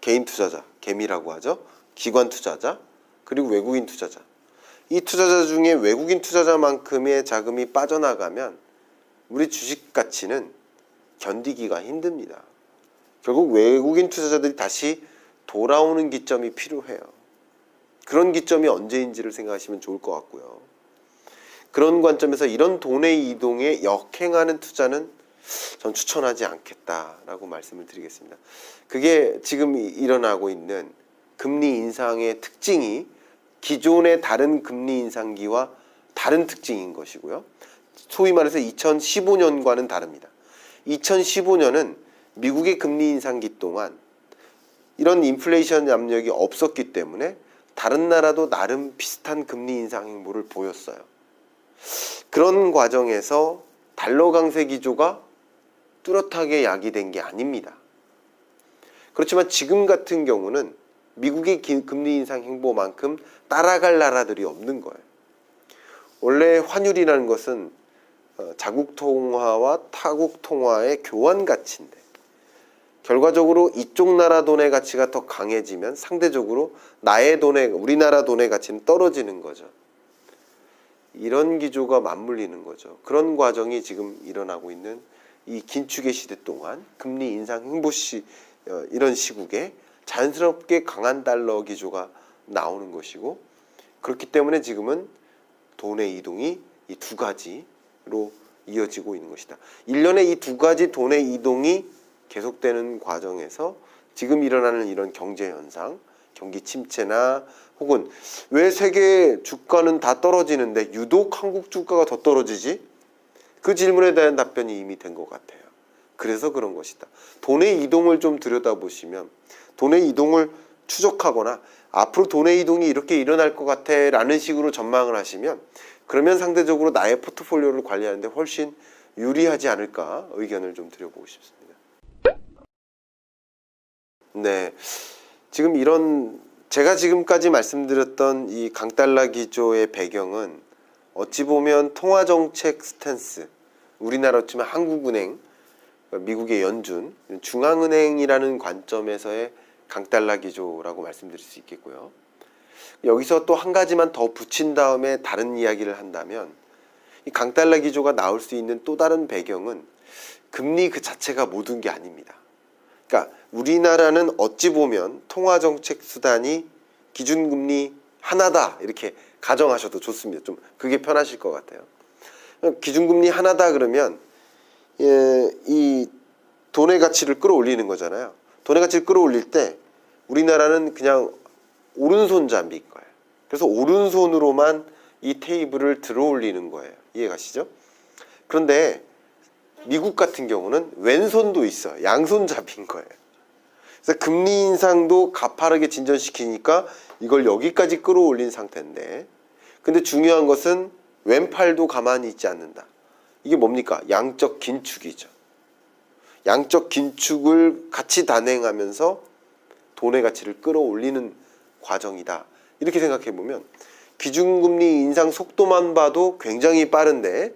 개인 투자자, 개미라고 하죠. 기관 투자자, 그리고 외국인 투자자. 이 투자자 중에 외국인 투자자만큼의 자금이 빠져나가면 우리 주식 가치는 견디기가 힘듭니다. 결국 외국인 투자자들이 다시 돌아오는 기점이 필요해요. 그런 기점이 언제인지를 생각하시면 좋을 것 같고요. 그런 관점에서 이런 돈의 이동에 역행하는 투자는 전 추천하지 않겠다라고 말씀을 드리겠습니다. 그게 지금 일어나고 있는 금리 인상의 특징이 기존의 다른 금리 인상기와 다른 특징인 것이고요. 소위 말해서 2015년과는 다릅니다. 2015년은 미국의 금리 인상기 동안 이런 인플레이션 압력이 없었기 때문에 다른 나라도 나름 비슷한 금리 인상 행보를 보였어요. 그런 과정에서 달러 강세 기조가 뚜렷하게 야기된 게 아닙니다. 그렇지만 지금 같은 경우는 미국의 금리 인상 행보만큼 따라갈 나라들이 없는 거예요. 원래 환율이라는 것은 어, 자국 통화와 타국 통화의 교환 가치인데 결과적으로 이쪽 나라 돈의 가치가 더 강해지면 상대적으로 나의 돈의 우리나라 돈의 가치는 떨어지는 거죠. 이런 기조가 맞물리는 거죠. 그런 과정이 지금 일어나고 있는 이 긴축의 시대 동안 금리 인상 행보 시 어, 이런 시국에 자연스럽게 강한 달러 기조가 나오는 것이고 그렇기 때문에 지금은 돈의 이동이 이 두 가지로 이어지고 있는 것이다. 1년에 이두 가지 돈의 이동이 계속되는 과정에서 지금 일어나는 이런 경제 현상, 경기 침체나 혹은 왜 세계 주가는 다 떨어지는데 유독 한국 주가가 더 떨어지지? 그 질문에 대한 답변이 이미 된 것 같아요. 그래서 그런 것이다. 돈의 이동을 좀 들여다보시면 돈의 이동을 추적하거나 앞으로 돈의 이동이 이렇게 일어날 것 같아 라는 식으로 전망을 하시면 그러면 상대적으로 나의 포트폴리오를 관리하는데 훨씬 유리하지 않을까 의견을 좀 드려보고 싶습니다. 네. 지금 이런 제가 지금까지 말씀드렸던 이 강달러 기조의 배경은 어찌 보면 통화정책 스탠스, 우리나라 치면 한국은행, 미국의 연준, 중앙은행이라는 관점에서의 강달러 기조라고 말씀드릴 수 있겠고요. 여기서 또 한 가지만 더 붙인 다음에 다른 이야기를 한다면 이 강달러 기조가 나올 수 있는 또 다른 배경은 금리 그 자체가 모든 게 아닙니다. 그러니까 우리나라는 어찌 보면 통화 정책 수단이 기준금리 하나다 이렇게 가정하셔도 좋습니다. 좀 그게 편하실 것 같아요. 기준금리 하나다 그러면 예, 이 돈의 가치를 끌어올리는 거잖아요. 돈의 가치를 끌어올릴 때 우리나라는 그냥 오른손잡이인 거예요. 그래서 오른손으로만 이 테이블을 들어올리는 거예요. 이해가시죠? 그런데 미국 같은 경우는 왼손도 있어요. 양손잡이인 거예요. 그래서 금리 인상도 가파르게 진전시키니까 이걸 여기까지 끌어올린 상태인데 근데 중요한 것은 왼팔도 가만히 있지 않는다. 이게 뭡니까? 양적 긴축이죠. 양적 긴축을 같이 단행하면서 돈의 가치를 끌어올리는 과정이다. 이렇게 생각해 보면 기준금리 인상 속도만 봐도 굉장히 빠른데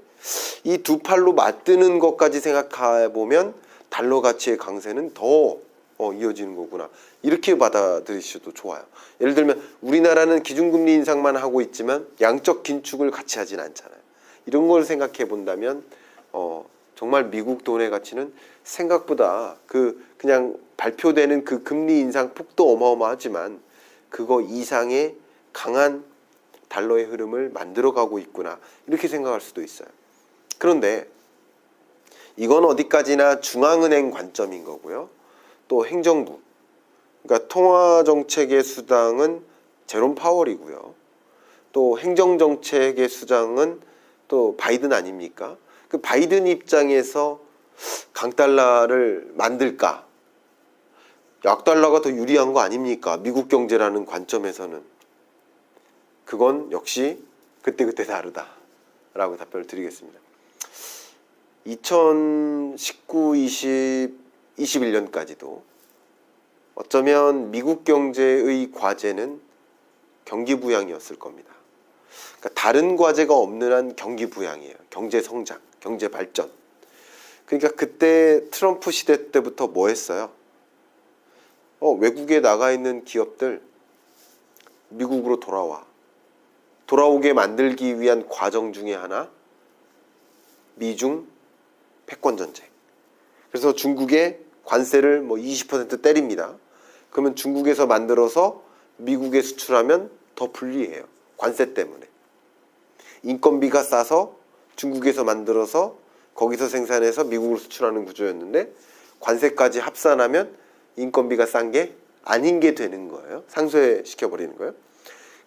이 두 팔로 맞드는 것까지 생각해 보면 달러 가치의 강세는 더 어, 이어지는 거구나. 이렇게 받아들이셔도 좋아요. 예를 들면 우리나라는 기준금리 인상만 하고 있지만 양적 긴축을 같이 하진 않잖아요. 이런 걸 생각해 본다면 어, 정말 미국 돈의 가치는 생각보다 그 그냥 발표되는 그 금리 인상 폭도 어마어마하지만 그거 이상의 강한 달러의 흐름을 만들어가고 있구나 이렇게 생각할 수도 있어요. 그런데 이건 어디까지나 중앙은행 관점인 거고요. 또 행정부 그러니까 통화 정책의 수장은 제롬 파월이고요. 또 행정 정책의 수장은 또 바이든 아닙니까? 그 바이든 입장에서 강달러를 만들까? 약달러가 더 유리한 거 아닙니까? 미국 경제라는 관점에서는. 그건 역시 그때그때 다르다 라고 답변을 드리겠습니다. 2019, 20, 21년까지도 어쩌면 미국 경제의 과제는 경기 부양이었을 겁니다. 그러니까 다른 과제가 없는 한 경기 부양이에요. 경제 성장, 경제 발전. 그러니까 그때 트럼프 시대 때부터 뭐 했어요? 어, 외국에 나가 있는 기업들 미국으로 돌아와. 돌아오게 만들기 위한 과정 중에 하나 미중 패권 전쟁. 그래서 중국에 관세를 뭐 20% 때립니다. 그러면 중국에서 만들어서 미국에 수출하면 더 불리해요. 관세 때문에. 인건비가 싸서 중국에서 만들어서 거기서 생산해서 미국으로 수출하는 구조였는데 관세까지 합산하면 인건비가 싼 게 아닌 게 되는 거예요. 상쇄시켜 버리는 거예요.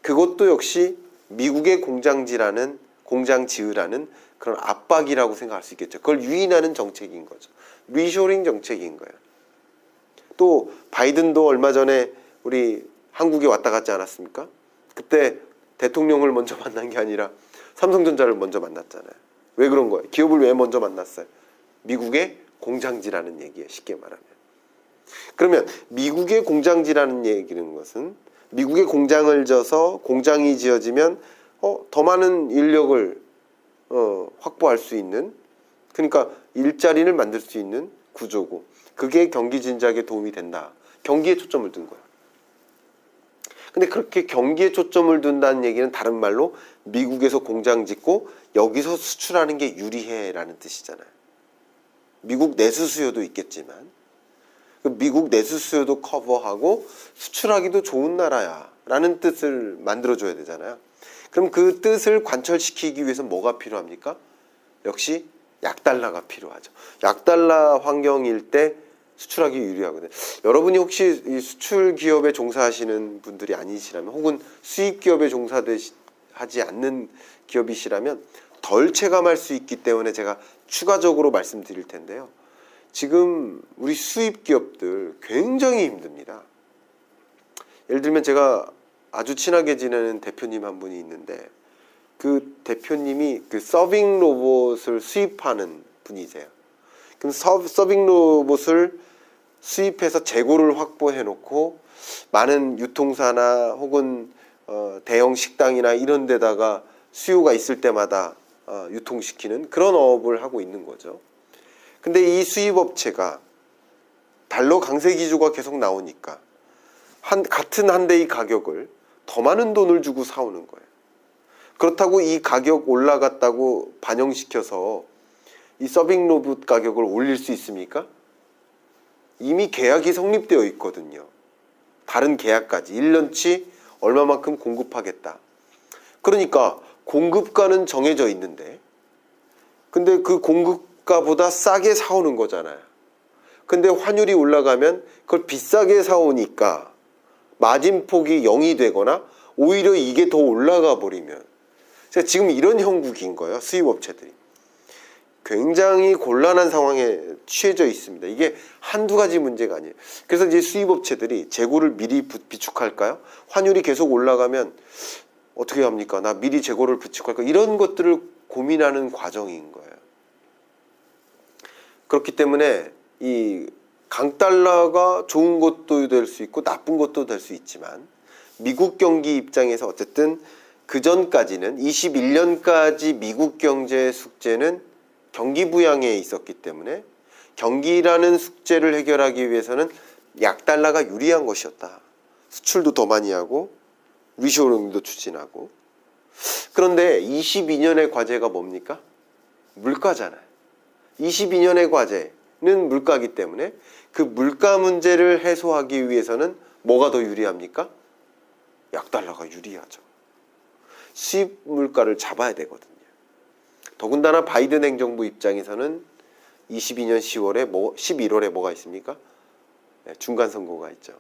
그것도 역시 미국의 공장지라는 공장 지으라는 그런 압박이라고 생각할 수 있겠죠. 그걸 유인하는 정책인 거죠. 리쇼링 정책인 거예요. 또 바이든도 얼마 전에 우리 한국에 왔다 갔지 않았습니까? 그때 대통령을 먼저 만난 게 아니라 삼성전자를 먼저 만났잖아요. 왜 그런 거예요? 기업을 왜 먼저 만났어요? 미국의 공장지라는 얘기예요. 쉽게 말하면. 그러면 미국의 공장지라는 얘기는 것은 미국의 공장을 져서 공장이 지어지면 어, 더 많은 인력을 어, 확보할 수 있는 그러니까 일자리를 만들 수 있는 구조고 그게 경기 진작에 도움이 된다. 경기에 초점을 둔 거야. 근데 그렇게 경기에 초점을 둔다는 얘기는 다른 말로 미국에서 공장 짓고 여기서 수출하는 게 유리해라는 뜻이잖아요. 미국 내수 수요도 있겠지만 그 미국 내수 수요도 커버하고 수출하기도 좋은 나라야라는 뜻을 만들어 줘야 되잖아요. 그럼 그 뜻을 관철시키기 위해서 뭐가 필요합니까? 역시 약달러가 필요하죠. 약달러 환경일 때 수출하기 유리하거든요. 여러분이 혹시 이 수출 기업에 종사하시는 분들이 아니시라면 혹은 수입 기업에 종사 하지 않는 기업이시라면 덜 체감할 수 있기 때문에 제가 추가적으로 말씀드릴 텐데요. 지금 우리 수입 기업들 굉장히 힘듭니다. 예를 들면 제가 아주 친하게 지내는 대표님 한 분이 있는데 그 대표님이 그 서빙 로봇을 수입하는 분이세요. 그럼 서, 서빙 로봇을 수입해서 재고를 확보해 놓고 많은 유통사나 혹은 어, 대형 식당이나 이런 데다가 수요가 있을 때마다 어, 유통시키는 그런 업을 하고 있는 거죠. 근데 이 수입업체가 달러 강세 기조가 계속 나오니까 한 같은 한 대의 가격을 더 많은 돈을 주고 사오는 거예요. 그렇다고 이 가격 올라갔다고 반영시켜서 이 서빙 로봇 가격을 올릴 수 있습니까? 이미 계약이 성립되어 있거든요. 다른 계약까지 1년치 얼마만큼 공급하겠다. 그러니까 공급가는 정해져 있는데 근데 그 공급가보다 싸게 사오는 거잖아요. 근데 환율이 올라가면 그걸 비싸게 사오니까 마진폭이 0이 되거나 오히려 이게 더 올라가 버리면 지금 이런 형국인 거예요. 수입업체들이. 굉장히 곤란한 상황에 취해져 있습니다. 이게 한두 가지 문제가 아니에요. 그래서 이제 수입업체들이 재고를 미리 비축할까요? 환율이 계속 올라가면 어떻게 합니까? 나 미리 재고를 비축할까? 이런 것들을 고민하는 과정인 거예요. 그렇기 때문에 이 강달러가 좋은 것도 될 수 있고 나쁜 것도 될 수 있지만 미국 경기 입장에서 어쨌든 그 전까지는 21년까지 미국 경제의 숙제는 경기 부양에 있었기 때문에 경기라는 숙제를 해결하기 위해서는 약달러가 유리한 것이었다. 수출도 더 많이 하고 리쇼링도 추진하고 그런데 22년의 과제가 뭡니까? 물가잖아요. 22년의 과제는 물가기 때문에 그 물가 문제를 해소하기 위해서는 뭐가 더 유리합니까? 약달러가 유리하죠. 수입 물가를 잡아야 되거든요. 더군다나 바이든 행정부 입장에서는 22년 10월에 뭐 11월에 뭐가 있습니까? 네, 중간 선거가 있죠.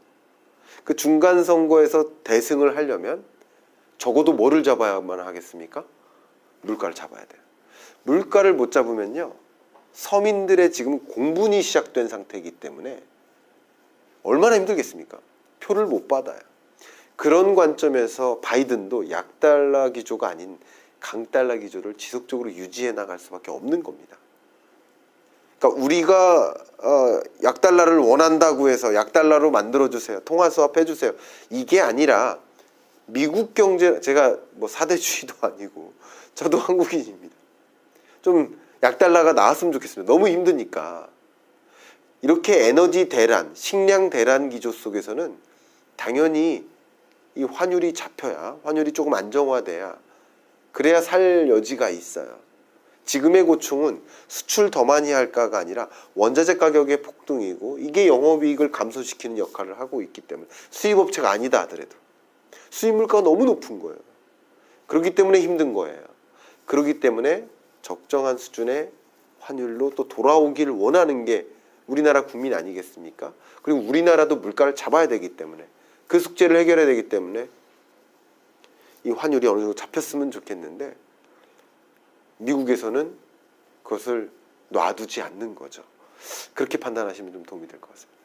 그 중간 선거에서 대승을 하려면 적어도 뭐를 잡아야만 하겠습니까? 물가를 잡아야 돼요. 물가를 못 잡으면요. 서민들의 지금 공분이 시작된 상태이기 때문에 얼마나 힘들겠습니까? 표를 못 받아요. 그런 관점에서 바이든도 약달러 기조가 아닌 강달러 기조를 지속적으로 유지해 나갈 수밖에 없는 겁니다. 그러니까 우리가 어, 약달러를 원한다고 해서 약달러로 만들어 주세요. 통화 수합 해 주세요. 이게 아니라 미국 경제 제가 뭐 사대주의도 아니고 저도 한국인입니다. 좀 약달러가 나왔으면 좋겠습니다. 너무 힘드니까. 이렇게 에너지 대란, 식량 대란 기조 속에서는 당연히 이 환율이 잡혀야 환율이 조금 안정화돼야 그래야 살 여지가 있어요. 지금의 고충은 수출 더 많이 할까가 아니라 원자재 가격의 폭등이고 이게 영업이익을 감소시키는 역할을 하고 있기 때문에 수입업체가 아니다 하더라도 수입 물가가 너무 높은 거예요. 그렇기 때문에 힘든 거예요. 그렇기 때문에 적정한 수준의 환율로 또 돌아오기를 원하는 게 우리나라 국민 아니겠습니까? 그리고 우리나라도 물가를 잡아야 되기 때문에 그 숙제를 해결해야 되기 때문에 이 환율이 어느 정도 잡혔으면 좋겠는데 미국에서는 그것을 놔두지 않는 거죠. 그렇게 판단하시면 좀 도움이 될 것 같습니다.